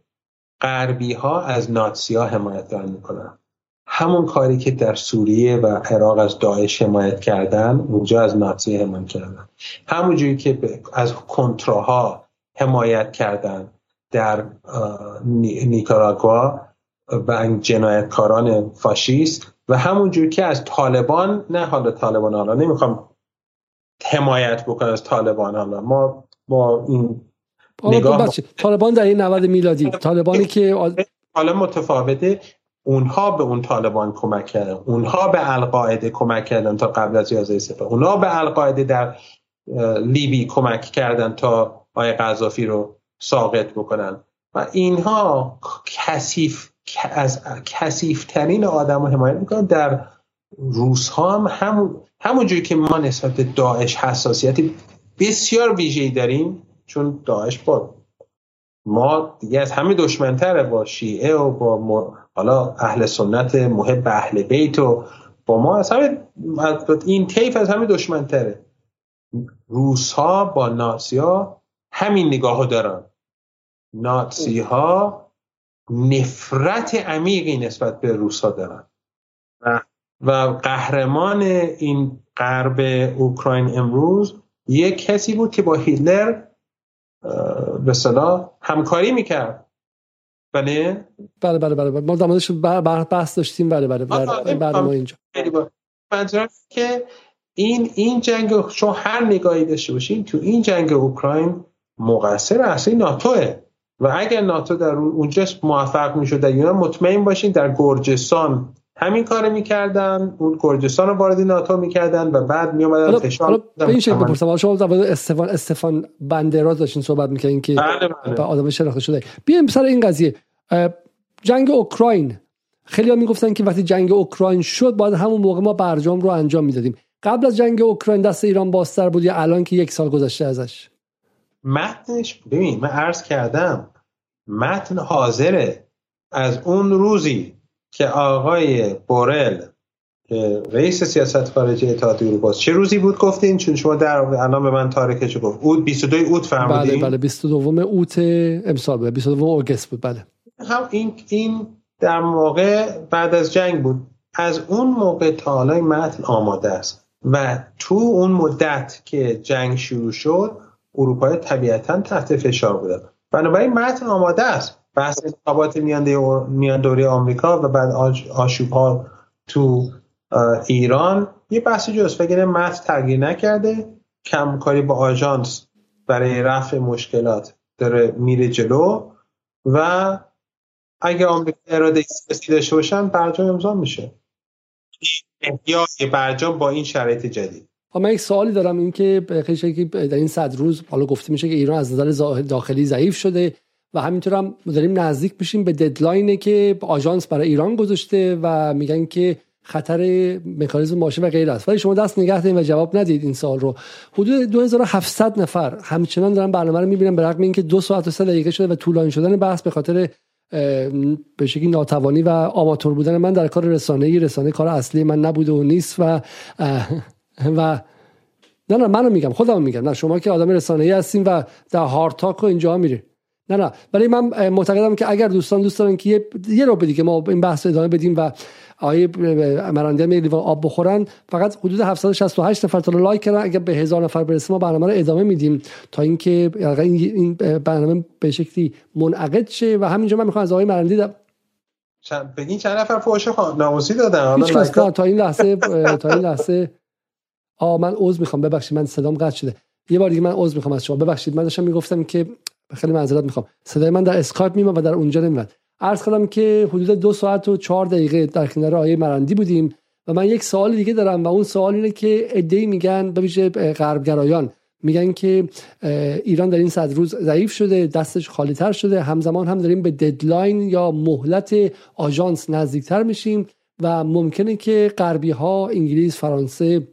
غربی ها از ناتسی ها حمایت دارن می‌کنن. همون کاری که در سوریه و عراق از داعش حمایت کردن اونجا از نازی حمایت کردن. همونجوری که از کنتراها حمایت کردن در نیکاراگوا و جنایتکاران فاشیست و همونجور که از طالبان نه حالا طالبان حالا نمی‌خوام حمایت بکنه از طالبان حالا. ما با این نگاه طالبان در این 90 میلادی. طالبانی که حالا متفاوته. اونها به اون طالبان کمک کردن. اونها به القاعده کمک کردن تا قبل از 11 سپه اونها به القاعده در لیبی کمک کردن تا آقای قذافی رو ساقط بکنن. و اینها کثیف از کثیفترین آدم رو حمایت می‌کنن در روس ها هم همون همونجوری که ما نسبت داعش حساسیتی بسیار ویژه‌ای داریم چون داعش با ما دیگه از همه دشمنتره با شیعه و با حالا اهل سنت محب اهل بیت و با ما از همه این طیف از همه دشمنتره. روس ها با نازی ها همین نگاه دارن. نازی ها نفرت عمیقی نسبت به روس ها دارن. و قهرمان این غرب اوکراین امروز یک کسی بود که با هیتلر به صلاح همکاری می‌کرد. بله؟ بله بله بله ما دامادش بحث داشتیم. بله بله بعد ما اینجا. که این این جنگ شما هر نگاهی داشته باشین تو این جنگ اوکراین مقصر اصلی ناتوه. و اگر ناتو در اونجا موفق می‌شد در یونان مطمئن باشین در گرجستان همین کار می‌کردن. اون گرجستان رو وارد ناتو می‌کردن و بعد میومدن فشار به این شکل بپرسم. شما در استفان استفان بندراز داشتین صحبت می‌کنین که بله بله. آدم شناخته شده. بیایم سر این قضیه. جنگ اوکراین. خیلی ها می‌گفتن که وقتی جنگ اوکراین شد باید همون موقع ما برجام رو انجام می‌دادیم. قبل از جنگ اوکراین دست ایران بازتر بود یا الان که یک سال گذشته ازش؟ متنش ببین من عرض کردم. متن حاضره. از اون روزی که آقای بورل رئیس سیاست خارجی اتحادیه اروپا چه روزی بود گفتین؟ چون شما در الان به من تاریخش گفت. اوت 22 اوت فرمودین؟ بله بله 22 اوت امسال بود. 22 اوگست بود بله. هم این این در موقع بعد از جنگ بود. از اون موقع تا حالا متن آماده است. و تو اون مدت که جنگ شروع شد اروپای طبیعتا تحت فشار بودن بنابراین متن آماده است. بحث انتخابات میان دوره آمریکا و بعد آشوب ها تو ایران یه بحث جز فکر متن تغییر نکرده. کمکاری با آژانس برای رفع مشکلات داره میره جلو. و اگه آمریکا اراده سیاسی داشته باشن برجام امضا میشه. احیای برجام با این شرایط جدید. من یک سوالی دارم این که خیلی در این صد روز حالا گفته میشه که ایران از نظر داخلی ضعیف شده و همینطور هم داریم نزدیک میشیم به ددلاینی که آژانس برای ایران گذاشته و میگن که خطر مکانیزم ماشه و غیر است. ولی شما دست نگه دارید و جواب ندید این سال رو. حدود 2700 نفر همچنان دارن برنامه رو می‌بینن به رغم اینکه دو ساعت و سه دقیقه شده و طولانی شدن بحث به خاطر به شکلی ناتوانی و آماتور بودن. من در کار رسانه رسانه کار اصلی من نبوده و نیست و و نه نه منو میگم خودم میگم. نه شما که آدم رسانه ای هستین و در هارد تاک و اینجا میره نه نه ولی من معتقدم که اگر دوستان دوست دارن که یه, یه رو بدی که ما این بحث ادامه بدیم و آیه مرندی یه لیوان آب بخورن فقط حدود 768 نفر تا لایک کردن. اگر به هزار نفر برسه ما برنامه رو ادامه میدیم تا اینکه این برنامه به شکلی منعقد شه. و همینجا من می‌خوام از آقای مرندی در... بگین چند نفر فوش ناموسی دادن؟ هیچ کس تا این لحظه تا این لحظه آ من عذر می‌خوام. ببخشید من صدام قطع شده. یه بار دیگه من عذر می‌خوام از شما. ببخشید من داشتم می‌گفتم که خیلی معذرت می‌خوام. صدای من در اسکایپ میاد و در اونجا نمیاد عرض کردم که حدود دو ساعت و چهار دقیقه در کنار آیه مرندی بودیم و من یک سوال دیگه دارم و اون سوال اینه که ادعی میگن به ویژه غربگرایان میگن که ایران در این صد روز ضعیف شده دستش خالی تر شده همزمان هم داریم به ددلاین یا مهلت آژانس نزدیکتر میشیم و ممکنه که غربی ها انگلیس فرانسه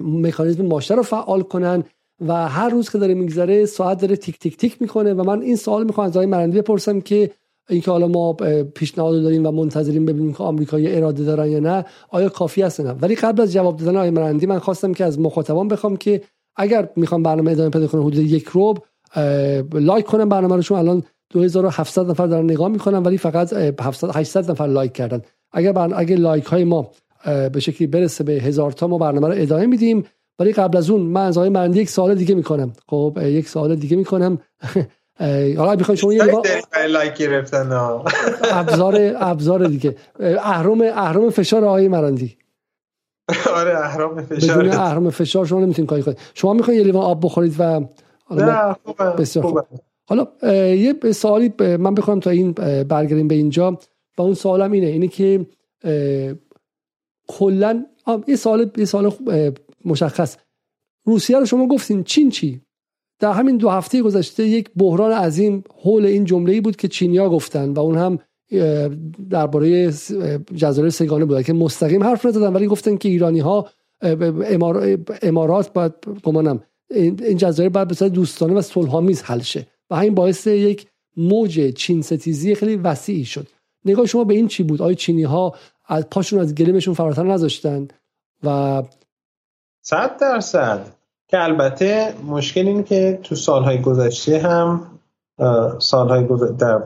مکانیزم ماشته رو فعال کنن و هر روز که داره میگذره ساعت داره تیک تیک تیک می‌کنه و من این سوال می‌خوام از آقای مرندی بپرسم که اینکه حالا ما پیشنهاد داریم و منتظریم ببینیم که آمریکایی اراده دارن یا نه آیا کافی است نه ولی قبل از جواب دادن آقای مرندی من خواستم که از مخاطبان بخوام که اگر می‌خوان برنامه ادامه پیدا کنه حدود یک روب لایک کنم برنامه رو چون الان 2700 نفر دارن نگاه می‌کنن ولی فقط 700 800 نفر لایک کردن اگر. اگر لایک های ما به شکلی برسه به هزار تا ما برنامه رو ادامه میدیم. ولی قبل از اون من از آقای مرندی یک سوال دیگه می‌کنم. خب یک سوال دیگه می‌کنم. حالا می‌خوای شما یه لایک گرفتن ابزار ابزار دیگه. اهرم اهرم فشار آقای مرندی آره اهرم فشار. بدون اهرم فشار شما نمی‌تونید کاری کنید. شما می‌خواین یه لیوان آب بخورید و حالا بسیار خوب. حالا یه سوالی من بخوام تا این برگردیم به اینجا. و اون سوالم اینه اینه که کلا یه سوال یه سوال مشخص. روسیه رو شما گفتین چین چی؟ در همین دو هفته گذشته یک بحران عظیم حول این جمله بود که چینیا گفتن و اون هم درباره جزایر سگانه بود. که مستقیم حرف نزدن ولی گفتن که ایرانی ها امارات باید گمانم این جزایر باید به دوستانه و صلحآمیز حل شه. و همین باعث یک موج چین ستیزی خیلی وسیعی شد. نگاه شما به این چی بود؟ آیا چینی ها از پاشون از گلیمشون فراتر نذاشتن و صد درصد. که البته مشکل اینه که تو سالهای گذشته هم سالهای گذشته در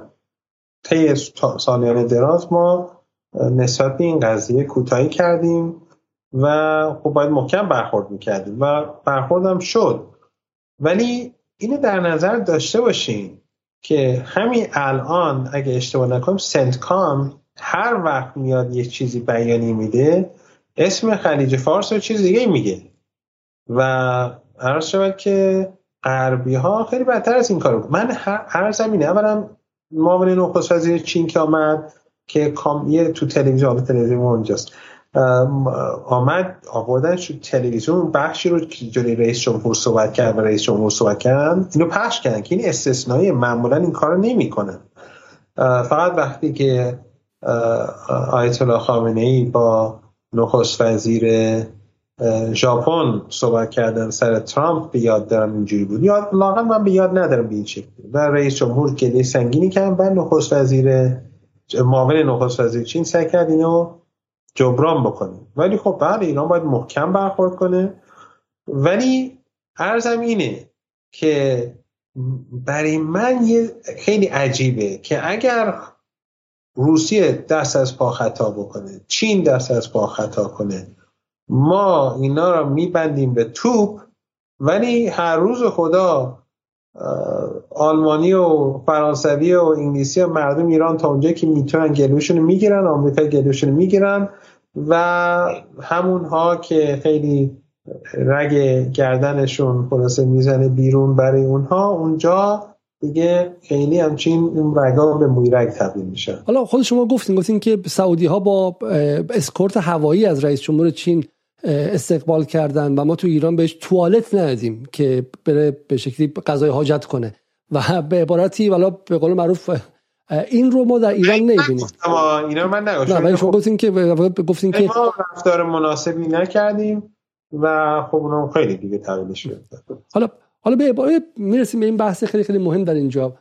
طی سالیان دراز ما نسبت این قضیه کوتاهی کردیم و خب باید محکم برخورد می‌کردیم و برخوردم شد. ولی اینو در نظر داشته باشین که همین الان اگه اشتباه نکنم سنتکام هر وقت میاد یه چیزی بیانی میده اسم خلیج فارس رو چیز دیگه میگه. و عرض شود که غربی ها خیلی بدتر از این کارو من هر زمینه اولا معاون نخست وزیر چین که آمد که کام یه تو تلویزیون تلویزیون اونجاست. آمد آوردن شد تلویزیون بخشی رو که جلوی رئیس جمهور صحبت کرد و رئیس جمهور صحبت کردن اینو پخش کردن که این استثنایی معمولا این کارو نمی‌کنن فقط وقتی که آیت الله خامنه ای با نخست وزیر ژاپن صحبت کردن سر ترامپ به یاد دارم اینجوری بود. یاد لاغن من به یاد ندارم به این شکل و رئیس جمهور گله سنگینی کرد و نخست وزیر معاون نخست وزیر چین سعی کرد اینو جبران بکنه. ولی خب بله ایران باید محکم برخورد کنه. ولی ارزم اینه که برای من یه خیلی عجیبه که اگر روسیه دست از پا خطا بکنه. چین دست از پا خطا کنه. ما اینا رو میبندیم به توپ ولی هر روز خدا آلمانی و فرانسوی و انگلیسی و مردم ایران تا اونجا که می‌تونن گلوشون می‌گیرن آمریکا گلوشون می‌گیرن و همونها که خیلی رگ گردنشون خلاصه می‌زنه بیرون برای اونها اونجا دیگه خیلی همچین اون رگا به مویرگ تبدیل میشه حالا خود شما گفتین گفتین که سعودی ها با اسکورت هوایی از رئیس جمهور چین استقبال کردن و ما تو ایران بهش توالت ندادیم که بره به شکلی غذای حاجت کنه. و به عبارتی والا به قول معروف این رو ما در ایران نمی‌بینیم. اینا من نگفتم نه شما گفتین که گفتین که ما رفتار مناسبی نکردیم و خب اونم خیلی دیگه تغییرش حالا حالا به می‌رسیم به این بحث خیلی خیلی مهم در اینجا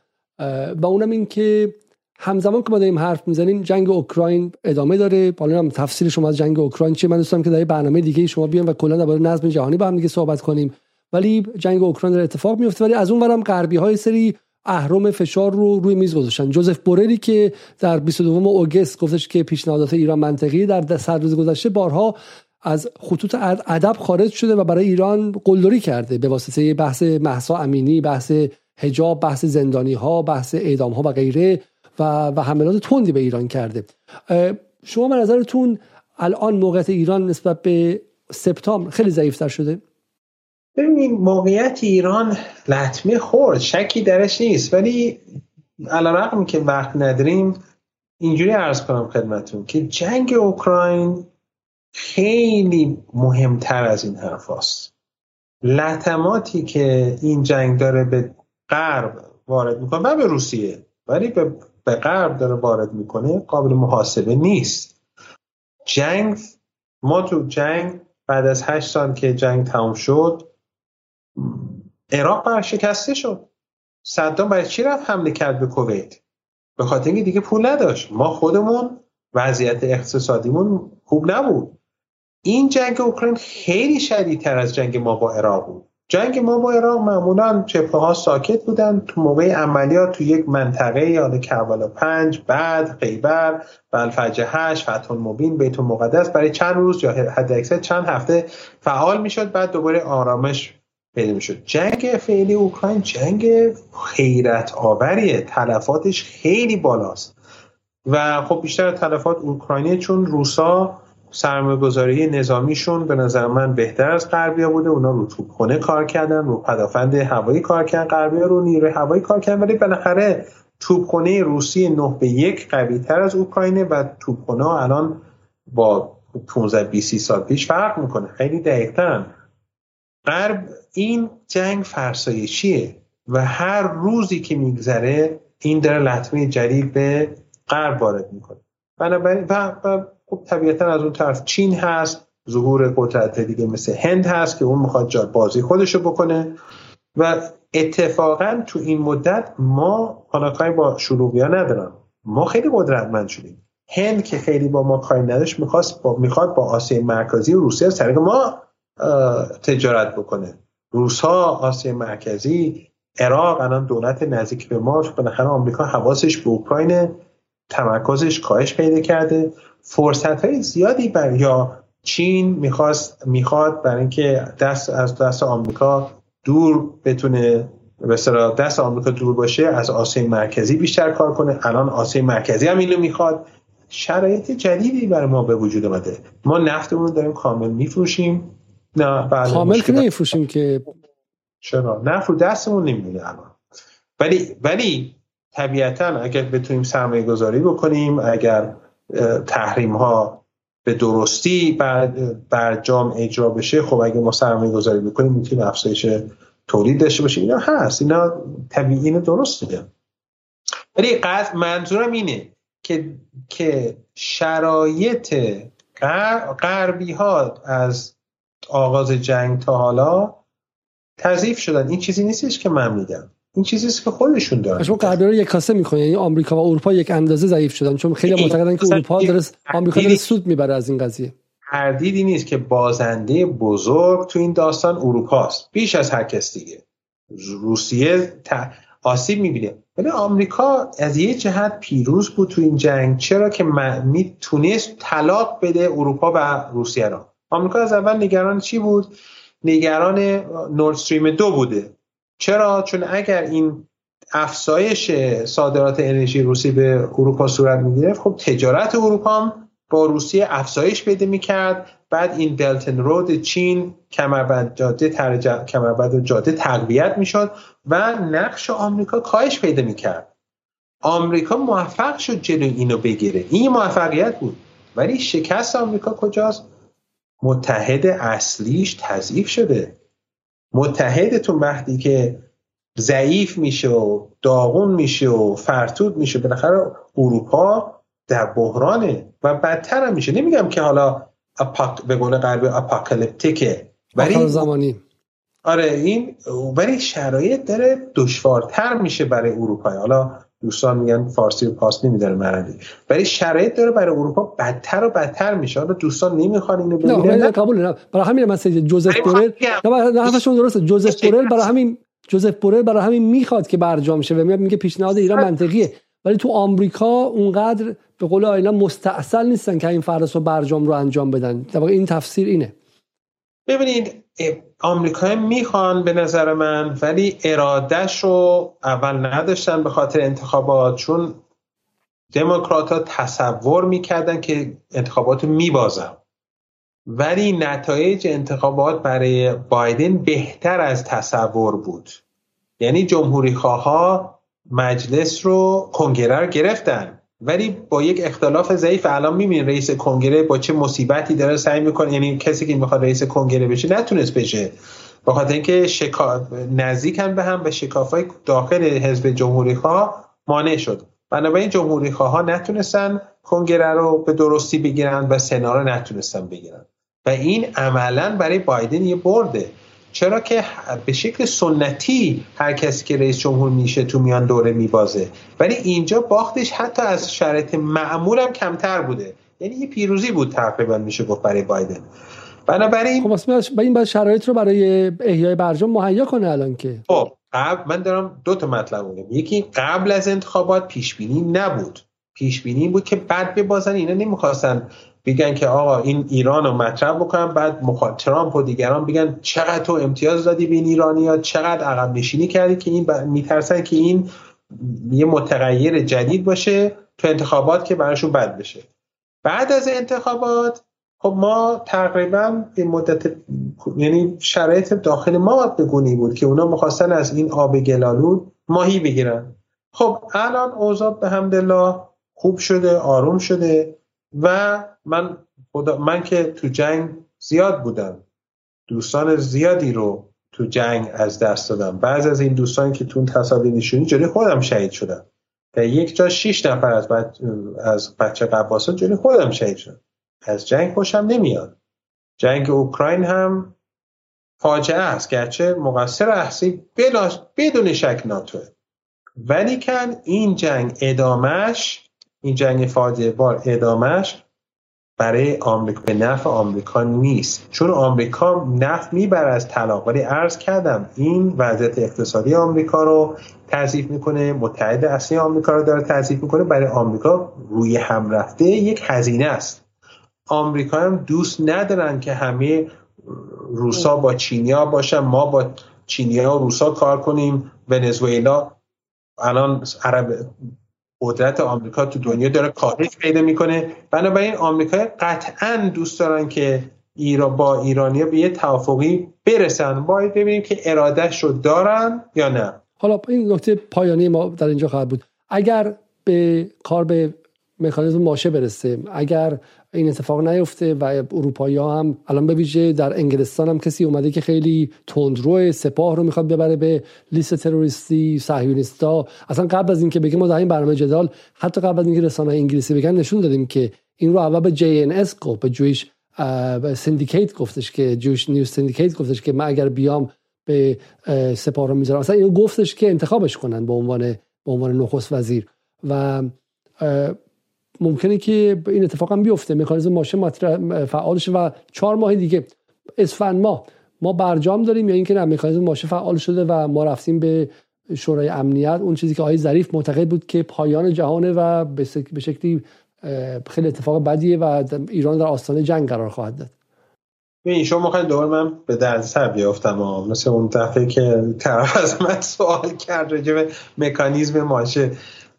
و اونم این که همزمان که ما داریم حرف می‌زنیم جنگ اوکراین ادامه داره. حالا هم تفصیل شما از جنگ اوکراین چیه؟ من دوستم که در برنامه دیگه شما بیان و کلا درباره نظم جهانی با هم دیگه صحبت کنیم. ولی جنگ اوکراین در اتفاق میفته ولی از اون ورم غربی های سری اهرم فشار رو روی میز گذاشتن. جوزف بورری که در 22 اوگست گفتش که پیشنهادات ایران منطقی در سر روز گذشته بارها از خطوط ادب خارج شده و برای ایران قلدری کرده به واسطه بحث محسا امینی بحث حجاب بحث زندانی ها بحث اعدام ها و غیره و, و حملات تندی به ایران کرده. شما به نظرتون الان موقعیت ایران نسبت به سپتامبر خیلی ضعیفتر شده؟ ببینید موقعیت ایران لطمه خورد شکی درش نیست. ولی رقم که وقت نداریم اینجوری عرض کنم خدمتون که جنگ اوکراین خیلی مهمتر از این حرف هست. لطماتی که این جنگ داره به غرب وارد می‌کنه و به روسیه ولی به, به غرب داره وارد می‌کنه قابل محاسبه نیست. جنگ ما تو جنگ بعد از هشت سال که جنگ تموم شد عراق برشکسته شد. صدام برای چی رفت حمله کرد به کویت؟ به خاطر اینکه دیگه پول نداشت. ما خودمون وضعیت اقتصادیمون خوب نبود. این جنگ اوکراین خیلی شدیدتر از جنگ ما با عراق بود. جنگ ما با عراق معمولا جبهه ها ساکت بودن. تو موقع عملیات تو یک منطقه یاد کربلا پنج بعد خیبر بلفجه هشت فتح المبین بیت المقدس. برای چند روز یا حد چند هفته فعال می‌شد بعد دوباره آرامش پیدا می‌شد. جنگ فعلی اوکراین جنگ حیرت آوریه. تلفاتش خیلی بالاست. و خب بیشتر تلفات اوکراینی چون روسا سرمایه گذاری نظامیشون به نظر من بهتر از غربیا بوده. اونا رو کار کردن رو پدافند هوایی کار کردن غربیا رو نیروی هوایی کار کردن. ولی بالاخره توپخونه روسی 9 به یک قوی تر از اوکراینه و توپخونه الان با 15 20 سال پیش فرق می‌کنه. خیلی دقیقتر. غرب این جنگ فرسایشیه و هر روزی که میگذره این داره لطمه جدید به غرب وارد می‌کنه. بنابراین و, و خب طبیعتا از اون طرف چین هست ظهور قدرت دیگه مثل هند هست که اون می‌خواد جا بازی خودشو بکنه. و اتفاقا تو این مدت ما پاناکای با شلوغیا ندارم. ما خیلی قدرتمند شدیم. هند که خیلی با ما کاری نداشت می‌خواست با می‌خواد با آسیای مرکزی و روسیه سرک ما تجارت بکنه. روس ها آسیای مرکزی عراق الان دولت نزدیک به ما بالاخره آمریکا حواسش به اوکراین تمرکزش کاهش پیدا کرده. فرصت های زیادی بر یا چین می‌خواست می‌خواد برای اینکه دست از دست آمریکا دور بتونه به دست آمریکا دور باشه از آسیای مرکزی بیشتر کار کنه. الان آسیای مرکزی هم اینو می‌خواد. شرایط جدیدی برای ما به وجود اومده. ما نفتمون داریم کامل میفروشیم. نه کامل که نمیفروشیم که چرا؟ نفت رو دستمون نمیمونه الان. ولی ولی طبیعتا اگر بتونیم سرمایه گذاری بکنیم اگر تحریم ها به درستی برجام اجرا بشه خب اگه ما سرمایه گذاری بکنیم می‌تونیم افزایش تولید داشته باشیم. اینا هست. اینا طبیعی اینو درست ولی قصد منظورم اینه که که شرایط غربی ها از آغاز جنگ تا حالا تضعیف شدن. این چیزی نیستش که من میگم. این چیزی که خودشون دارن. شما رو یک کاسه می‌کنه یعنی آمریکا و اروپا یک اندازه ضعیف شدن. چون خیلی معتقدن که اروپا داره آمریکا داره سود می‌بره از این قضیه. تردیدی نیست که بازنده بزرگ تو این داستان اروپاست. بیش از هر کس دیگه. روسیه آسیب می‌بینه. ولی آمریکا از یه جهت پیروز بود تو این جنگ. چرا که می‌تونست طلاق بده اروپا و روسیه را؟ آمریکا از اول نگران چی بود؟ نگران نورد استریم دو بوده. چرا؟ چون اگر این افزایش صادرات انرژی روسی به اروپا صورت می‌گرفت خب تجارت اروپا هم با روسیه افزایش پیدا می‌کرد. بعد این بلتن رود چین کمربند جاده کمربند جاده تقویت می‌شد و نقش آمریکا کاهش پیدا می‌کرد. آمریکا موفق شد جلو اینو بگیره. این موفقیت بود. ولی شکست آمریکا کجاست؟ متحد اصلیش تضعیف شده. متحدتون وقتی که ضعیف میشه و داغون میشه و فرتود میشه بالاخره اروپا در بحرانه و بدتر هم میشه. نمیگم که حالا اپاک به قول غربی اپاکالیپتیکه ولی زمانی. آره این ولی شرایط داره دشوارتر میشه برای اروپا حالا دوستان میگن فارسی رو پاس نمیداره مرندی ولی شرایط داره برای اروپا بدتر و بدتر میشه. حالا دوستان نمی‌خوان اینو ببینن. نه. قبول نه. برای همین مثلا جوزف بورل نه حرفشون درسته. جوزف بورل برای همین جوزف بورل برای همین می‌خواد که برجام شه و میاد میگه پیشنهاد ایران منطقیه. ولی تو آمریکا اونقدر به قول آیلا مستاصل نیستن که این فرض و برجام رو انجام بدن. در این تفسیر اینه. ببینید آمریکا می‌خوان به نظر من ولی ارادهش رو اول نداشتن به خاطر انتخابات چون دموکرات ها تصور می‌کردن که انتخابات رو میبازن. ولی نتایج انتخابات برای بایدن بهتر از تصور بود. یعنی جمهوری خواه مجلس رو کنگره رو گرفتن. ولی با یک اختلاف ضعیف الان می‌بینید رئیس کنگره با چه مصیبتی داره سعی می‌کنه یعنی کسی که می‌خواد رئیس کنگره بشه نتونست بشه. با خاطر اینکه شکا... نزدیکن به هم به شکافای داخل حزب جمهوری خواه مانع شد. بنابراین جمهوری خواه ها نتونستن کنگره رو به درستی بگیرن و سنا رو نتونستن بگیرن. و این عملا برای بایدن یه برده. چرا که به شکل سنتی هر کسی که رئیس جمهور میشه تو میان دوره میبازه. ولی اینجا باختش حتی از شرایط معمول هم کمتر بوده. یعنی یه پیروزی بود تقریبا میشه گفت برای بایدن. بنابراین خب این باید شرایط رو برای احیای برجام مهیا کنه الان که. خب قبل من دارم دو تا مطلب میگم. یکی قبل از انتخابات پیش بینی نبود. پیش بینی بود که بعد ببازن اینا نمی‌خواستن بگن که آقا این ایران رو مطرح بکنن بعد مخال... ترامپ و دیگران بگن چقدر تو امتیاز دادی به این ایرانی ها چقدر عقب نشینی کردی که این ب... میترسن که این یه متغیر جدید باشه تو انتخابات که براشون بد بشه. بعد از انتخابات خب ما تقریبا به مدت یعنی شرایط داخل ما به گونی بود که اونا می‌خواستن از این آب گلالود ماهی بگیرن. خب الان اوضاع به همدلله خوب شده آروم شده. و من خدا من که تو جنگ زیاد بودم. دوستان زیادی رو تو جنگ از دست دادم. بعض از این دوستان که تو تصاویر نشونی جلوی خودم شهید شدم. در یک جا شیش نفر از, بچ... از بچه قباسا جلوی خودم شهید شد از جنگ خوشم نمیاد. جنگ اوکراین هم فاجعه است. گرچه مقصر اصلی بدون شک ناتوه ولی کن این جنگ ادامش این جنگ فاجعه بار ادامش برای آمریکا به نفع آمریکا نیست. چون آمریکا نفع می‌بره از طلاق. ولی عرض کردم این وضعیت اقتصادی آمریکا رو تضعیف می‌کنه متحد اصلی آمریکا رو داره تضعیف می‌کنه. برای آمریکا روی هم رفته یک هزینه است. آمریکا هم دوست ندارن که همه روسا با چینیا باشن. ما با چینیا و روسا کار کنیم. ونزوئلا الان عرب قدرت آمریکا تو دنیا داره کاهش پیدا می‌کنه. بنابراین آمریکا قطعا دوست دارن که ایران با ایرانیا به یه توافقی برسن. باید ببینیم که ارادهش رو دارن یا نه. حالا این نکته پایانی ما در اینجا خواهد بود. اگر به کار به مکانیزم ماشه برسه اگر این اتفاق نیفته و اروپایی ها هم الان به ویژه در انگلستان هم کسی اومده که خیلی تندرو سپاه رو می‌خواد ببره به لیست تروریستی صهیونیستا. اصلا قبل از اینکه بگیم ما در این برنامه جدال حتی قبل از اینکه رسانه انگلیسی بگن نشون دادیم که این رو اول به JNS گفت به جویش سندیکیت گفتش که جویش نیوز سندیکیت گفتش که من اگر بیام به سپاه رو می‌ذارم. اصلا اینو گفتش که انتخابش کنن به عنوان به عنوان نخست وزیر. و ممکنه که این اتفاق هم بیفته. مکانیزم ماشه فعال شه و چهار ماه دیگه. اسفند ماه. ما برجام داریم یا اینکه نه مکانیزم ماشه فعال شده و ما رفتیم به شورای امنیت. اون چیزی که آقای ظریف معتقد بود که پایان جهانه و به شکلی خیلی اتفاق بدیه و ایران در آستانه جنگ قرار خواهد داد. این شما می‌خواین دوباره من به درد سر بیافتم مثل اون دفعه که طرف از من سوال کرد راجع مکانیزم ماشه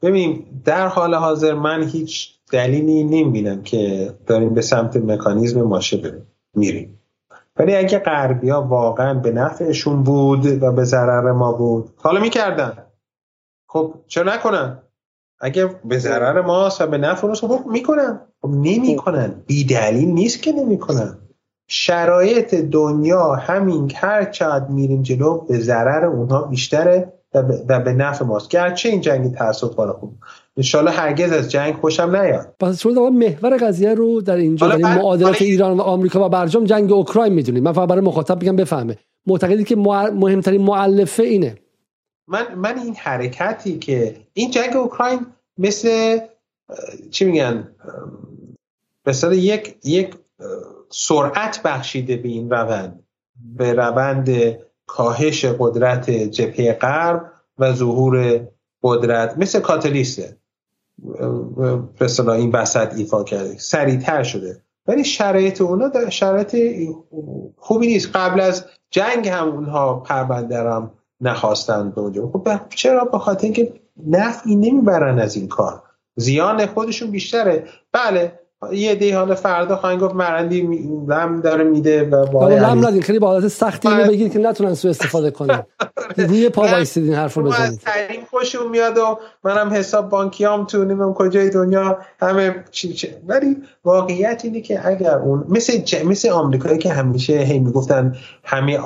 ببین در حال حاضر من هیچ دلیلی نمی‌بینم که داریم به سمت مکانیزم ماشه میریم. ولی اگه غربی ها واقعا به نفعشون بود و به ضرر ما بود حالا می‌کردن. خب چرا نکنن؟ اگه به ضرر ماست و به نفع اونست خب می‌کنن. خب نمی‌کنن. بی دلیل نیست که نمی‌کنن. شرایط دنیا همین هر چقدر میریم جلو به ضرر اونها بیشتره. و به نفع ماست. گرچه این جنگ تاسف باره خوب انشالله هرگز از جنگ خوشم نیاد. پس شما محور قضیه رو در اینجا در این معادلات ایران و آمریکا و برجام جنگ اوکراین می‌دونید من فقط برای مخاطب بگم بفهمه. معتقدی که مهمترین معلفه اینه. من من این حرکتی که این جنگ اوکراین مثل چی میگن؟ مثلا یک یک سرعت بخشیده به این روند. به روند کاهش قدرت جبهه غرب و ظهور قدرت مثل کاتالیسته به این وسط ایفا کرده. سریعتر شده. ولی شرایط اونا در شرایط خوبی نیست. قبل از جنگ هم اونها پرونده هم نخواستن به اونجا. خب چرا؟ به خاطر اینکه نفعی نمی‌برن از این کار. زیان خودشون بیشتره. بله یه دی حالا فردا خواهیم گفت مرندی لم داره میده و باید لم ندین خیلی با حالت سختی اینو بگید که نتونن سو استفاده کنن. روی پا وایسید این حرف رو بزنید. ترین خوشون میاد و منم حساب بانکیام تو نمیم کجای دنیا همه چی چی ولی واقعیت اینه که اگر اون مثل ج... مثل آمریکایی که همیشه هی می‌گفتن همه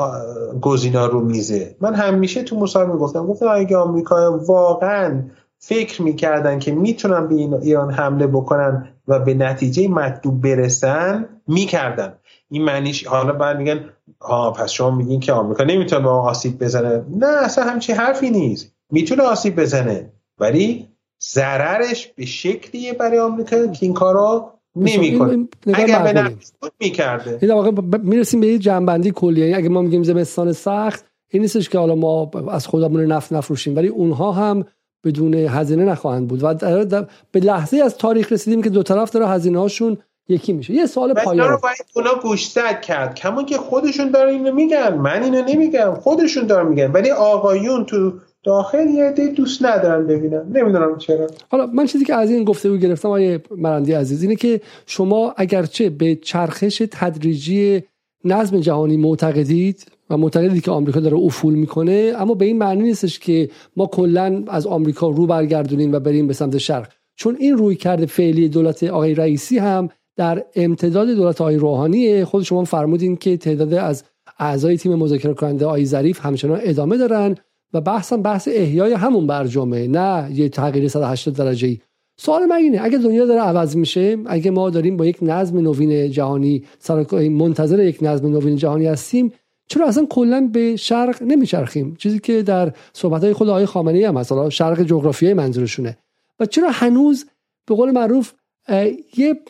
گزینا رو میزه. من همیشه تو مصاحبه می‌گفتم. گفتم اگه آمریکا واقعا فکر می‌کردن که می‌تونن به ایران حمله بکنن و به نتیجه مطلوب برسن می‌کردن. این معنیش حالا بعد میگن آه پس شما میگین که آمریکا نمی‌تونه به آسیب بزنه. نه اصلا همچی حرفی نیست. می‌تونه آسیب بزنه ولی ضررش به شکلیه برای آمریکا که این کارا نمی‌کنه. اگر به نفس می‌کرده. این واقع می‌رسیم به یه جنبندی کلی یعنی اگه ما میگیم زمستان سخت این نیستش که حالا ما از خودمون نفت نفروشیم ولی اونها هم بدون هزینه نخواهند بود. و به لحظه از تاریخ رسیدیم که دو طرف داره هزینه هاشون یکی میشه. یه سوال پایان. رو باید اونا گوشزد کرد. کمون که خودشون داره اینو میگن. من اینو نمیگم. خودشون دارن میگن. ولی آقایون تو داخل یه دی دوست ندارن ببینن. نمی‌دونم چرا. حالا من چیزی که از این گفته گرفتم آیه مرندی عزیز اینه که شما اگرچه به چرخش تدریجی نظم جهانی معتقدید و معتقدید که آمریکا داره افول می‌کنه اما به این معنی نیستش که ما کلا از آمریکا رو برگردونیم و بریم به سمت شرق. چون این روی کرده فعلی دولت آقای رئیسی هم در امتداد دولت آقای روحانی خود شما فرمودین که تعداد از اعضای تیم مذاکره کننده آقای ظریف همچنان ادامه دارن و بحثم بحث احیای همون برجامه نه یه تغییر 180 درجه ای سوال من اینه اگه دنیا داره عوض میشه اگه ما داریم با یک نظم نوین جهانی منتظر یک نظم نوین جهانی هستیم چرا اصلا کلا به شرق نمیچرخیم؟ چیزی که در صحبت های خود آقای خامنه‌ای هم مثلا شرق جغرافیایی منظورشونه. و چرا هنوز به قول معروف یه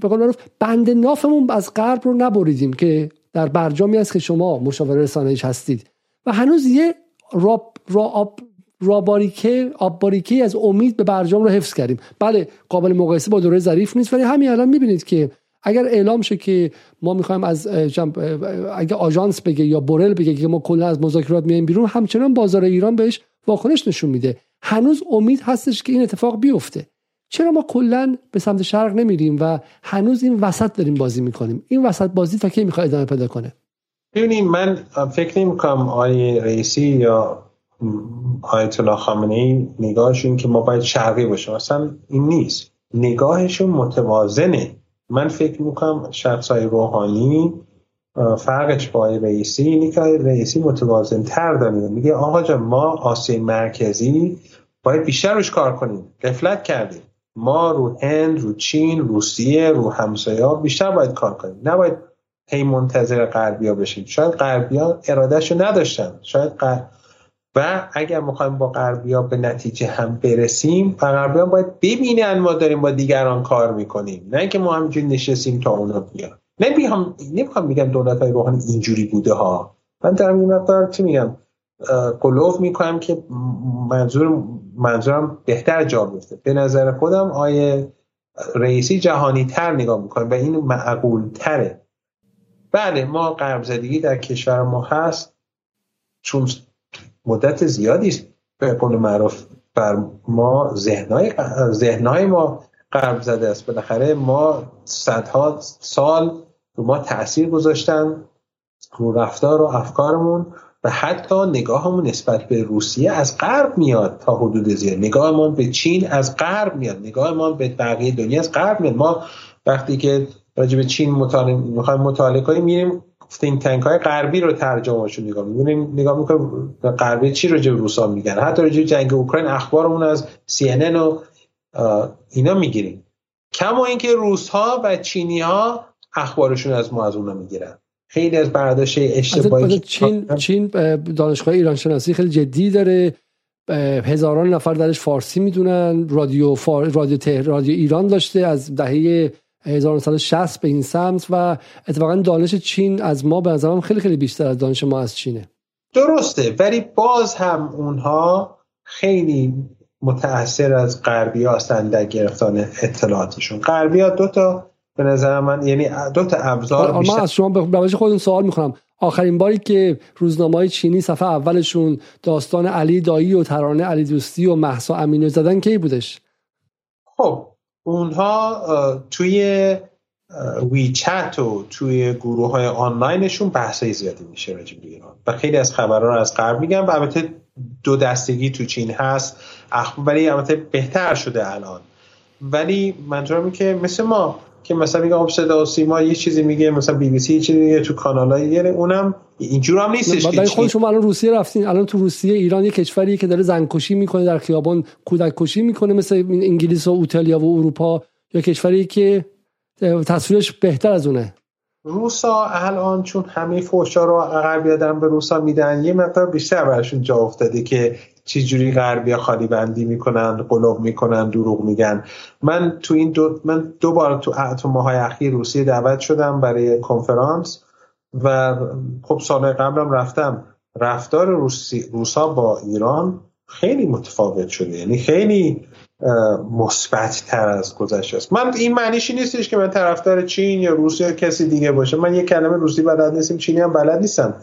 به قول معروف بند نافمون از غرب رو نبریدیم که در برجامی است که شما مشاور رسانه‌ایش هستید. و هنوز یه را, را آب راباریکه آب باریکه از امید به برجام رو حفظ کردیم. بله قابل مقایسه با دوره ظریف نیست ولی همین الان می‌بینید که اگر اعلام شه که ما می‌خوایم از اگه آژانس بگه یا بورل بگه که ما کلا از مذاکرات میایم بیرون همچنان بازار ایران بهش واکنش نشون میده. هنوز امید هستش که این اتفاق بیفته. چرا ما کلا به سمت شرق نمیریم و هنوز این وسط داریم بازی می‌کنیم؟ این وسط بازی تا کی می‌خواد ادامه پیدا کنه؟ ببینید من فکر نمی کنم آقای رئیسی یا آیت الله خامنه ای نگاهشون که ما باید شرقی باشیم. اصلا این نیست. نگاهشون متوازنه. من فکر می‌کنم شخص های روحانی فرقش با رئیسی اینی که رئیسی متوازن تر داره. میگه آقا جان ما آسیای مرکزی باید بیشتر روش کار کنیم. قفلت کردیم. ما رو هند رو چین روسیه رو همسایه بیشتر باید کار کنیم. نباید هی منتظر غربیا بشیم. شاید غربیا ارادهشو نداشتن. شاید و اگر می‌خوایم با غربیا به نتیجه هم برسیم و غربیا باید ببینن ما داریم با دیگران کار می‌کنیم. نه اینکه ما همینجوری نشستیم تا اونا بیان. نمی‌خوام نمی‌خوام میگم دولت های روحانی اینجوری بوده ها. من دارم این مقدار چی میگم؟ قلوف می‌کنم که منظور منظورم بهتر جا بیفته به نظر خودم آیه رئیسی جهانی تر نگاه می‌کنه و این معقول تره بله ما قرب زدگی در کشور ما هست. چون مدت زیادی است به قول معروف بر ما ذهنهای ذهنهای ما قرب زده است. بالاخره ما صدها سال رو ما تاثیر گذاشتن رو رفتار و افکارمون و حتی نگاهمون نسبت به روسیه از غرب میاد تا حدود زیاد نگاهمون به چین از غرب میاد. نگاهمون به بقیه دنیا از غرب میاد. ما وقتی که راجع به چین مطالعه می‌خوایم مطالعه کنیم میریم تینک تنک های غربی رو ترجمهشون نگاه می‌کنیم نگاه می‌کنیم غربی چی راجع به روسا میگن؟ حتی راجع جنگ اوکراین اخبارمون از CNN و اینا می‌گیریم. کما اینکه روس ها و چینی ها اخبارشون از ما از اونا می‌گیرن. خیلی از برداشت اشتباهی چین چین دانشگاه ایران شناسی خیلی جدی داره. هزاران نفر درش فارسی می‌دونن. رادیو فار... رادیو, رادیو ایران داشته از دهه 1960 به این سمت و اتفاقا دانش چین از ما به نظرم خیلی خیلی بیشتر از دانش ما از چینه. درسته ولی باز هم اونها خیلی متاثر از غربی هستند در گرفتن اطلاعاتشون. غربی ها دو تا به نظر من یعنی دو تا ابزار بیشتر من از شما به خودتون سوال می‌کنم. آخرین باری که روزنامه های چینی صفحه اولشون داستان علی دایی و ترانه علی دوستی و محسا امینو زدن کی بودش؟ خب اونها توی ویچت و توی گروه های آنلاینشون بحث زیادی میشه راجع به ایران. و خیلی از خبرها رو از قبل میگم و البته دو دستگی تو چین هست. ولی البته بهتر شده الان. ولی منظورم که مثل ما که مثلا میگه خب صدا و سیما یه چیزی میگه مثلا بی بی سی یه چیزی میگه تو کانالای یه اونم اینجور هم نیستش که خود شما الان روسیه رفتین الان تو روسیه ایران یه کشوری که داره زنکشی می‌کنه در خیابان کودک کشی می‌کنه مثل انگلیس و ایتالیا و اروپا. یا کشوری که تصویرش بهتر از اونه. روسا الان چون همه فوشا رو غربی دارن به روسا میدن یه مقدار بیشتر برشون جا افتاده که چجوری غربی خالی بندی می‌کنن قلوب می‌کنن دروغ میگن؟ من تو این دو من دو بار تو تو ماهای اخیر روسیه دعوت شدم برای کنفرانس و خب سال قبلم رفتم. رفتار روسی روسا با ایران خیلی متفاوت شده یعنی خیلی مثبت تر از گذشته است. من این معنیشی نیستش که من طرفدار چین یا روسیه یا کسی دیگه باشه. من یه کلمه روسی بلد نیستم چینی هم بلد نیستم.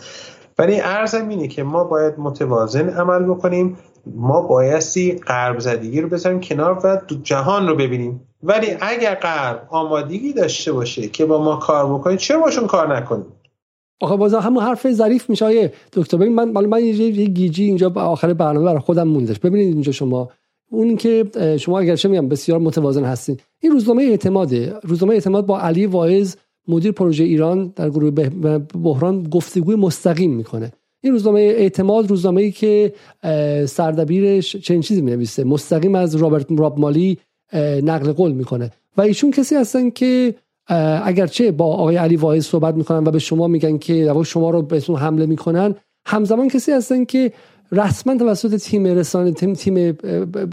ولی ارزم اینه که ما باید متوازن عمل بکنیم. ما بایستی غرب زدگی رو بذاریم کنار و جهان رو ببینیم. ولی اگر غرب آمادگی داشته باشه که با ما کار بکنیم چه باشون کار نکنیم؟ آخه باز همون حرف ظریف میشه آیه. دکتر ببین من من یه گیجی اینجا آخر برنامه برای خودم موندش ببینید اینجا شما. اون که شما اگر چه میگم بسیار متوازن هستین. این روزنامه اعتماده. روزنامه اعتماد با علی واعظ مدیر پروژه ایران در گروه بحران گفتگوی مستقیم می‌کنه. این روزنامه اعتماد روزنامه ای که سردبیرش چنین چیزی می نویسه مستقیم از رابرت راب مالی نقل قول می‌کنه. و ایشون کسی هستن که اگرچه با آقای علی واعظ صحبت می‌کنن و به شما میگن که شما رو بهتون حمله می‌کنن همزمان کسی هستن که رسما توسط تیم رسانه تیم, تیم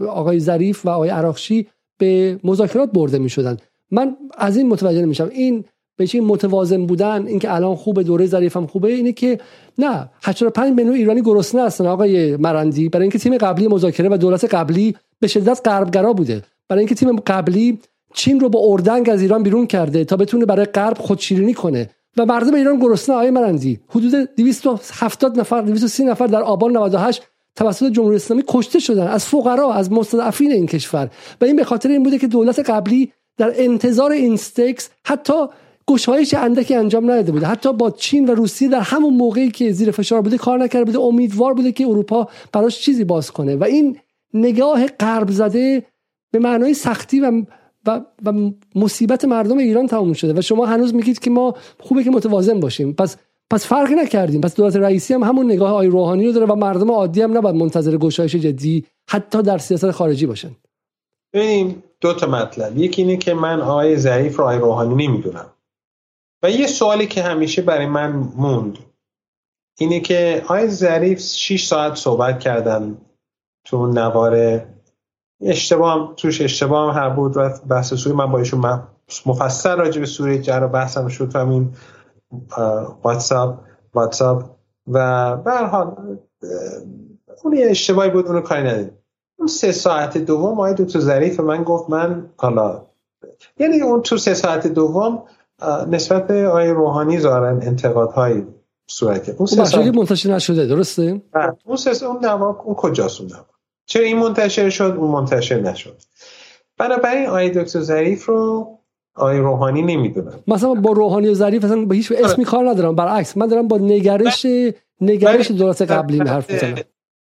آقای ظریف و آقای عراقچی به مذاکرات برده می‌شدن. من از این متوجه نمیشم. این به چه متوازن بودن اینکه الان خوبه دوره ظریف هم خوبه اینه که نه 85 میلیون ایرانی گرسنه هستن آقای مرندی. برای اینکه تیم قبلی مذاکره و دولت قبلی به شدت غربگرا بوده. برای اینکه تیم قبلی چین رو با اردنگ از ایران بیرون کرده تا بتونه برای غرب خودشیرینی کنه. و مردم ایران گرسنه آقای مرندی. حدود 270 نفر 230 نفر در آبان 98 توسط جمهوری اسلامی کشته شدن از فقرا از مستضعفین این کشور. و این به خاطر این بوده که دولت قبلی در انتظار این استکس حتی گشایش اندکی انجام نداده بوده. حتی با چین و روسیه در همون موقعی که زیر فشار بوده کار نکرده بوده. امیدوار بوده که اروپا براش چیزی باز کنه. و این نگاه غرب زده به معنای سختی و و, و مصیبت مردم ایران تموم شده. و شما هنوز میگید که ما خوبه که متوازن باشیم. پس پس فرقی نکردیم. پس دولت رئیسی هم همون نگاه آی روحانی رو داره و مردم عادی هم نباید منتظر گشایش جدی حتی در سیاست خارجی باشن. ببینیم دو تا مطلب. یکی اینه که من آقای ضعیف رو آقای روحانی نمی‌دونم. و یه سوالی که همیشه برای من موند اینه که آقای ظریف 6 ساعت صحبت کردن تو نوار. اشتباه توش اشتباه هم هر بود و بحث سوری من با ایشون مفصل راجع به جرا بحثم شد همین واتساپ واتساپ. و به حال اون یه اشتباهی بود اونو کاری ندید اون سه ساعت دوم آقای دکتر ظریف من گفت من حالا یعنی اون تو سه ساعت دوم نسبت به آقای روحانی زارن انتقادهایی صورت اون سه ساعت منتشر نشده درسته؟ اون سه اون نوا اون کجاست اون چرا این منتشر شد اون منتشر نشد؟ بنابراین آقای دکتر ظریف رو آقای روحانی نمی‌دونم. مثلا با روحانی و ظریف اصلا به هیچ اسمی کار ندارم برعکس من دارم با نگرش نگرش دولت قبلی حرف می‌زنم.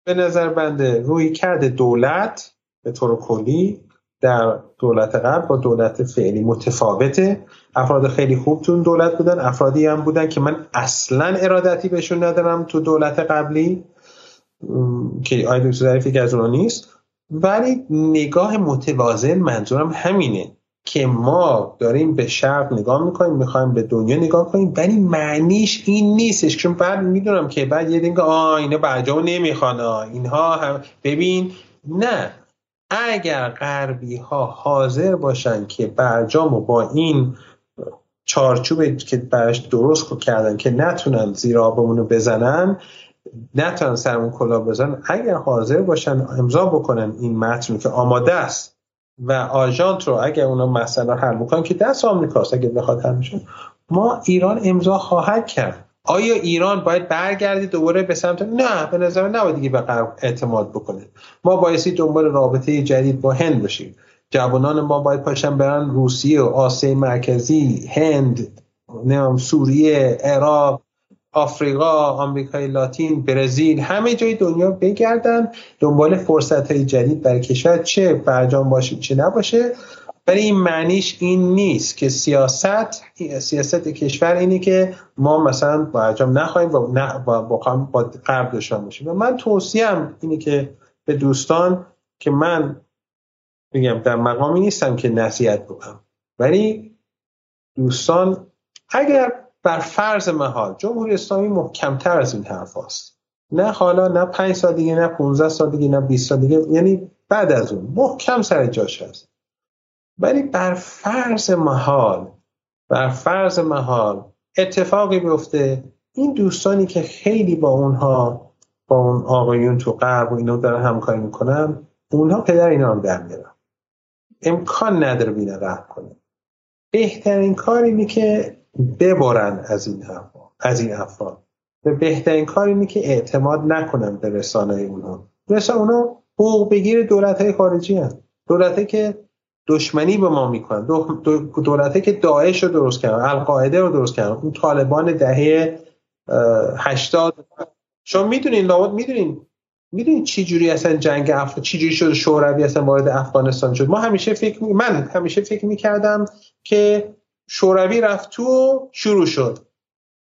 به نظر بنده روی کرده دولت به طور کلی در دولت قبل با دولت فعلی متفاوته. افراد خیلی خوب تو دولت بودن افرادی هم بودن که من اصلا ارادتی بهشون ندارم تو دولت قبلی که آی دکتر ظریفی که از اونها نیست. ولی نگاه متوازن منظورم همینه که ما داریم به شرق نگاه می‌کنیم می‌خوایم به دنیا نگاه کنیم ولی معنیش این نیستش. چون بعد می‌دونم که بعد یه دینگه آه اینا برجام نمی‌خوان اینها هم ببین نه. اگر غربی ها حاضر باشن که برجامو با این چارچوب که برش درست کردن که نتونن زیر آبمونو بزنن نتونن سرمون کلا بزنن اگر حاضر باشن امضا بکنن این متن که آماده است. و آژانت رو اگر اونا مسئله حل بکنن که دست آمریکاست اگر بخواد حل بشه ما ایران امضا خواهد کرد. آیا ایران باید برگردی دوباره به سمت؟ نه به نظر نباید دیگه به اعتماد بکنه. ما بایستی دنبال رابطه جدید با هند باشیم. جوانان ما باید پاشن برن روسیه و آسیای مرکزی هند نمیم سوریه عراق آفریقا آمریکای لاتین برزیل همه جای دنیا بگردن دنبال فرصت های جدید برای کشور چه برجام باشه چه نباشه. ولی این معنیش این نیست که سیاست سیاست کشور اینه که ما مثلا برجام نخواهیم و نه با, با قرب داشتن باشیم. و من توصیم اینه که به دوستان که من میگم در مقامی نیستم که نصیحت بکنم ولی دوستان اگر بر فرض محال جمهوری اسلامی محکمتر از این حرف هست. نه حالا نه پنج سال دیگه نه 15 سال دیگه نه 20 سال دیگه یعنی بعد از اون محکم سر جاش هست ولی بر فرض محال بر فرض محال اتفاقی بیفته این دوستانی که خیلی با اونها با اون آقایون تو غرب و اینو دارن همکاری می‌کنن اونها پدر اینا هم در امکان نداره بینه قهر کنه. بهترین کار اینه که ببرن از این حرفا از این افراد. و بهترین کار اینه که اعتماد نکنن به رسانه اونها. رسانه اونها حقوق بگیر دولت های خارجی هست دولت که دشمنی به ما می‌کنن. دولت که داعش رو درست کردن القاعده رو درست کردن. اون طالبان دهه هشتاد. شما می‌دونین لابد می‌دونین می‌دونین چی جوری اصلا جنگ افغان چی جوری شد شوروی اصلا وارد افغانستان شد؟ ما همیشه فکر می... من همیشه فکر می‌کردم که شوروی رفت تو شروع شد.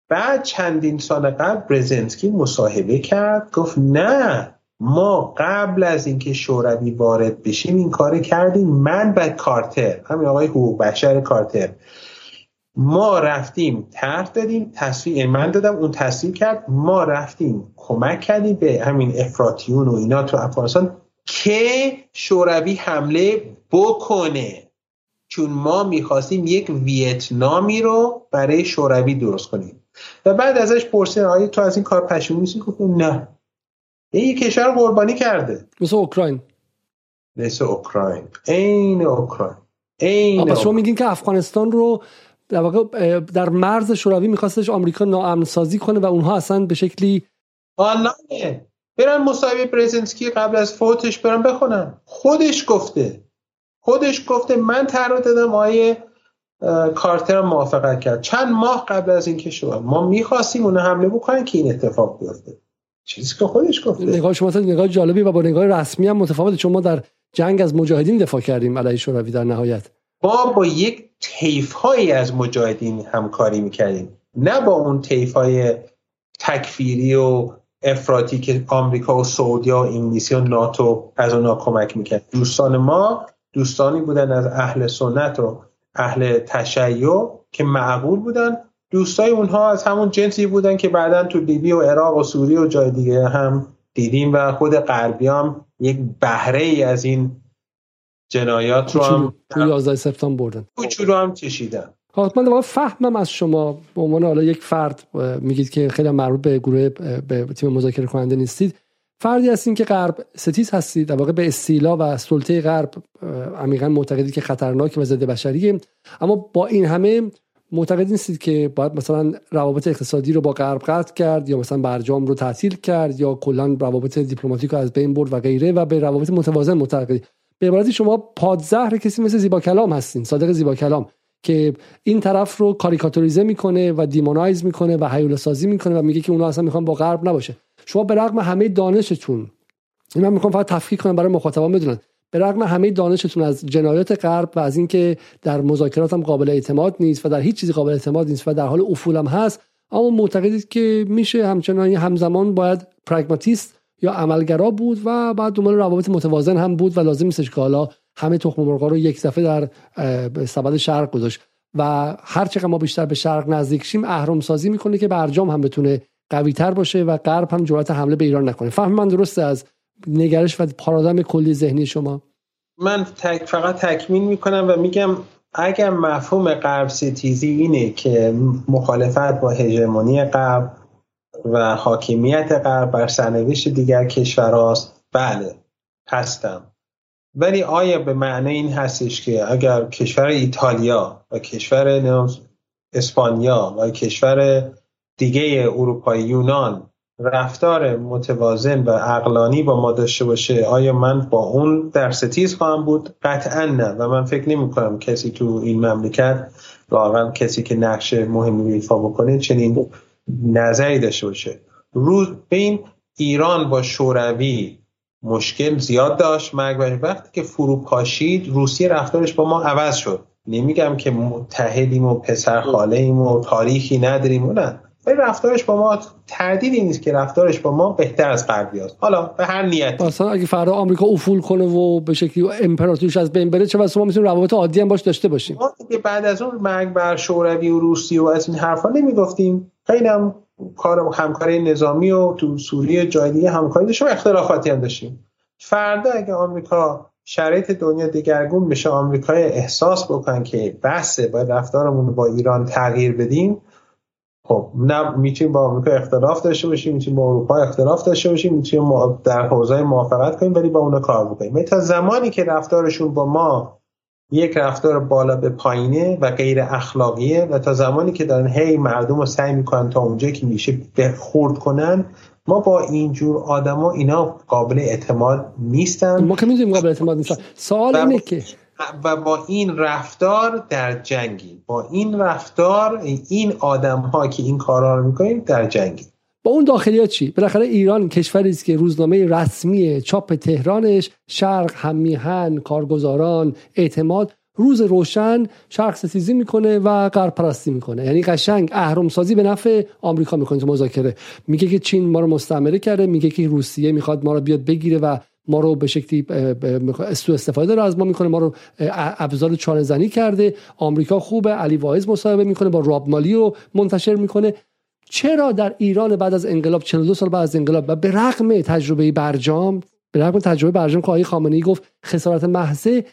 بعد چندین سال قبل برزنسکی مصاحبه کرد گفت نه ما قبل از اینکه شوروی وارد بشیم این کار کردیم. من و کارتر همین آقای حقوق بشر کارتر. ما رفتیم طرح دادیم تصویر من دادم اون تصویر کرد ما رفتیم کمک کردیم به همین افراتیون و اینا تو افغانستان که شوروی حمله بکنه. چون ما می‌خواستیم یک ویتنامی رو برای شوروی درست کنیم. و بعد ازش پرسیدن آیا تو از این کار پشیمون نیستی؟ گفت نه. این کشور قربانی کرده. مثل اوکراین. مثل اوکراین. عین اوکراین. عین شما میگین که افغانستان رو در واقع در مرز شوروی میخواستش آمریکا ناامن سازی کنه و اونها اصلا به شکلی آنلاینه. برن مصاحبه برزنسکی قبل از فوتش برن بخونن. خودش گفته. خودش گفته من طرح دادم آیه کارتر موافقت کرد. چند ماه قبل از اینکه شو ما می‌خواستیم اون حمله بکنن که این اتفاق بیفته. چیزی که خودش گفته. نگاه شما نگاه جالبی و با نگاه رسمی هم متفاوته. چون ما در جنگ از مجاهدین دفاع کردیم علیه شوروی در نهایت. ما با یک تیف هایی از مجاهدین همکاری می‌کردیم. نه با اون تیف های تکفیری و افراطی که آمریکا و سعودی و انگلیسی و ناتو از اونا کمک می‌کرد. دوستان ما دوستانی بودن از اهل سنت و اهل تشیع که معقول بودن. دوستای اونها از همون جنسی بودن که بعدا تو لیبی و عراق و سوریه و جای دیگه هم دیدیم و خود غربی یک بهره ای از این جنایات رو هم تو 11 سپتامبر بردن. کوچولو هم چشیدن من واقعا فهمم از شما. به عنوان حالا یک فرد میگید که خیلی مربوط به گروه به تیم مذاکره کننده نیستید. فردی هستین که غرب ستیز هستید در واقع به استیلا و سلطه غرب عمیقا معتقدید که خطرناک و ضد بشریه. اما با این همه معتقد نیستید که باید مثلا روابط اقتصادی رو با غرب قطع کرد یا مثلا برجام رو تعطیل کرد یا کلا روابط دیپلماتیک رو از بین برد و غیره و به روابط متوازن معتقدید. به عبارتی شما پادزهر کسی مثل زیبا کلام هستین صادق زیبا کلام که این طرف رو کاریکاتوریزه می‌کنه و demonize می‌کنه و هیولا سازی می‌کنه و میگه که اونا اصلا می‌خوان با غرب نباشه. شما به رغم همه دانشتون این من می‌خوام فقط تفکیک کنم برای مخاطبان بدونن به رغم همه دانشتون از جنایات غرب و از اینکه در مذاکرات هم قابل اعتماد نیست و در هیچ چیزی قابل اعتماد نیست و در حال افول هم هست اما معتقدید که میشه همچنان همزمان باید پرگماتیست یا عملگرا بود و بعد دنبال روابط متوازن هم بود و لازم نیستش که حالا همه تخم مرغا رو یک دفعه در سبد شرق گذاشت. و هر چقدر ما بیشتر به شرق نزدیک شیم اهرم سازی می‌کنه که برجام هم بتونه قوی تر باشه و غرب هم جرأت حمله به ایران نکنه. فهم من درسته از نگرش و پارادایم کلی ذهنی شما؟ من تک فقط تکمیل می‌کنم و میگم اگر مفهوم غرب ستیزی اینه که مخالفت با هژمونی غرب و حاکمیت غرب بر سرنوشت دیگر کشورهاست. بله هستم. ولی آیا به معنی این هستش که اگر کشور ایتالیا و کشور اسپانیا و کشور دیگه اروپای یونان رفتار متوازن و اقلانی با ما داشته باشه آیا من با اون در ستیز خواهم بود؟ قطعا نه. و من فکر نمی کنم کسی تو این مملکت واقعا کسی که نقش مهمی ایفا بکنه چنین نظری داشته باشه. روز بین ایران با شوروی مشکل زیاد داشت. مرگ وقتی که فرو پاشید روسیه رفتارش با ما عوض شد. نمیگم که متحدیم و پسر خاله ایم و تاریخی نداریم نه. ولی رفتارش با ما تردیدی نیست که رفتارش با ما بهتر از غربی است حالا به هر نیت مثلا اگه فردا آمریکا افول کنه و به شکلی امپراتوریش از بین بره چه واسه ما می‌تونیم روابط عادی هم باش داشته باشیم. ما بعد از اون مرگ بر شوروی و روسیه و از این حرفا نمی‌گفتیم. خیلی هم کار همکاری نظامی و تو سوریه جای دیگه همکاری داشتیم اختلافاتی هم داشتیم. فردا اگه آمریکا شرایط دنیا دگرگون بشه آمریکای احساس بکن که بحثه باید رفتارمون با ایران تغییر بدیم. خب نه می‌تونیم با آمریکا اختلاف داشته باشیم می‌تونیم با اروپا اختلاف داشته باشیم می‌تونیم در حوزه موافقت کنیم ولی با اونا کار بکنیم تا زمانی که رفتارشون با ما یک رفتار بالا به پایینه و غیر اخلاقیه و تا زمانی که دارن هی مردم رو سعی می‌کنن تا اونجایی که میشه خورد کنن ما با اینجور آدما اینا قابل اعتماد نیستن. ما که می‌دونیم قابل اعتماد نیستن. سوال اینه که و با این رفتار در جنگی با این رفتار این آدم ها که این کارا رو می‌کنیم در جنگی با اون داخلی چی؟ بالاخره ایران کشوری است که روزنامه رسمی چاپ تهرانش شرق همیهن کارگزاران اعتماد روز روشن شرق ستیزی می‌کنه و غرب پرستی می‌کنه. یعنی قشنگ اهرم سازی به نفع آمریکا می‌کنه تو مذاکره. میگه که چین ما رو مستعمره کرده میگه که روسیه می‌خواد ما رو بیاد بگیره و ما رو به شکلی استو استفاده رو از ما می‌کنه. ما رو ابزار چانه زنی کرده. آمریکا خوبه. علی واعظ مصاحبه می‌کنه با راب مالی رو منتشر می‌کنه. چرا در ایران بعد از انقلاب 42 سال بعد از انقلاب و به رغم تجربه برجام به رغم تجربه برجام که آقای خامنه‌ای گفت خسارت محضه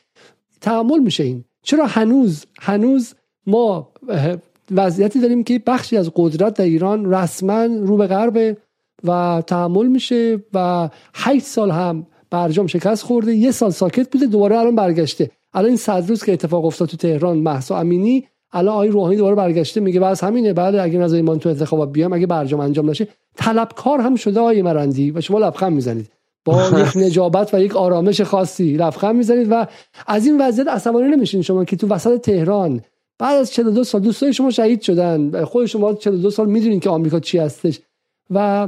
تحمل میشه این. چرا هنوز هنوز ما وضعیتی داریم که بخشی از قدرت در ایران رسما رو به غرب و تحمل میشه و 8 سال هم برجام شکست خورده. یه سال ساکت بوده دوباره الان برگشته. الان این صد روز که اتفاق افتاد تو تهران محسا امینی الان آقای روحانی دوباره برگشته. میگه بس همینه. بله اگه نظر ایمان تو انتخابات بیام اگه برجام انجام نشه. طلبکار هم شده آقای مرندی و شما لبخند می‌زنید. با یک نجابت و یک آرامش خاصی لبخند می‌زنید و از این وضعیت عصبانی نمیشین شما که تو وسط تهران. بعد از 42 سال دوستای شما شهید شدن. خود شما 42 سال می‌دونین که آمریکا چی هستش. و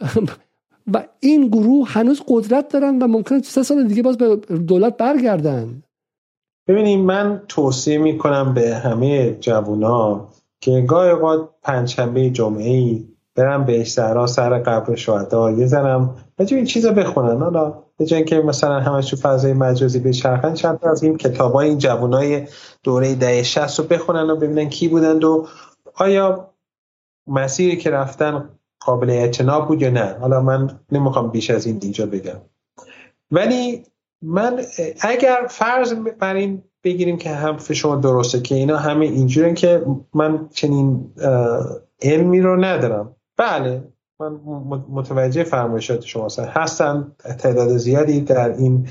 و این گروه هنوز قدرت دارن و ممکنه سه سال دیگه باز به دولت برگردن. ببینیم من توصیه می‌کنم به همه جوونا که گاهی اوقات پنجشنبه جمعه ای برم به سهرا سر قبر شهدا. یه زنم بجو این چیزا بخونن. حالا به جای که مثلا همش تو فضای مجازی به چند تا از این کتابای این جوانای دوره ده 60 رو بخونن و ببینن کی بودند و آیا مسیری که رفتن قابل اعتناب بود یا نه؟ حالا من نمی‌خوام بیش از این اینجا بگم. ولی من اگر فرض بر این بگیریم که هم شما درسته که اینا همه اینجورن که من چنین علمی رو ندارم. بله من متوجه فرمایشات شما هستن. تعداد زیادی در این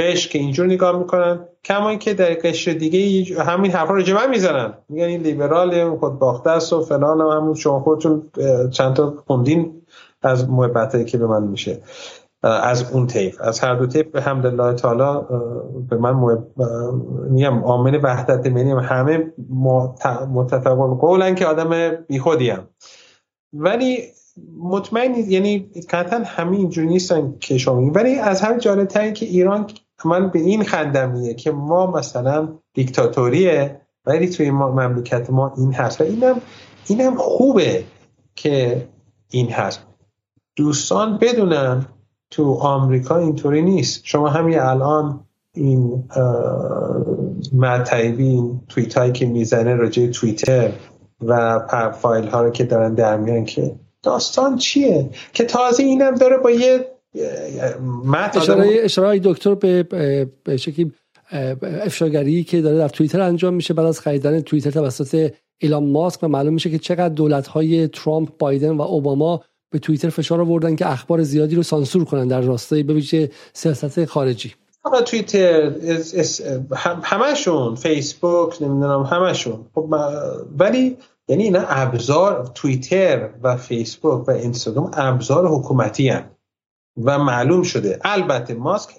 قش که اینجور نگاه می‌کنن کما اینکه در قشر دیگه همین حرفا رو جمع می‌زنن. میگن این لیبرال خود باخته است و فلان و همون. شما خودتون چند تا خوندین از محبت که به من میشه. از اون تیف از هر دو تیف به حمد الله تعالی به من میگم آمن وحدت منی همه متفقون قولن که آدم بیخودیم ولی مطمئن یعنی قطعا همه اینجوری نیستن که شما ولی از همه جالب که ایران من به این خندمیه که ما مثلا دیکتاتوریه ولی توی ما مملکت ما این هست و اینم اینم خوبه که این هست دوستان بدونن تو آمریکا اینطوری نیست. شما همین الان این معتیبی این تویت هایی که می‌زنه راجع تویتر و فایل ها رو که دارن در میان که داستان چیه؟ که تازه اینم داره با یه اشاره, اشاره دکتر به به شکلی افشاگری که داره در توییتر انجام میشه بعد از خریدن توییتر توسط ایلان ماسک و معلوم میشه که چقدر دولت های ترامپ بایدن و اوباما به توییتر فشار آوردن که اخبار زیادی رو سانسور کنن در راستای ببینید سیاست خارجی فقط توییتر همشون فیسبوک نمی‌دونم همشون خب ولی یعنی اینا ابزار توییتر و فیسبوک و اینستاگرام ابزار حکومتی هن. و معلوم شده. البته ماسک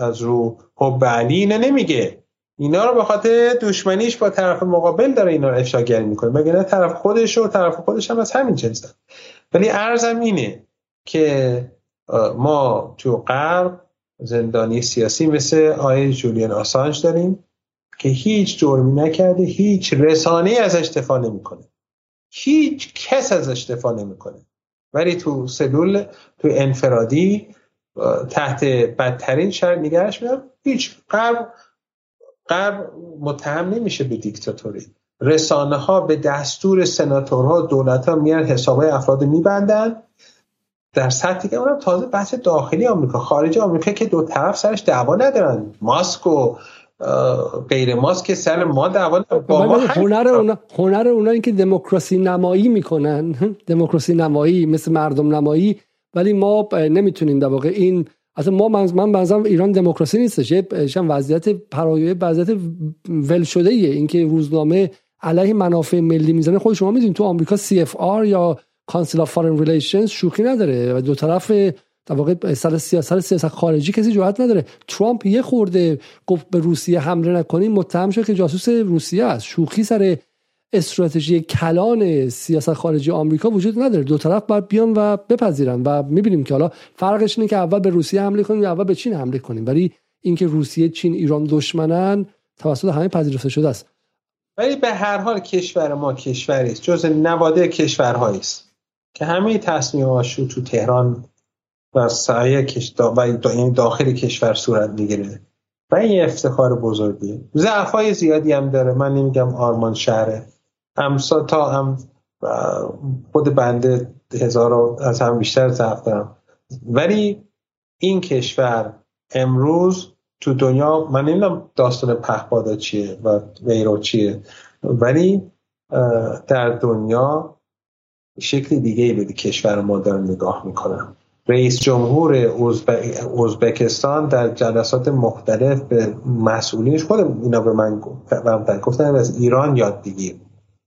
از رو حب علی اینا نمیگه. اینا رو به خاطر دشمنیش با طرف مقابل داره اینا رو افشاگری می‌کنه. مگه نه طرف خودش و طرف خودش هم از همین جنس ولی ارزم اینه که ما تو غرب زندانی سیاسی مثل آیه جولیان آسانج داریم که هیچ جرمی نکرده هیچ رسانه ازش دفاع نمی‌کنه. هیچ کس ازش دفاع نمی‌کنه. ولی تو سلول تو انفرادی تحت بدترین شرط نگهش میدن هیچ غرب غرب متهم نمیشه به دیکتاتوری. رسانه ها به دستور سناتورها دولت ها میان حساب افراد میبندن. در سطحی که اونم تازه بحث داخلی آمریکا خارج آمریکا که دو طرف سرش دعوا ندارن. ماسک و غیر ماسک سر ما دعوا با هنر اونا هنر اونا این که دموکراسی نمایی می‌کنن. دموکراسی نمایی مثل مردم نمایی. ولی ما نمی‌تونیم در واقع این اصلا ما من بنظرم ایران دموکراسی نیستش. یه وضعیت پرایه وضعیت ول شده ایه اینکه روزنامه علیه منافع ملی می‌زنه. خود شما می‌دونید تو آمریکا CFR یا Council of Foreign Relations شوخی نداره. و دو طرف در واقع سر سیاست سیاست خارجی کسی جرأت نداره. ترامپ یه خورده گفت به روسیه حمله نکنیم متهم شد که جاسوس روسیه است. شوخی سر استراتژی کلان سیاست خارجی آمریکا وجود نداره. دو طرف باید بیان و بپذیرن و می‌بینیم که حالا فرقش اینه که اول به روسیه حمله کنیم یا اول به چین حمله کنیم. ولی اینکه روسیه چین ایران دشمنن توسط همه پذیرفته شده است. ولی به هر حال کشور ما کشوری است. جز نواده کشورهایی است که همه تصمیماش رو تو تهران و سعی و یعنی داخل کشور صورت می‌گیره. و این افتخار بزرگیه. ضعف زیادی هم داره. من نمیگم آرمان شهره. همسا تا هم خود بنده هزار از هم بیشتر ضعف دارم. ولی این کشور امروز تو دنیا من نمی‌دونم داستان پهپادا چیه و ویرو چیه. ولی در دنیا شکل دیگه ای به کشور ما نگاه می‌کنم. رئیس جمهور ازبکستان در جلسات مختلف به مسئولینش خود اینا به من گفتن از ایران یاد بگیر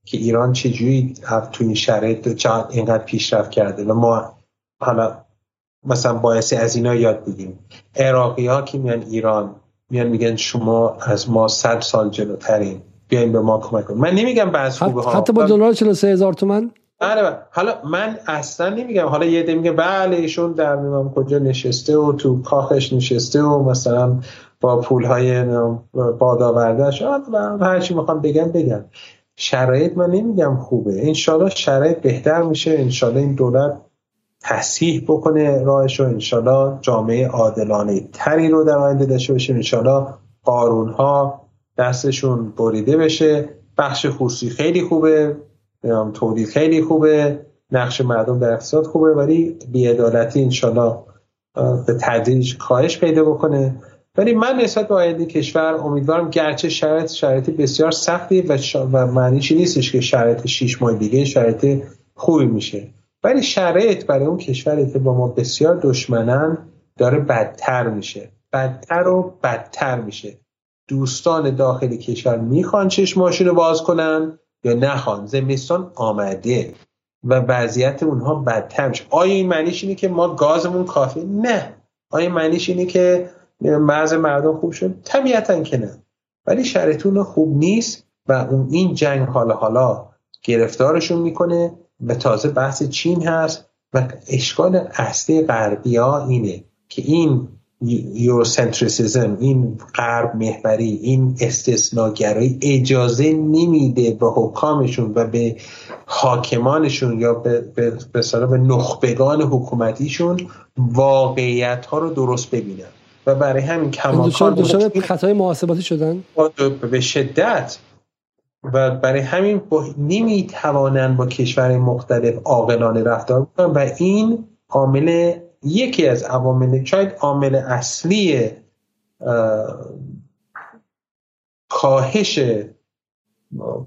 که ایران چجوری تو این شرایط اینقدر پیشرفت کرده و ما حالا مثلا باعث از اینا یاد بگیریم. عراقی ها که میان ایران میان میگن شما از ما صد سال جلوترین بیاین به ما کمک کنید. من نمیگم بعض خوبه ها. حتی با دلار 43 هزار تومن؟ بله حالا من اصلا نمیگم. حالا یه ده میگه بله ایشون در نمیم کجا نشسته و تو کاخش نشسته و مثلا با پول های باد آورده و هرچی می‌خوام بگم بگم. شرایط من نمیگم خوبه. انشالله شرایط بهتر میشه. انشالله این دولت تصحیح بکنه راهش رو انشالله جامعه عادلانه تری رو در آینده داشته باشه. انشالله قارون ها دستشون بریده بشه. بخش خصوصی خیلی خوبه. تولید خیلی خوبه نقش مردم در اقتصاد خوبه ولی بیعدالتی انشالله به تدریج کاهش پیدا بکنه. ولی من نسبت به آینده کشور امیدوارم گرچه شرایط شرایط بسیار سختی و, شا... و معنیش نیستش که شرایط شیش ماه دیگه شرایط خوبی میشه. ولی شرایط برای اون کشوری که با ما بسیار دشمنن داره بدتر میشه. بدتر و بدتر میشه. دوستان داخل کشور می‌خوان چشماشون رو باز کنن. یا نخوان زمستان آمده و وضعیت اونها بدتر میشه. آیا این معنیش اینه که ما گازمون کافی نه. آیا معنیش اینه که بعض مردم خوب شد؟ طبیعتا که نه. ولی شرایطون خوب نیست و اون این جنگ حالا حالا گرفتارشون می‌کنه به تازه بحث چین هست و اشکال اصلی غربی ها اینه که این یوروسنتریسیزم این غرب محوری این استثناگرایی اجازه نمیده به حکامشون و به حاکمانشون یا به, به, به, به نخبگان حکومتیشون واقعیت ها رو درست ببینن. و برای همین کماکان دچار خطای محاسباتی شدن؟ به شدت. و برای همین با نمی‌توانند با کشور مختلف عاقلانه رفتار کنن و این عامل یکی از عوامل شاید عامل اصلی کاهش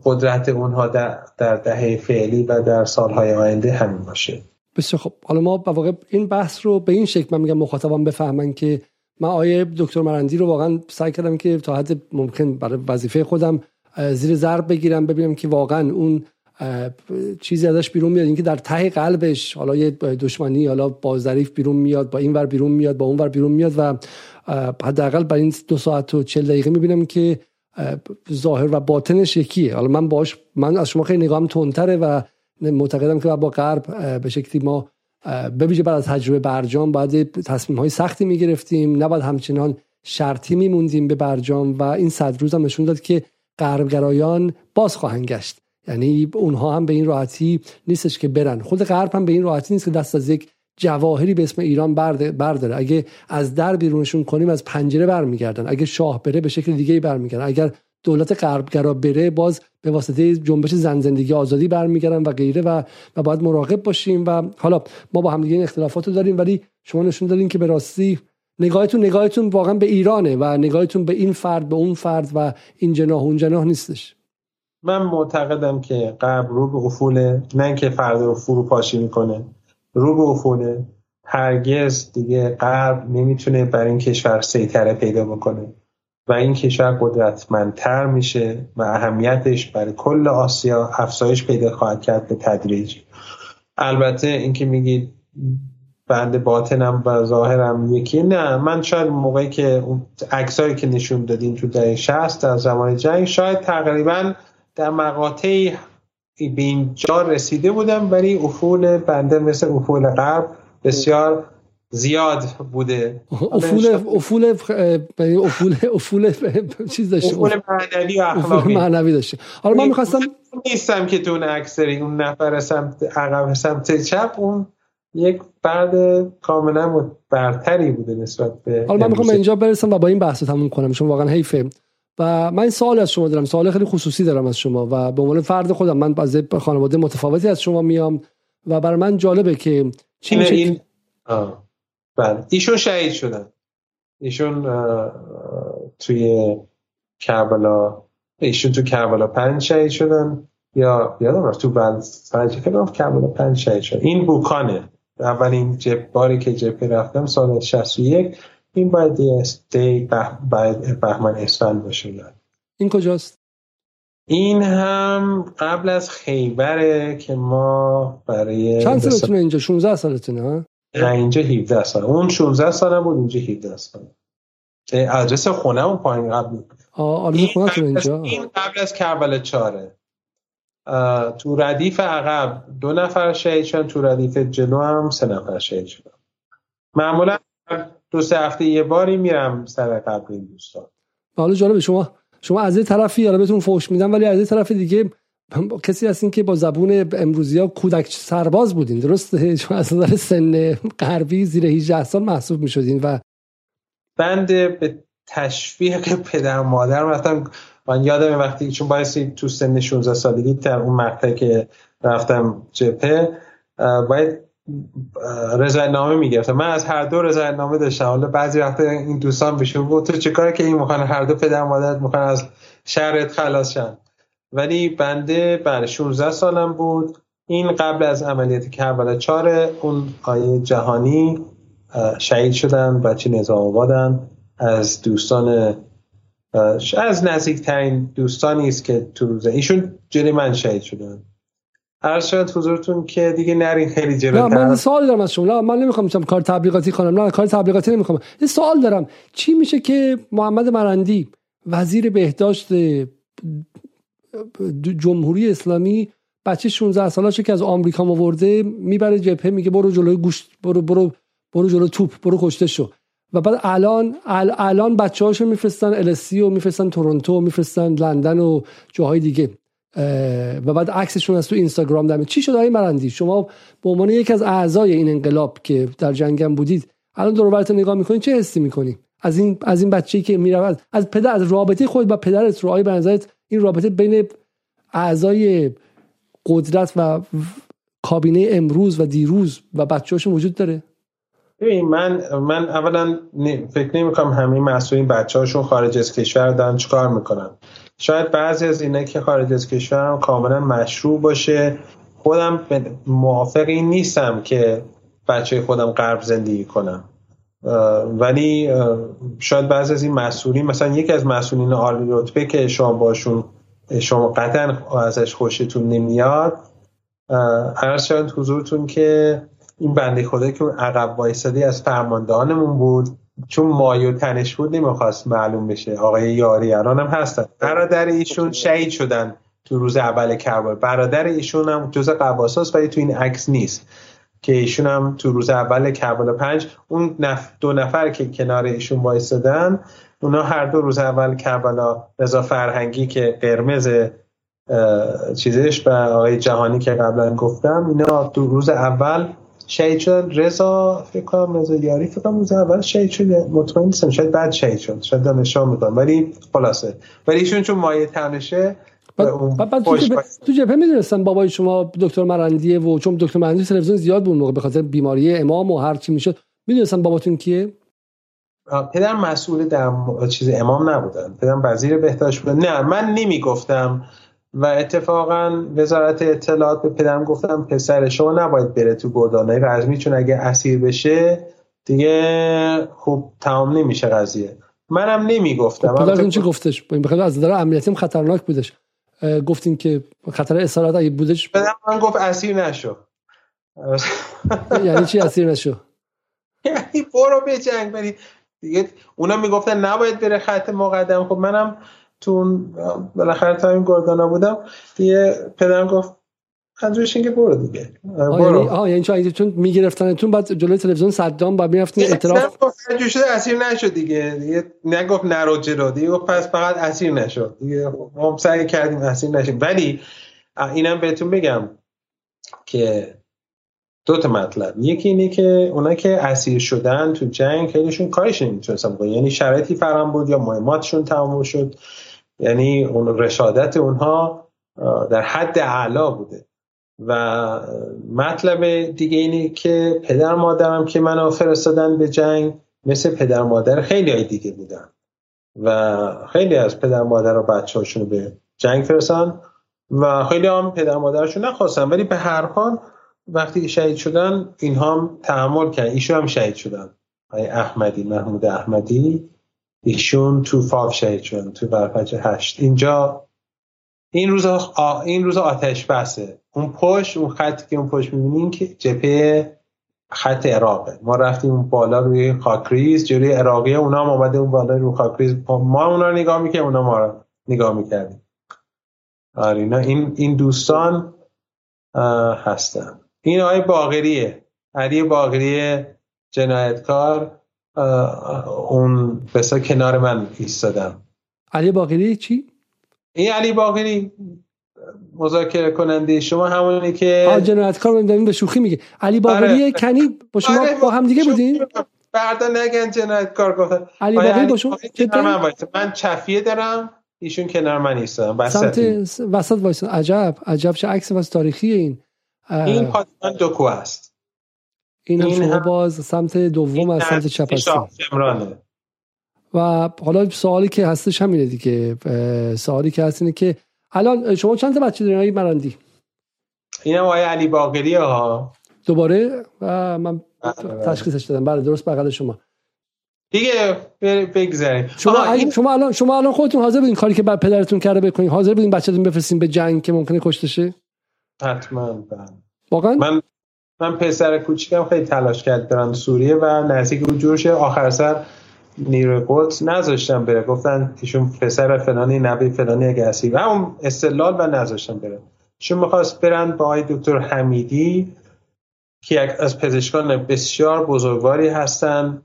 قدرت اونها در, در دهه فعلی و در سالهای آینده همین باشه. بسیار خب حالا ما واقع این بحث رو به این شکل من میگم مخاطبان بفهمن که من آیه دکتر مرندی رو واقعا سعی کردم که تا حد ممکن برای وظیفه خودم زیر ضرب بگیرم ببینم که واقعا اون چیزی ازش بیرون میاد اینکه در ته قلبش حالا یه دشمنی حالا با ظریف بیرون میاد با این ور بیرون میاد با اون ور بیرون میاد و حداقل برای این دو ساعت و چل دقیقه می‌بینم که ظاهر و باطنش یکیه. حالا من باش من از شما خیلی نگاهم تندتره و معتقدم که با غرب به شکلی ما ببیشه بعد از تجربه برجام باید تصمیم های سختی می‌گرفتیم. نباید همچنان شرطی میموندیم به برجام و این صد روز هم نشون داد که غربگرایان باز خواهند گشت. یعنی اونها هم به این راحتی نیستش که برن. خود غرب هم به این راحتی نیست که دست از یک جواهری به اسم ایران برداره. اگه از در بیرونشون کنیم از پنجره برمیگردن. اگه شاه بره به شکل دیگه برمیگردن. اگر دولت غربگرا بره باز به واسطه جنبش زن زندگی آزادی برمیگردن و غیره و و باید مراقب باشیم و حالا ما با هم دیگه این اختلافات رو داریم ولی شما نشون دادین که به راستی نگاهتون نگاهتون واقعا به ایرانه و نگاهتون به این فرد به اون فرد و این جناح اون جناح نیستش. من معتقدم که قبل رو به افوله نه که فرد رو فروپاشی می‌کنه رو به افوله هرگز دیگه غرب نمی‌تونه بر این کشور سیطره پیدا بکنه و این کشور قدرتمندتر میشه و اهمیتش برای کل آسیا افزایش پیدا خواهد کرد به تدریج. البته اینکه میگید بند باطنم و ظاهرم یکی نه. من شاید موقعی که عکسایی که نشون دادیم تو دهه 60 از زمان جنگ شاید تقریبا در مقاطعی به اینجا رسیده بودم ولی افول بنده مثل افول غرب بسیار زیاد بوده. افول افول افول افول چیز داشته؟ افول معنوی و اخلاقی. معنوی داشته. حالا من می‌خواستم نیستم که تو اون اکثری اون نفر سمت عقب سمت چپ اون یک فرد کاملا برتری بوده نسبت به حالا من می‌خوام اینجا برسم و با این بحث تموم کنم چون واقعا حیفه. و من سوال از شما دارم سوال خیلی خصوصی دارم از شما و به عنوان فرد خودم من از خانواده متفاوتی از شما میام و برای من جالبه که چی میشه این... بله. ایشون شهید شدن. ایشون توی کربلا ایشون تو کربلا پنج شهید شدن. یا یادم رفت تو بند پنج کربلا پنج شهید شدن این بوکانه. اولین جب باری که جبهه رفتم سال 61 این باید دی بهمن اسفند باشه این کجاست؟ این هم قبل از خیبره که ما برای چند سالتونه اینجا؟ 16 سالتونه نه اینجا 17 سال اون 16 سال بود اینجا 17 سال ادرس خونه اون پایین قبل آره خونه اینجا؟ این قبل از کربلا چاره تو ردیف عقب دو نفر شهید شدن تو ردیف جلو هم سه نفر شهید شدن. معمولا دو سه هفته یه باری میرم سر قبل این دوستان. حالا جالبه شما شما از این طرفی حالا بهتون فوش میدم ولی از این طرف دیگه کسی هستین که با زبون امروزی ها کودک سرباز بودین درسته؟ چون از نظر سن غربی زیر 18 سال محسوب می‌شدین و بند به تشویق پدر مادر رفتم. من یادم وقتی چون بایستی تو سن 16 سالگی در اون مقطع که رفتم جپه باید رضایت نامه می‌گرفتم. من از هر دو رضایت نامه داشتم. حالا بعضی وقتا این دوستان بشه بود تو چیکار که این می‌خوان؟ هر دو پدر مادرت می‌خوان از شهرت خلاص ولی بنده بر 16 سالم بود. این قبل از عملیات کربلا 4 اون آیه جهانی شهید شدن. بچه نظام آبادن. از دوستان از نزدیکترین دوستانی است که تو روزه ایشون جلی من شهید شدن. عرض شد حضورتون که دیگه نرین خیلی جلوتر. نه من سوال دارم از شما. من نمی‌خوام کار تبلیغاتی کنم. نه کار تبلیغاتی نمی‌خوام. یه سوال دارم. چی میشه که محمد مرندی وزیر بهداشت جمهوری اسلامی بچه 16 ساله که از آمریکا آورده می‌بره جبهه میگه برو جلوی گوشت برو برو برو جلو توپ برو کشته شو. و بعد الان الان بچه هاشو میفرستن السی و میفرستن تورنتو میفرستن لندن و جاهای دیگه. و بعد عکسشون از تو اینستاگرام دارم چی شد آقای مرندی؟ شما به عنوان یکی از اعضای این انقلاب که در جنگم بودید الان دور نگاه می‌کنید چه حسی می‌کنی؟ از این از این بچه‌ای که می‌رود از پدر از رابطه خود با پدرت رو آیا به نظرت این رابطه بین اعضای قدرت و کابینه امروز و دیروز و بچه‌هاشون وجود داره؟ ببین من من اولا فکر نمی کنم همه مسئولین بچه هاشون خارج از کشور دارن چیکار می‌کنن. شاید بعضی از اینا که خارج از کشور هم کاملا مشروع باشه. خودم موافق این نیستم که بچه خودم غرب زندگی کنم. ولی شاید بعضی از این مسئولین مثلا یکی از مسئولین عالی رتبه که شما باشون شما قطعا ازش خوشتون نمیاد عرض شاید حضورتون که این بنده خدا که عقب وایسادی از فرماندهانمون بود. چون مایو تنش بود نمی‌خواست معلوم بشه. آقای یاری الان هم هستن برادر ایشون شهید شدن تو روز اول کربلا. برادر ایشون هم جز قباساس ولی تو این عکس نیست. که ایشون هم تو روز اول کربلا پنج اون نف... دو نفر که کنار ایشون وایسادن اونا هر دو روز اول کربلا رضا فرهنگی که قرمز چیزش به آقای جهانی که قبلا گفتم اینا دو روز اول شهید شد رضا فکر کنم رضا یاری فکر کنم روز اول شهید شد مطمئن نیستم شاید بعد شهید شد شاید دانشجو می‌کنم ولی خلاصه. ولی ایشون چون مایه تنشه بعد تو جبهه می‌دونستن بابای شما دکتر مرندیه و چون دکتر مرندی تلویزیون زیاد بود موقع به خاطر بیماری امام و هر چی می‌شد. می‌دونستن باباتون کیه؟ پدر مسئول در چیز امام نبودن. پدر وزیر بهداشت بودن. نه من نمی‌گفتم. و اتفاقا وزارت اطلاعات به پدرم گفتم پسر شما نباید بره تو گردانهای رزمی چون اگه اسیر بشه دیگه خوب تمام نمیشه قضیه. منم نمی‌گفتم. خب پدرتون چی گفتش؟ بخاطر از نظر امنیتی خطرناک بودش. گفتیم که خطر اسارت اگه بودش پدرم من گفت اسیر نشو. یعنی چی اسیر نشو؟ یعنی برو به جنگ بری. دیگه اونا می‌گفتن نباید بره خط مقدم. خب منم تو بالاخره تا این گردانا بودم دیگه پدرم گفت منظورش اینکه برو دیگه. برو. آه یعنی چون چون میگرفتنتون بعد جلوی تلویزیون صدام بعد می‌رفتین اعتراف؟ شده اسیر نشد دیگه. دیگه نگفت نرو جلو. دیگه گفت پس فقط اسیر نشد. دیگه ما سعی کردیم اسیر نشیم. ولی اینم بهتون بگم که دو تا مطلب. یکی اینه که اونا که اسیر شدن تو جنگ خیلیشون کارش نمی‌تونستن بکنن یعنی شرایطی فرام بود یا مهماتشون تمام شد؟ یعنی اون رشادت اونها در حد اعلا بوده. و مطلب دیگه اینه که پدر مادرم که منو فرستادن به جنگ مثل پدر مادر خیلی های دیگه بودن. و خیلی از پدر مادر و بچه هاشون به جنگ فرستن و خیلی هم پدر مادرشون نخواستن ولی به هر حال وقتی شهید شدن اینها هم تحمل کردن. ایشون هم شهید شدن. احمدی محمود احمدی. ایشون تو فاف شهید شدن تو برپچه هشت. اینجا این روز این روز آتش بسه. اون پشت اون خطی که اون پشت می‌بینین که جپه خط عراقه. ما رفتیم اون بالا روی خاکریز جلوی عراقی اونا هم آمده اون بالا روی خاکریز. ما اونا نگاه می‌کنیم اونا ما رو نگاه می‌کردیم. آره این این دوستان هستن. این آقای باغریه علی باغری جنایتکار. اون بسا کنار من ایستادم. علی باقری چی؟ این علی باقری مذاکره کننده. شما همونی که آ جنایتکار من به شوخی میگه. علی باقری آره. کنی با شما آره. با هم دیگه بودین؟ بردا نگن جنایتکار گفتن. علی باقری با شما من, من چفیه دارم ایشون کنار من ایستادم سمت وسط وایس عجب عجب چه عکس واسه تاریخی این. این پادمان دوکو است. این, این شما باز سمت دوم از سمت چپ و حالا سوالی که هستش همینه دیگه. سوالی که هست اینه که الان شما چند تا بچه دارین آقای مرندی این هم آقای علی باقری ها. دوباره؟ و من بله. تشخیصش دادم. بله درست بغل شما. دیگه بگذاریم. شما, این... شما الان شما الان خودتون حاضر بودین کاری که بعد پدرتون کرده بکنین؟ حاضر بودین بچه‌تون بفرستین به جنگ که ممکنه کشته شه؟ حتما بله. واقعا؟ من من پسر کوچیکم خیلی تلاش کرد برم سوریه و نزدیک رو جورش آخر سر نیروی قدس نذاشتم بره. گفتن ایشون پسر فلانی نبی فلانی اگه و اون استدلال و نذاشتم بره. چون می‌خواست برن با آقای دکتر حمیدی که از پزشکان بسیار بزرگواری هستن.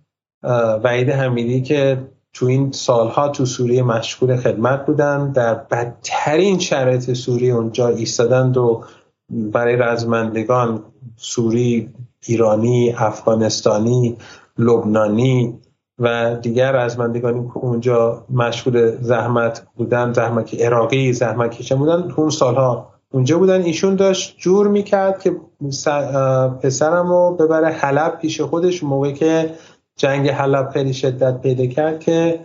وعید حمیدی که تو این سالها تو سوریه مشغول خدمت بودن. در بدترین شرایط سوریه اونجا ایستادند و برای رزمندگان سوری ایرانی افغانستانی لبنانی و دیگر رزمندگانی که اونجا مشغول زحمت بودن زحمت عراقی زحمت کشن بودن اون سالها اونجا بودن. ایشون داشت جور می‌کرد که پسرم رو ببره حلب پیش خودش موقعی که جنگ حلب خیلی شدت پیدا کرد که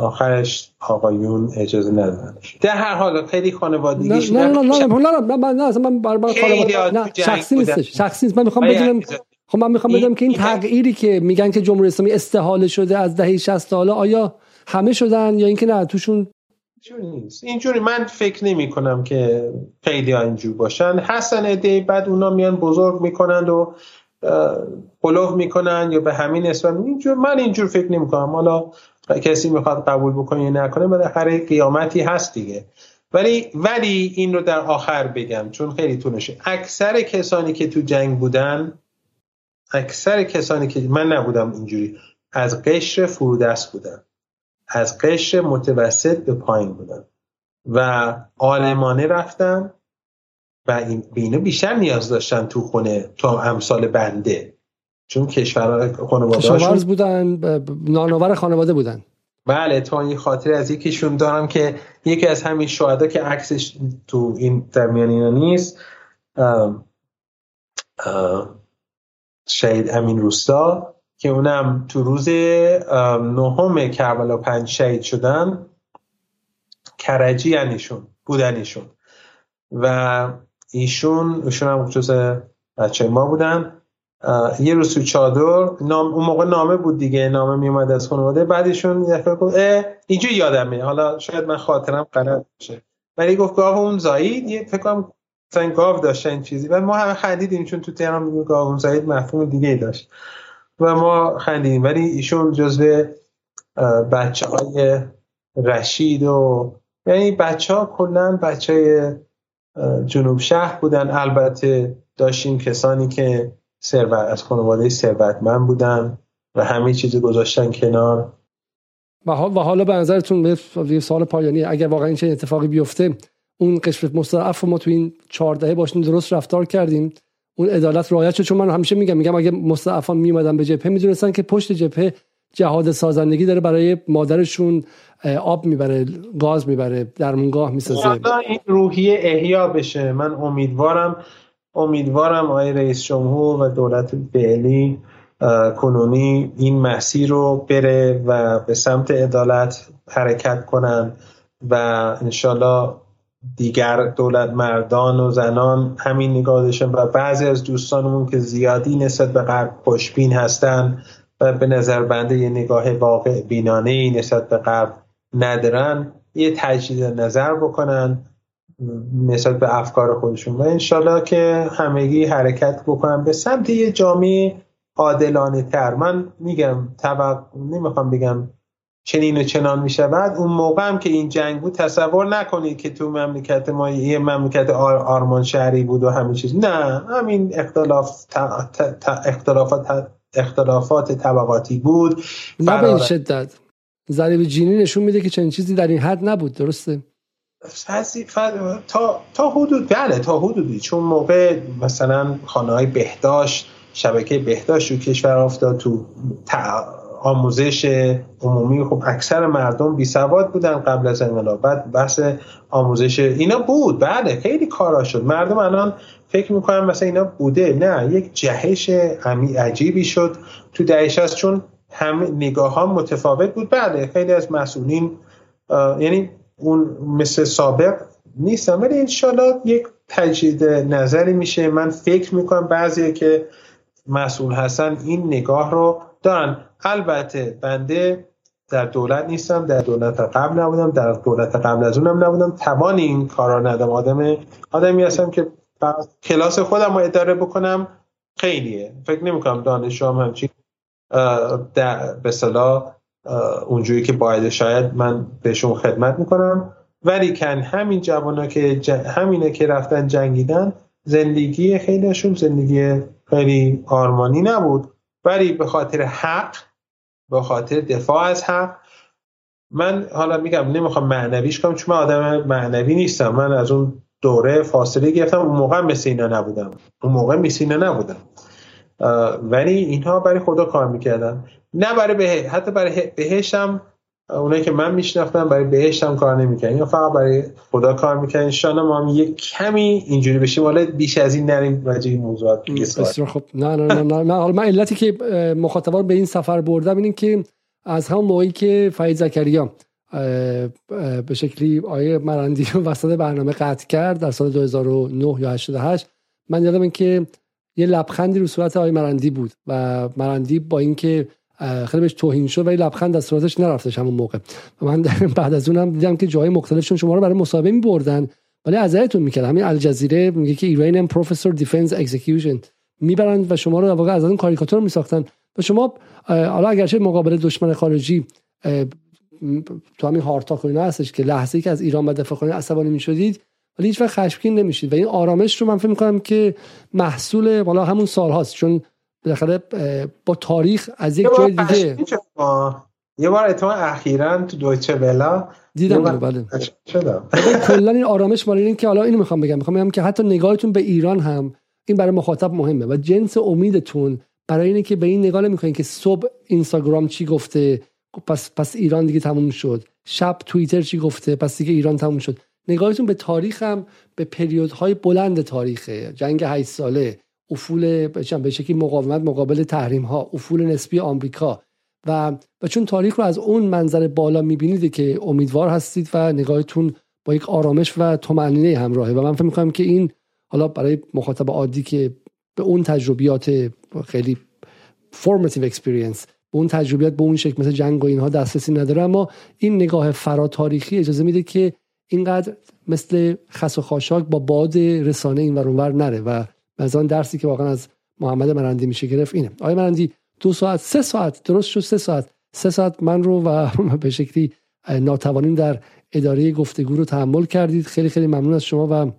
آخرش آقایون اجازه ندادن. در هر حال خیلی خانوادگیش نه نه نه نه نه نه نه من بر بر نه شخصی نیستش. شخصی نیست. من می‌خوام بدونم خب من می‌خوام بدونم که این تغییری که میگن که جمهوری اسلامی استحاله شده از دهه 60 حالا آیا همه شدن یا اینکه نه توشون اینجوری من فکر نمی کنم که خیلی اینجور باشن. هستن ایده بعد اونا میان بزرگ می‌کنند و قلوف می‌کنن یا به همین اسم اینجور من اینجور فکر نمی کنم. حالا کسی می‌خواد قبول بکنه یا نکنه هر قیامتی هست دیگه. ولی ولی این رو در آخر بگم چون خیلی تونشه اکثر کسانی که تو جنگ بودن اکثر کسانی که من نبودم اینجوری از قشر فرودست بودن. از قشر متوسط به پایین بودن. و آلمانه رفتن و این به بیشتر نیاز داشتن تو خونه تا امثال بنده. چون کشور خانواده بودن نانآور خانواده بودن. بله تا این خاطر از یکیشون دارم که یکی از همین شهدا که عکسش تو این در میان اینا نیست شهید امین روستا که اونم تو روز نهم کربلا پنج شهید شدن. کرجی انیشون بودنیشون و ایشون ایشون هم جز بچه ما بودن. یه روز تو چادر نام اون موقع نامه بود دیگه نامه میومد از خانواده. بعدشون یه فکر گفت اینجا یادمه. حالا شاید من خاطرم غلط باشه. ولی گفت گاو اون زایید یه فکر کنم مثلا گاو داشته این چیزی. و ما همه خندیدیم چون تو تهران میگیم گاو اون زایید مفهوم دیگه داشت. و ما خندیدیم. ولی ایشون جزو بچه های رشید و یعنی بچه ها کلن بچه های جنوب شهر بودن. البته داشتیم کسانی که ثروت از خانواده ثروتمند بودن و همه چیز گذاشتن کنار. و حالا به نظرتون یه سال پایانی اگر واقعا این اتفاقی بیفته اون قشر مستضعف ما تو این چهار دهه باشیم درست رفتار کردیم. اون عدالت رعایت شد چون من همیشه میگم میگم اگه مستضعفان میمدن به جبهه می‌دونستن که پشت جبهه جهاد سازندگی داره برای مادرشون آب می‌بره گاز می‌بره درمونگاه می‌سازه. این روحیه احیا بشه. من امیدوارم امیدوارم آقای رئیس جمهور و دولت فعلی کنونی این مسیر رو بره و به سمت عدالت حرکت کنن و انشالله دیگر دولت مردان و زنان همین نگاه داشتن و بعضی از دوستانمون که زیادی نسبت به غرب خوشبین هستن و به نظر بنده یه نگاه واقع بینانه نسبت به غرب ندارن یه تجدید نظر بکنن نسبت به افکار خودشون. و انشالله که همگی حرکت بکنن به سمت یه جامعه عادلانه تر. من میگم طبق نمی‌خوام بگم چنین و چنان میشه. بعد اون موقع هم که این جنگ بود تصور نکنید که تو مملکت ما یه مملکت آرمان شهری بود و همین چیز. نه همین اختلاف اختلافات اختلافات طبقاتی بود. نه به این شدت. ضریب جینی نشون میده که چنین چیزی در این حد نبود. درسته؟ تا تا حدود بله تا حدودی. چون موقع مثلا خانه های بهداشت شبکه بهداشت رو کشور افتاد تو آموزش عمومی خب اکثر مردم بی سواد بودن قبل از انقلاب. بعد بحث آموزش اینا بود. بله خیلی کارا شد. مردم الان فکر می‌کنم مثلا اینا بوده. نه یک جهش عجیبی شد تو دهش هست چون هم نگاه ها متفاوت بود. بله خیلی از مسئولین یعنی اون مثل سابق نیستم. ولی انشالله یک تجدید نظری میشه. من فکر می‌کنم بعضی که مسئول هستن این نگاه رو دارن. البته بنده در دولت نیستم در دولت قبل نبودم در دولت قبل از اونم نبودم. توان این کارا ندم آدم آدمی هستم که کلاس خودم رو اداره بکنم خیلیه. فکر نمی کنم دانش هم همچین به صلاح اونجوری که باید شاید من بهشون خدمت می‌کنم. ولی کن همین جوانا که همینه که رفتن جنگیدن زندگی خیلیشون زندگی خیلی آرمانی نبود. ولی به خاطر حق به خاطر دفاع از حق من حالا میگم نمی‌خوام معنویش کنم چون من آدم معنوی نیستم. من از اون دوره فاصله گرفتم. اون موقع مثل اینا نبودم. اون موقع مثل اینا نبودم. ولی اینها برای خدا کار می‌کردن. نه برای به... حتی برای بهشم اونایی که من میشناختم برای بهشتم کار نمی‌کنن یا فقط برای خدا کار می‌کنن ان ما هم یک کمی اینجوری بشیم. حالا بیش از این نریم راجع این موضوعات خب نه نه نه نه. حالا من علتی که مخاطبان به این سفر بردم اینه که از همون موقعی که فرید زکریا به شکلی آیه مرندی وسط برنامه قطع کرد در سال 2009 یا 88 من یادم که یه لبخندی رو صورت آقای مرندی بود و مرندی با اینکه خیلی بهش توهین شد ولی لبخند از صورتش نرفتش همون موقع. و من بعد از اونم دیدم که جای مختلفشون شما رو برای مصاحبه می بردن ولی ازتون می‌کرد همین الجزیره میگه که Iranian professor defends execution می‌برند و شما رو در واقع از اون کاریکاتور میساختن. و شما حالا اگرچه مقابل دشمن خارجی تو همین HARDtalk و هستش که لحظه ای که از ایران به دفاع کنید عصبانی می‌شدید ولی هیچ وقت خشمگین نمیشید. و این آرامش رو من فکر می‌کنم که محصول والا همون سال هاست چون بالاخره با تاریخ از یک جای دیگه. یه بار اتفاقا اخیرا تو دویچه ولا. دیدم بله. شدم کلا این آرامش مال این که حالا اینو می‌خوام بگم. می‌خوام بگم که حتی نگاهتون به ایران هم این برای مخاطب مهمه و جنس امیدتون برای اینه که به این نگاه نمی‌کنین که صبح اینستاگرام چی گفته پس پس ایران دیگه تموم شد. شب توییتر چی گفته پس دیگه ایران تموم شد. نگاهتون به تاریخ هم به پریودهای بلند تاریخه. جنگ 8 ساله. افول به شکلی مقاومت مقابل تحریم ها افول نسبی آمریکا. و و چون تاریخ رو از اون منظر بالا می‌بینید که امیدوار هستید و نگاهتون با یک آرامش و طمأنینه همراهه. و من فکر می‌کنم که این حالا برای مخاطب عادی که به اون تجربیات خیلی formative experience به اون تجربیات به اون شکل مثل جنگ و اینها دسترسی نداره اما این نگاه فرا تاریخی اجازه میده که اینقدر مثل خس و خاشاک با باد رسانه این ور نره. و از آن درسی که واقعا از محمد مرندی میشه گرفت اینه. آقای مرندی دو ساعت سه ساعت درست شد سه ساعت. سه ساعت من رو و به شکلی ناتوانیم در اداره گفتگو رو تحمل کردید. خیلی خیلی ممنون از شما و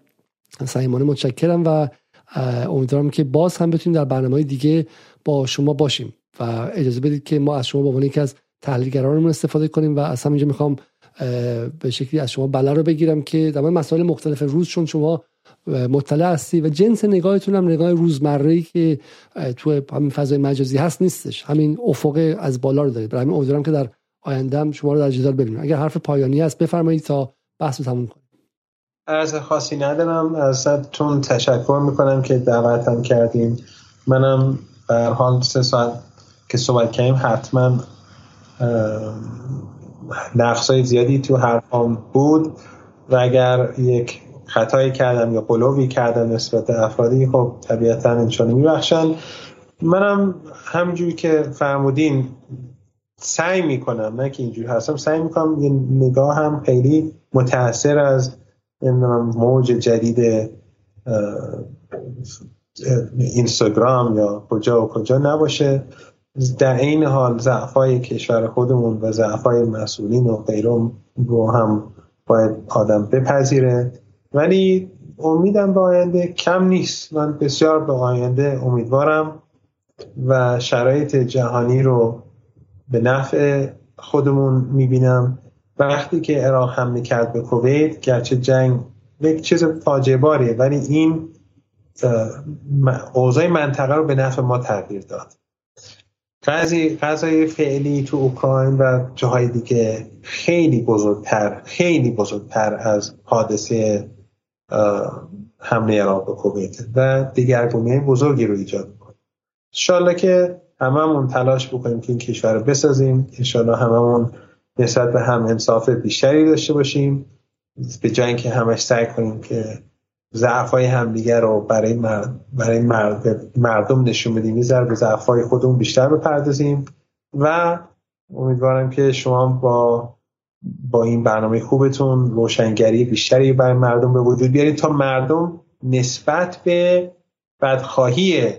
صمیمانه متشکرم و امیدوارم که باز هم بتونیم در برنامه دیگه با شما باشیم و اجازه بدید که ما از شما به عنوان یکی از تحلیلگرانمون استفاده کنیم و از همینجا می‌خوام به شکلی از شما بله رو بگیرم که در مسائل مختلف روز چون شما مطلع هستی و جنس نگاهتون هم نگاه روزمره که تو همین فضای مجازی هست نیستش. همین افق از بالا رو دارید. برای همین که در آینده شما رو در جدال ببینیم. اگر حرف پایانی هست بفرمایید تا بحث رو تموم کنیم. از خاصی ندارم ازتون تشکر می‌کنم که دعوتم کردیم منم به حال سه ساعت که صحبت کردیم حتما نقصای زیادی تو حرفام بود. و اگر یک خطایی کردم یا قلوبی کردم نسبت به افرادی خب طبیعتا انشانه میبخشن. منم همجوری که فرمودین سعی می‌کنم نه که اینجوری هستم سعی می‌کنم یه نگاه هم خیلی متاثر از موج جدید اینستاگرام یا کجا و کجا نباشه. در این حال ضعفای کشور خودمون و ضعفای مسئولین و غیرم رو هم باید آدم بپذیره. ولی امیدم به آینده کم نیست. من بسیار به آینده امیدوارم و شرایط جهانی رو به نفع خودمون می‌بینم. وقتی که عراق هم می‌کرد به کویت گرچه جنگ یک چیز فاجعه باریه ولی این اوضاع منطقه رو به نفع ما تغییر داد. قضای فعلی تو اوکراین و جاهای دیگه خیلی بزرگتر خیلی بزرگتر از حادثه حمله عراق به کویت. و دیگرگونی بزرگی رو ایجاد می‌کنه. انشالله که هممون تلاش بکنیم که این کشور رو بسازیم. انشالله هممون نسبت به هم انصاف بیشتری داشته باشیم. به جای اینکه همش سعی کنیم که ضعف های همدیگر رو برای, مرد، برای مرد، مردم نشون بدیم یه به ضعف های خودمون بیشتر بپردازیم. و امیدوارم که شما با با این برنامه خوبتون روشنگری بیشتری برای مردم به وجود بیارید تا مردم نسبت به بدخواهی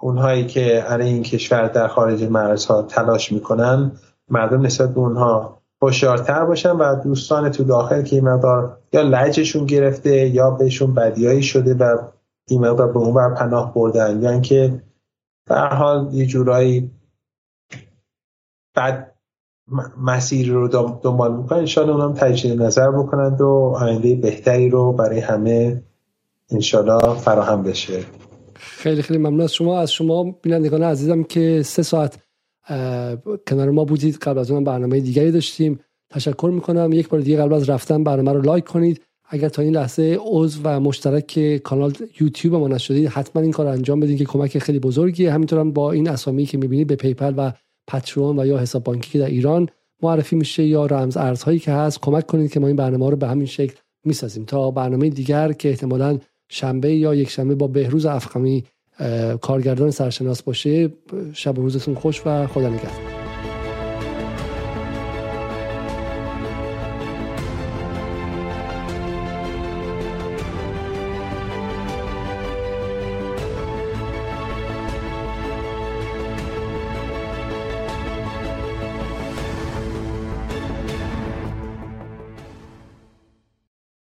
اونهایی که علیه این کشور در خارج مرزها تلاش می‌کنن مردم نسبت به اونها هوشیارتر باشن و دوستان تو داخل که این مقدار یا لجشون گرفته یا بهشون بدیایی شده و این مقدار به اون بر پناه بردن. یا اینکه به حال یه جورایی بد مسیر رو دنبال می‌کنن. انشالله اونم تجدید نظر بکنند و آینده بهتری رو برای همه انشالله فراهم بشه. خیلی خیلی ممنون از شما. از شما بینندگان عزیزم که سه ساعت کنار ما بودید. قبل از اون برنامه دیگری داشتیم. تشکر می‌کنم. یک بار دیگه قبل از رفتن برنامه رو لایک کنید. اگر تا این لحظه عضو و مشترک کانال یوتیوب ما نشدید حتما این کار انجام بدید که کمک خیلی بزرگیه. همینطور هم با این اسامی که می‌بینید به PayPal و Patreon و یا حساب بانکی که در ایران معرفی میشه یا رمز ارزهایی که هست کمک کنید که ما این برنامه رو به همین شکل می‌سازیم. تا برنامه دیگر که احتمالا شنبه یا یک شنبه با بهروز افخمی کارگردان سرشناس باشه شب روزتون خوش و خدا نگهدار.